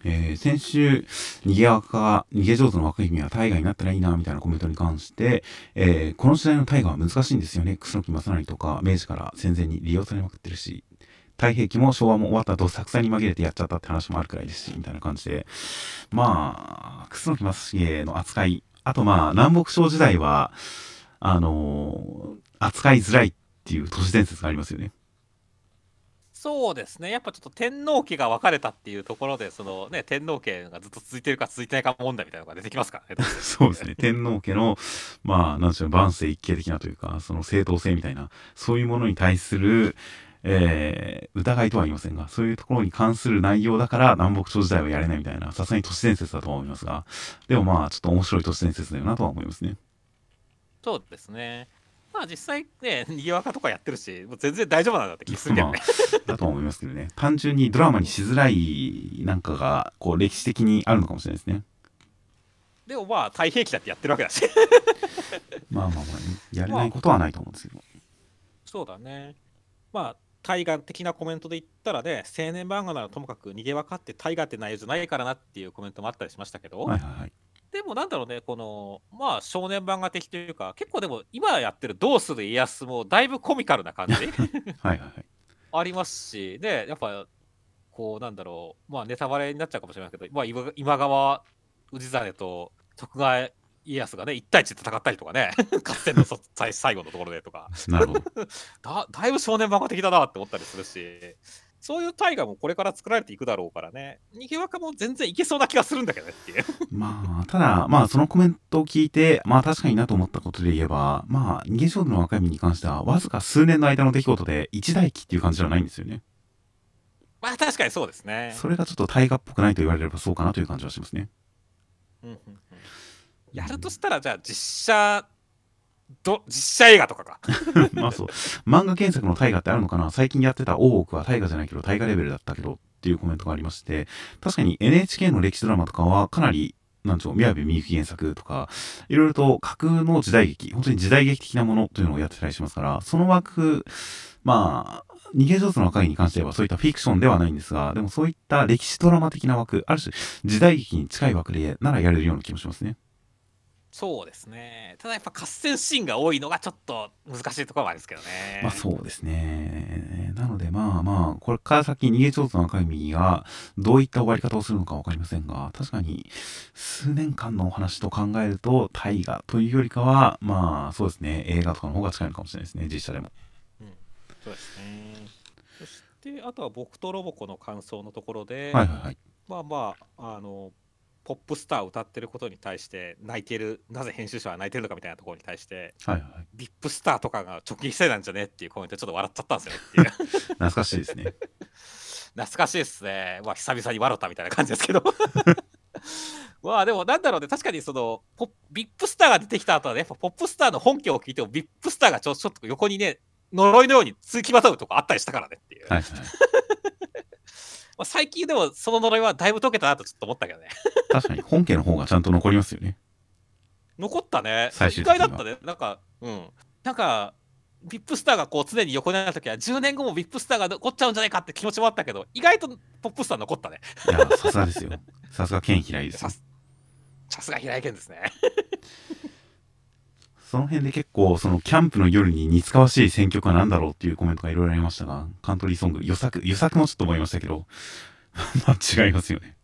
えー先週、逃げ若、逃げ上手の若姫は大河になったらいいな、みたいなコメントに関して、えーこの時代の大河は難しいんですよね。楠木正成とか明治から戦前に利用されまくってるし、太平記も昭和も終わった後、作戦に紛れてやっちゃったって話もあるくらいですし、みたいな感じで、まあ、楠木正成の扱い、あとまあ、南北朝時代は、あのー扱いづらいっていう都市伝説がありますよね。そうですね。やっぱちょっと天皇家が分かれたっていうところで、そのね、天皇家がずっと続いてるか続いてないか問題みたいなのが出てきますからね。[laughs] そうですね。天皇家の、まあ、なんでしょう、万世一系的なというか、その正当性みたいな、そういうものに対する、えー、疑いとは言いませんが、そういうところに関する内容だから、南北朝時代はやれないみたいな、さすがに都市伝説だとは思いますが、でもまあ、ちょっと面白い都市伝説だよなとは思いますね。そうですね。まあ実際ね、[laughs] にぎわかとかやってるし、もう全然大丈夫なんだって気するけどね。だとは思いますけどね。単純にドラマにしづらい、なんかが、こう、歴史的にあるのかもしれないですね。でもまあ太平記だってやってるわけだし。[laughs] まあまあまあ、やれないことはないと思うんですけど。そうだね。まあ、大河的なコメントで言ったらね、青年漫画ならともかく逃げ分かって大河って内容じゃないからなっていうコメントもあったりしましたけど、はいはいはい。でもなんだろうね、この、まあ少年漫画的というか、結構でも今やってるどうする家康もだいぶコミカルな感じ [laughs] はいはいはい。ありますし、で、やっぱ、こうなんだろう、まあネタバレになっちゃうかもしれないけど、まあ今今川氏真と徳川家康がね、1対1で戦ったりとかね、[laughs] 合戦のそ最最後のところでとか、なるほど。[laughs] だだいぶ少年漫画的だなって思ったりするし、そういう大河もこれから作られていくだろうからね、逃げ若も全然いけそうな気がするんだけどねっていう。[laughs] まあ、ただ、まあ、そのコメントを聞いて、まあ、確かになと思ったことで言えば、まあ、逃げ上手の若君に関しては、わずか数年の間の出来事で、一代記っていう感じではないんですよね。まあ確かにそうですね。それがちょっと大河っぽくないと言われればそうかなという感じはしますね。うんうんうんやるとしたら、じゃあ実写、ど実写映画とかか。[laughs] まあそう。漫画原作の大河ってあるのかな？最近やってた大奥は大河じゃないけど、大河レベルだったけどっていうコメントがありまして、確かに NHK の歴史ドラマとかはかなり、なんでしょう、宮部みゆき原作とか、いろいろと架空の時代劇、本当に時代劇的なものというのをやってたりしますから、その枠、まあ、逃げ上手の若いに関してはそういったフィクションではないんですが、でもそういった歴史ドラマ的な枠、ある種時代劇に近い枠でならやれるような気もしますね。そうですね。ただやっぱ合戦シーンが多いのがちょっと難しいところはあるんですけどね。まあそうですね。なのでまあまあ、これから先逃げ上手の赤いがどういった終わり方をするのかわかりませんが、確かに数年間のお話と考えると大河というよりかは、まあそうですね、映画とかの方が近いのかもしれないですね、実写でも。うん、そうですね。そして、あとは僕とロボコの感想のところで、はいはいはい。まあまあ、あの、ポップスターを歌ってることに対して泣いてる、なぜ編集者は泣いてるのかみたいなところに対して、はいはい。ビップスターとかが直撃世代なんじゃねっていうコメントでちょっと笑っちゃったんですよねっていう。懐かしいですね。[laughs] 懐かしいですね。まあ久々に笑ったみたいな感じですけど。[laughs] まあでもなんだろうね、確かにそのポッビップスターが出てきた後はね、ポップスターの本家を聞いても、ビップスターがちょちょっと横にね、呪いのように続きまとうとこあったりしたからねっていう。はいはい。まあ、最近でもその呪いはだいぶ解けたなとちょっと思ったけどね。[laughs] 確かに本家の方がちゃんと残りますよね。残ったね。意最終的には外だったね。なんか、うん。なんか、ビップスターがこう常に横になるときは、10年後もビップスターが残っちゃうんじゃないかって気持ちもあったけど、意外とポップスター残ったね。いや、さすがですよ。さすが剣平井ですよさ。すが平井堅ですね。その辺で結構、そのキャンプの夜に似つかわしい選曲は何だろうっていうコメントがいろいろありましたが、カントリーソング、予作、予作もちょっと思いましたけど、[laughs] まあ違いますよね。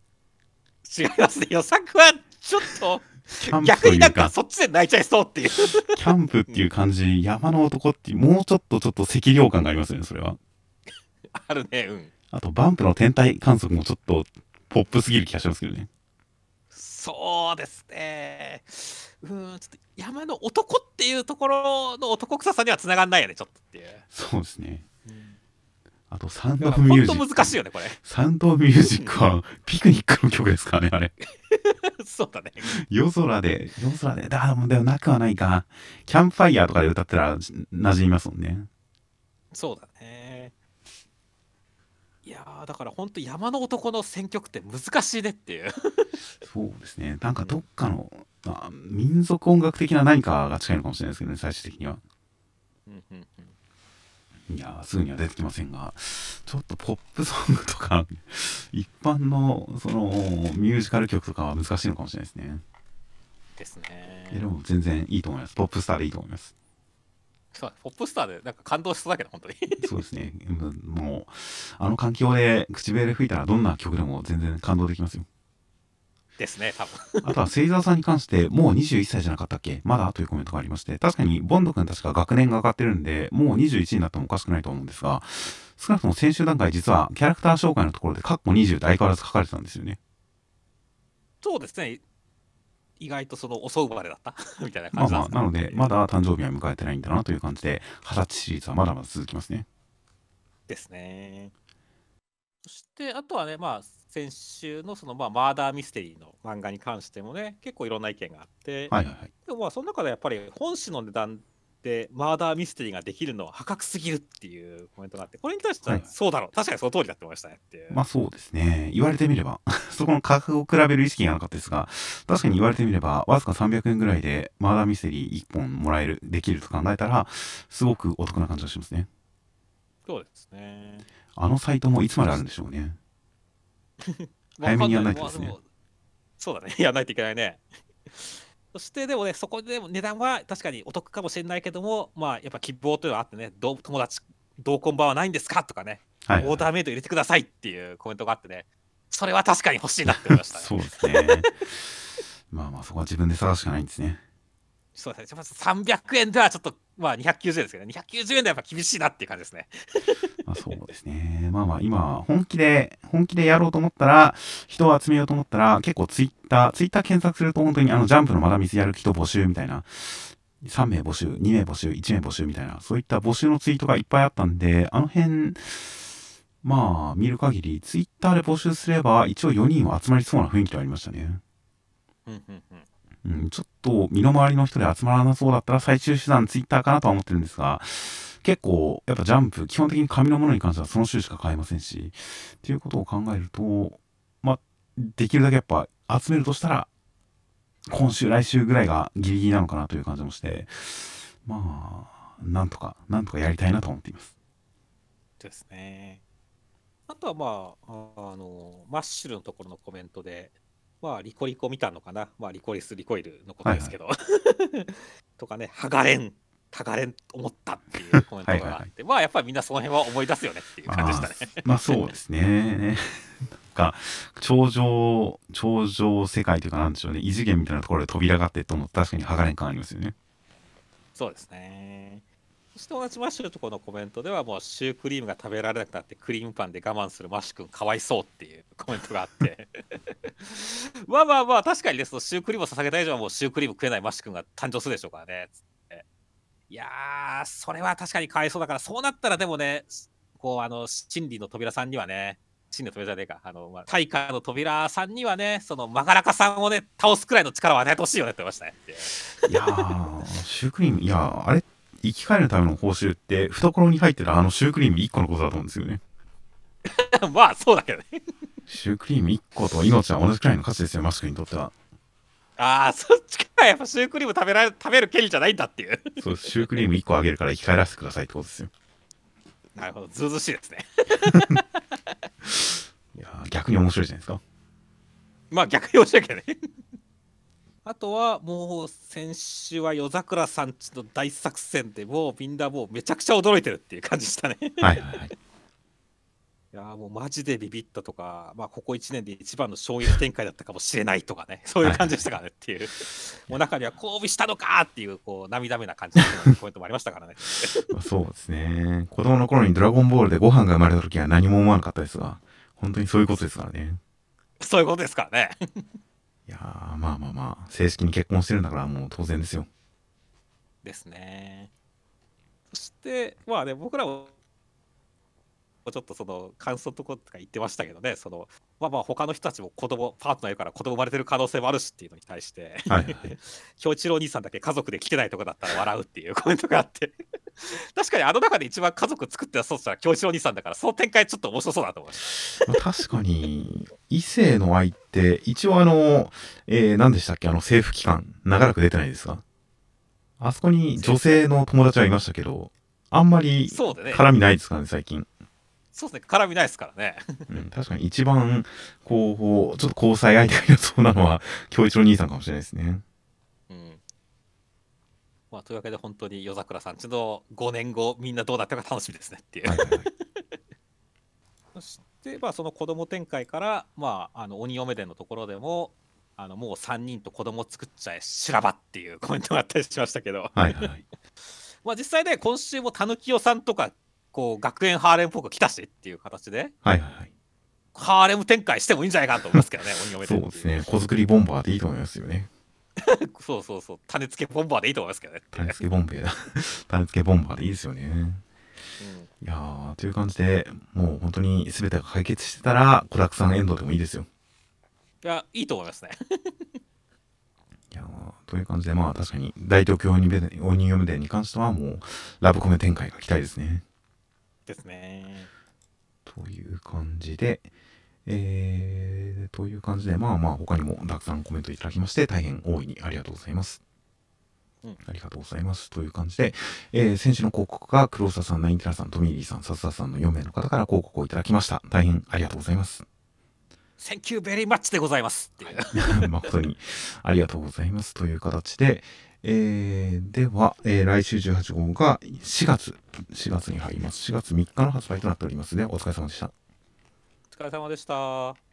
違いますね。予作はちょっと、キャンプ逆になんかそっちで泣いちゃいそうっていう。キャンプっていう感じ、山の男っていう、もうちょっとちょっと赤涼感がありますよね、それは。あるね、うん。あと、バンプの天体観測もちょっと、ポップすぎる気がしますけどね。そうですね。うーん、ちょっと山の男っていうところの男臭さにはつながんないよね、ちょっとっていう。そうですね。あと、サウンドオブミュージック。本当難しいよねこれサウンドオブミュージックは、ピクニックの曲ですからね、あれ。[laughs] そうだね夜空で、夜空で、だ、でもなくはないか。キャンプファイヤーとかで歌ったら、馴染みますもんね。そうだねいやーだから本当山の男の選曲って難しいねっていうそうですね。なんかどっかの、あ民族音楽的な何かが近いのかもしれないですけどね、最終的には。うんうんうんいやー、すぐには出てきませんが、ちょっとポップソングとか、一般の、その、ミュージカル曲とかは難しいのかもしれないですね。ですねでも全然いいと思います。ポップスターでいいと思います。そうポップスターでなんか感動しそうだけど本当に [laughs] そうですね。うんもう、あの環境で口笛で吹いたらどんな曲でも全然感動できますよ。ですね多分あとは、芹沢さんに関して、もう21歳じゃなかったっけ？まだというコメントがありまして、確かに、ボンド君確か学年が上がってるんで、もう21になってもおかしくないと思うんですが、少なくとも先週段階、実は、キャラクター紹介のところで、カッコ20で相変わらず書かれてたんですよね。そうですね意外とその遅生まれだった？[laughs] みたいなまあ感じなまあ、なので、まだ誕生日は迎えてないんだなという感じで、二十歳シリーズはまだまだ続きますね。ですね。そしてあとはね、まあ、先週のその、まあ、マーダーミステリーの漫画に関してもね、結構いろんな意見があって、はいはいはい。でもまあ、その中でやっぱり本誌の値段でマーダーミステリーができるのは破格すぎるっていうコメントがあって、これに対してははいそうだろう、確かにその通りだって思いましたねっていう。まあそうですね。言われてみれば、[laughs] そこの価格を比べる意識がなかったですが、確かに言われてみれば、わずか300円ぐらいで、マーダーミステリー1本もらえる、できると考えたら、すごくお得な感じがしますね。そうですね。あのサイトもいつまであるんでしょうね。[laughs] 早めにやらないとですねそうだね、[laughs] やらないといけないね。そしてでもね、そこでも値段は確かにお得かもしれないけども、まあやっぱ希望というのはあってね、どう友達、同梱版はないんですかとかね、はい、オーダーメイド入れてくださいっていうコメントがあってね、それは確かに欲しいなって思いましたね。[laughs] そうですね。まあまあ、そこは自分で探すしかないんですね。そうですね、300円ではちょっと、まあ290円ですけどね、290円ではやっぱ厳しいなっていう感じですね。まあそうですね。まあまあ、今、本気で、本気でやろうと思ったら、人を集めようと思ったら、結構ツイッター、ツイッター検索すると本当にあの、ジャンプのまだ水やる人募集みたいな、3名募集、2名募集、1名募集みたいな、そういった募集のツイートがいっぱいあったんで、あの辺、まあ、見る限り、ツイッターで募集すれば、一応4人は集まりそうな雰囲気がありましたね。うんうんうんちょっと身の回りの人で集まらなそうだったら最終手段ツイッターかなとは思ってるんですが、結構やっぱジャンプ、基本的に紙のものに関してはその種しか買えませんし、っていうことを考えると、まあ、できるだけやっぱ集めるとしたら、今週、来週ぐらいがギリギリなのかなという感じもして、まあ、なんとか、なんとかやりたいなと思っています。ですね。あとはま、ああの、マッシュルのところのコメントで、まあ、リコリコ見たのかな。まあ、リコリス、リコイルのことですけど。[laughs] とかね、剥がれん、たがれん思ったっていうコメントがあって、はいはいはいまあ、やっぱりみんなその辺は思い出すよねっていう感じでしたね。まあそうですね。なんか、超常、超常世界というかなんでしょうね。異次元みたいなところで扉があってと思うと確かにハガレン感ありますよね。そうですね。して同じマッシュのところのコメントでは、もうシュークリームが食べられなくなって、クリームパンで我慢するマッシュ君かわいそうっていうコメントがあって。まあまあまあ、確かにね、そのシュークリームを捧げた以上はもうシュークリーム食えないマッシュ君が誕生するでしょうからね。つっいやー、それは確かにかわいそうだから、そうなったらでもね、こう、あの、真理の扉さんにはね、真理の扉じゃねえか、あの、まあ、大化の扉さんにはね、その、マガラカさんをね、倒すくらいの力を与えてほしいよねって思いましたね。いやー、シュークリーム、いや、あれ、生き返るための報酬って、懐に入ってるあのシュークリーム1個のことだと思うんですよね。[laughs] まあ、そうだけどね。シュークリーム1個と命は同じくらいの価値ですよ、マスクにとっては。ああ、そっちか。やっぱシュークリーム食べられ食べる権利じゃないんだっていう。そうシュークリーム1個あげるから生き返らせてくださいってことですよ。なるほど、ずうずうしいですね。[laughs] いやー、逆に面白いじゃないですか。まあ逆に面白いけどね。あとはもう先週は夜桜さんちの大作戦でもうみんなもうめちゃくちゃ驚いてるっていう感じでしたね。いはいはいはい。[laughs] やーもうマジでビビったとか、まあここ1年で一番の衝撃展開だったかもしれないとかね、[laughs] そういう感じでしたからねっていう。もう中には交尾したのかっていうこう涙目な感じのコメントもありましたからね。[laughs] まあそうですね。子供の頃にドラゴンボールでご飯が生まれた時は何も思わなかったですが、本当にそういうことですからね。そういうことですからね。いや、まあまあまあ、正式に結婚してるんだからもう当然ですよ。ですね。そして、まあね、僕らも、ちょっとその感想とことか言ってましたけどね、そのまあまあ他の人たちも子供パートナーいるから子供生まれてる可能性もあるしっていうのに対して、はいはい。京一郎兄さんだけ家族で来てないとこだったら笑うっていうコメントがあって、確かにあの中で一番家族作ってたそうしたら京一郎兄さんだから、その展開ちょっと面白そうだと思いま確かに、異性の愛って、一応あの、えー、何でしたっけあの政府機関、長らく出てないですか？あそこに女性の友達はいましたけど、あんまり絡みないですからね、最近。そうですね、絡みないですからね。うん、確かに一番、こう、ちょっと交際相手がいなそうなのは、京一郎兄さんかもしれないですね。うんまあ、というわけで本当に夜桜さんちの5年後みんなどうなったか楽しみですねっていう、はいはいはい。[laughs] そして、まあ、その子供展開から、まあ、あの鬼嫁伝のところでもあのもう3人と子供作っちゃえ修羅場っていうコメントがあったりしましたけど、はいはい。[laughs] まあ、実際ね今週もたぬきよさんとかこう学園ハーレムっぽく来たしっていう形ではいはいはい。ハーレム展開してもいいんじゃないかなと思いますけどね鬼嫁そ伝うですね。子作りボンバーでいいと思いますよね。[laughs] そうそうそう種付けボンバーでいいと思いますけどね種付けボンベだ。[laughs] 種付けボンバーでいいですよね。うんいやー、という感じで、もう本当に全てが解決してたら、子だくさんエンドでもいいですよ。いやいいと思いますね [laughs] いやーという感じで、まあ確かに、大東京鬼嫁伝に関してはもう、ラブコメ展開が期待ですね。ですねという感じで、えー、という感じで、まあまあ他にもたくさんコメントいただきまして、大変大いにありがとうございます。うんありがとうございます。という感じで、えー、先週の広告が黒沢さん、ナインテラさん、トミーリーさん、笹田さんの4名の方から広告をいただきました。大変ありがとうございます。Thank you very much でございます [laughs] 誠にありがとうございます。という形で、えー、では、えー、来週18号が4月、4月に入ります。4月3日の発売となっておりますね。お疲れ様でした。お疲れ様でした。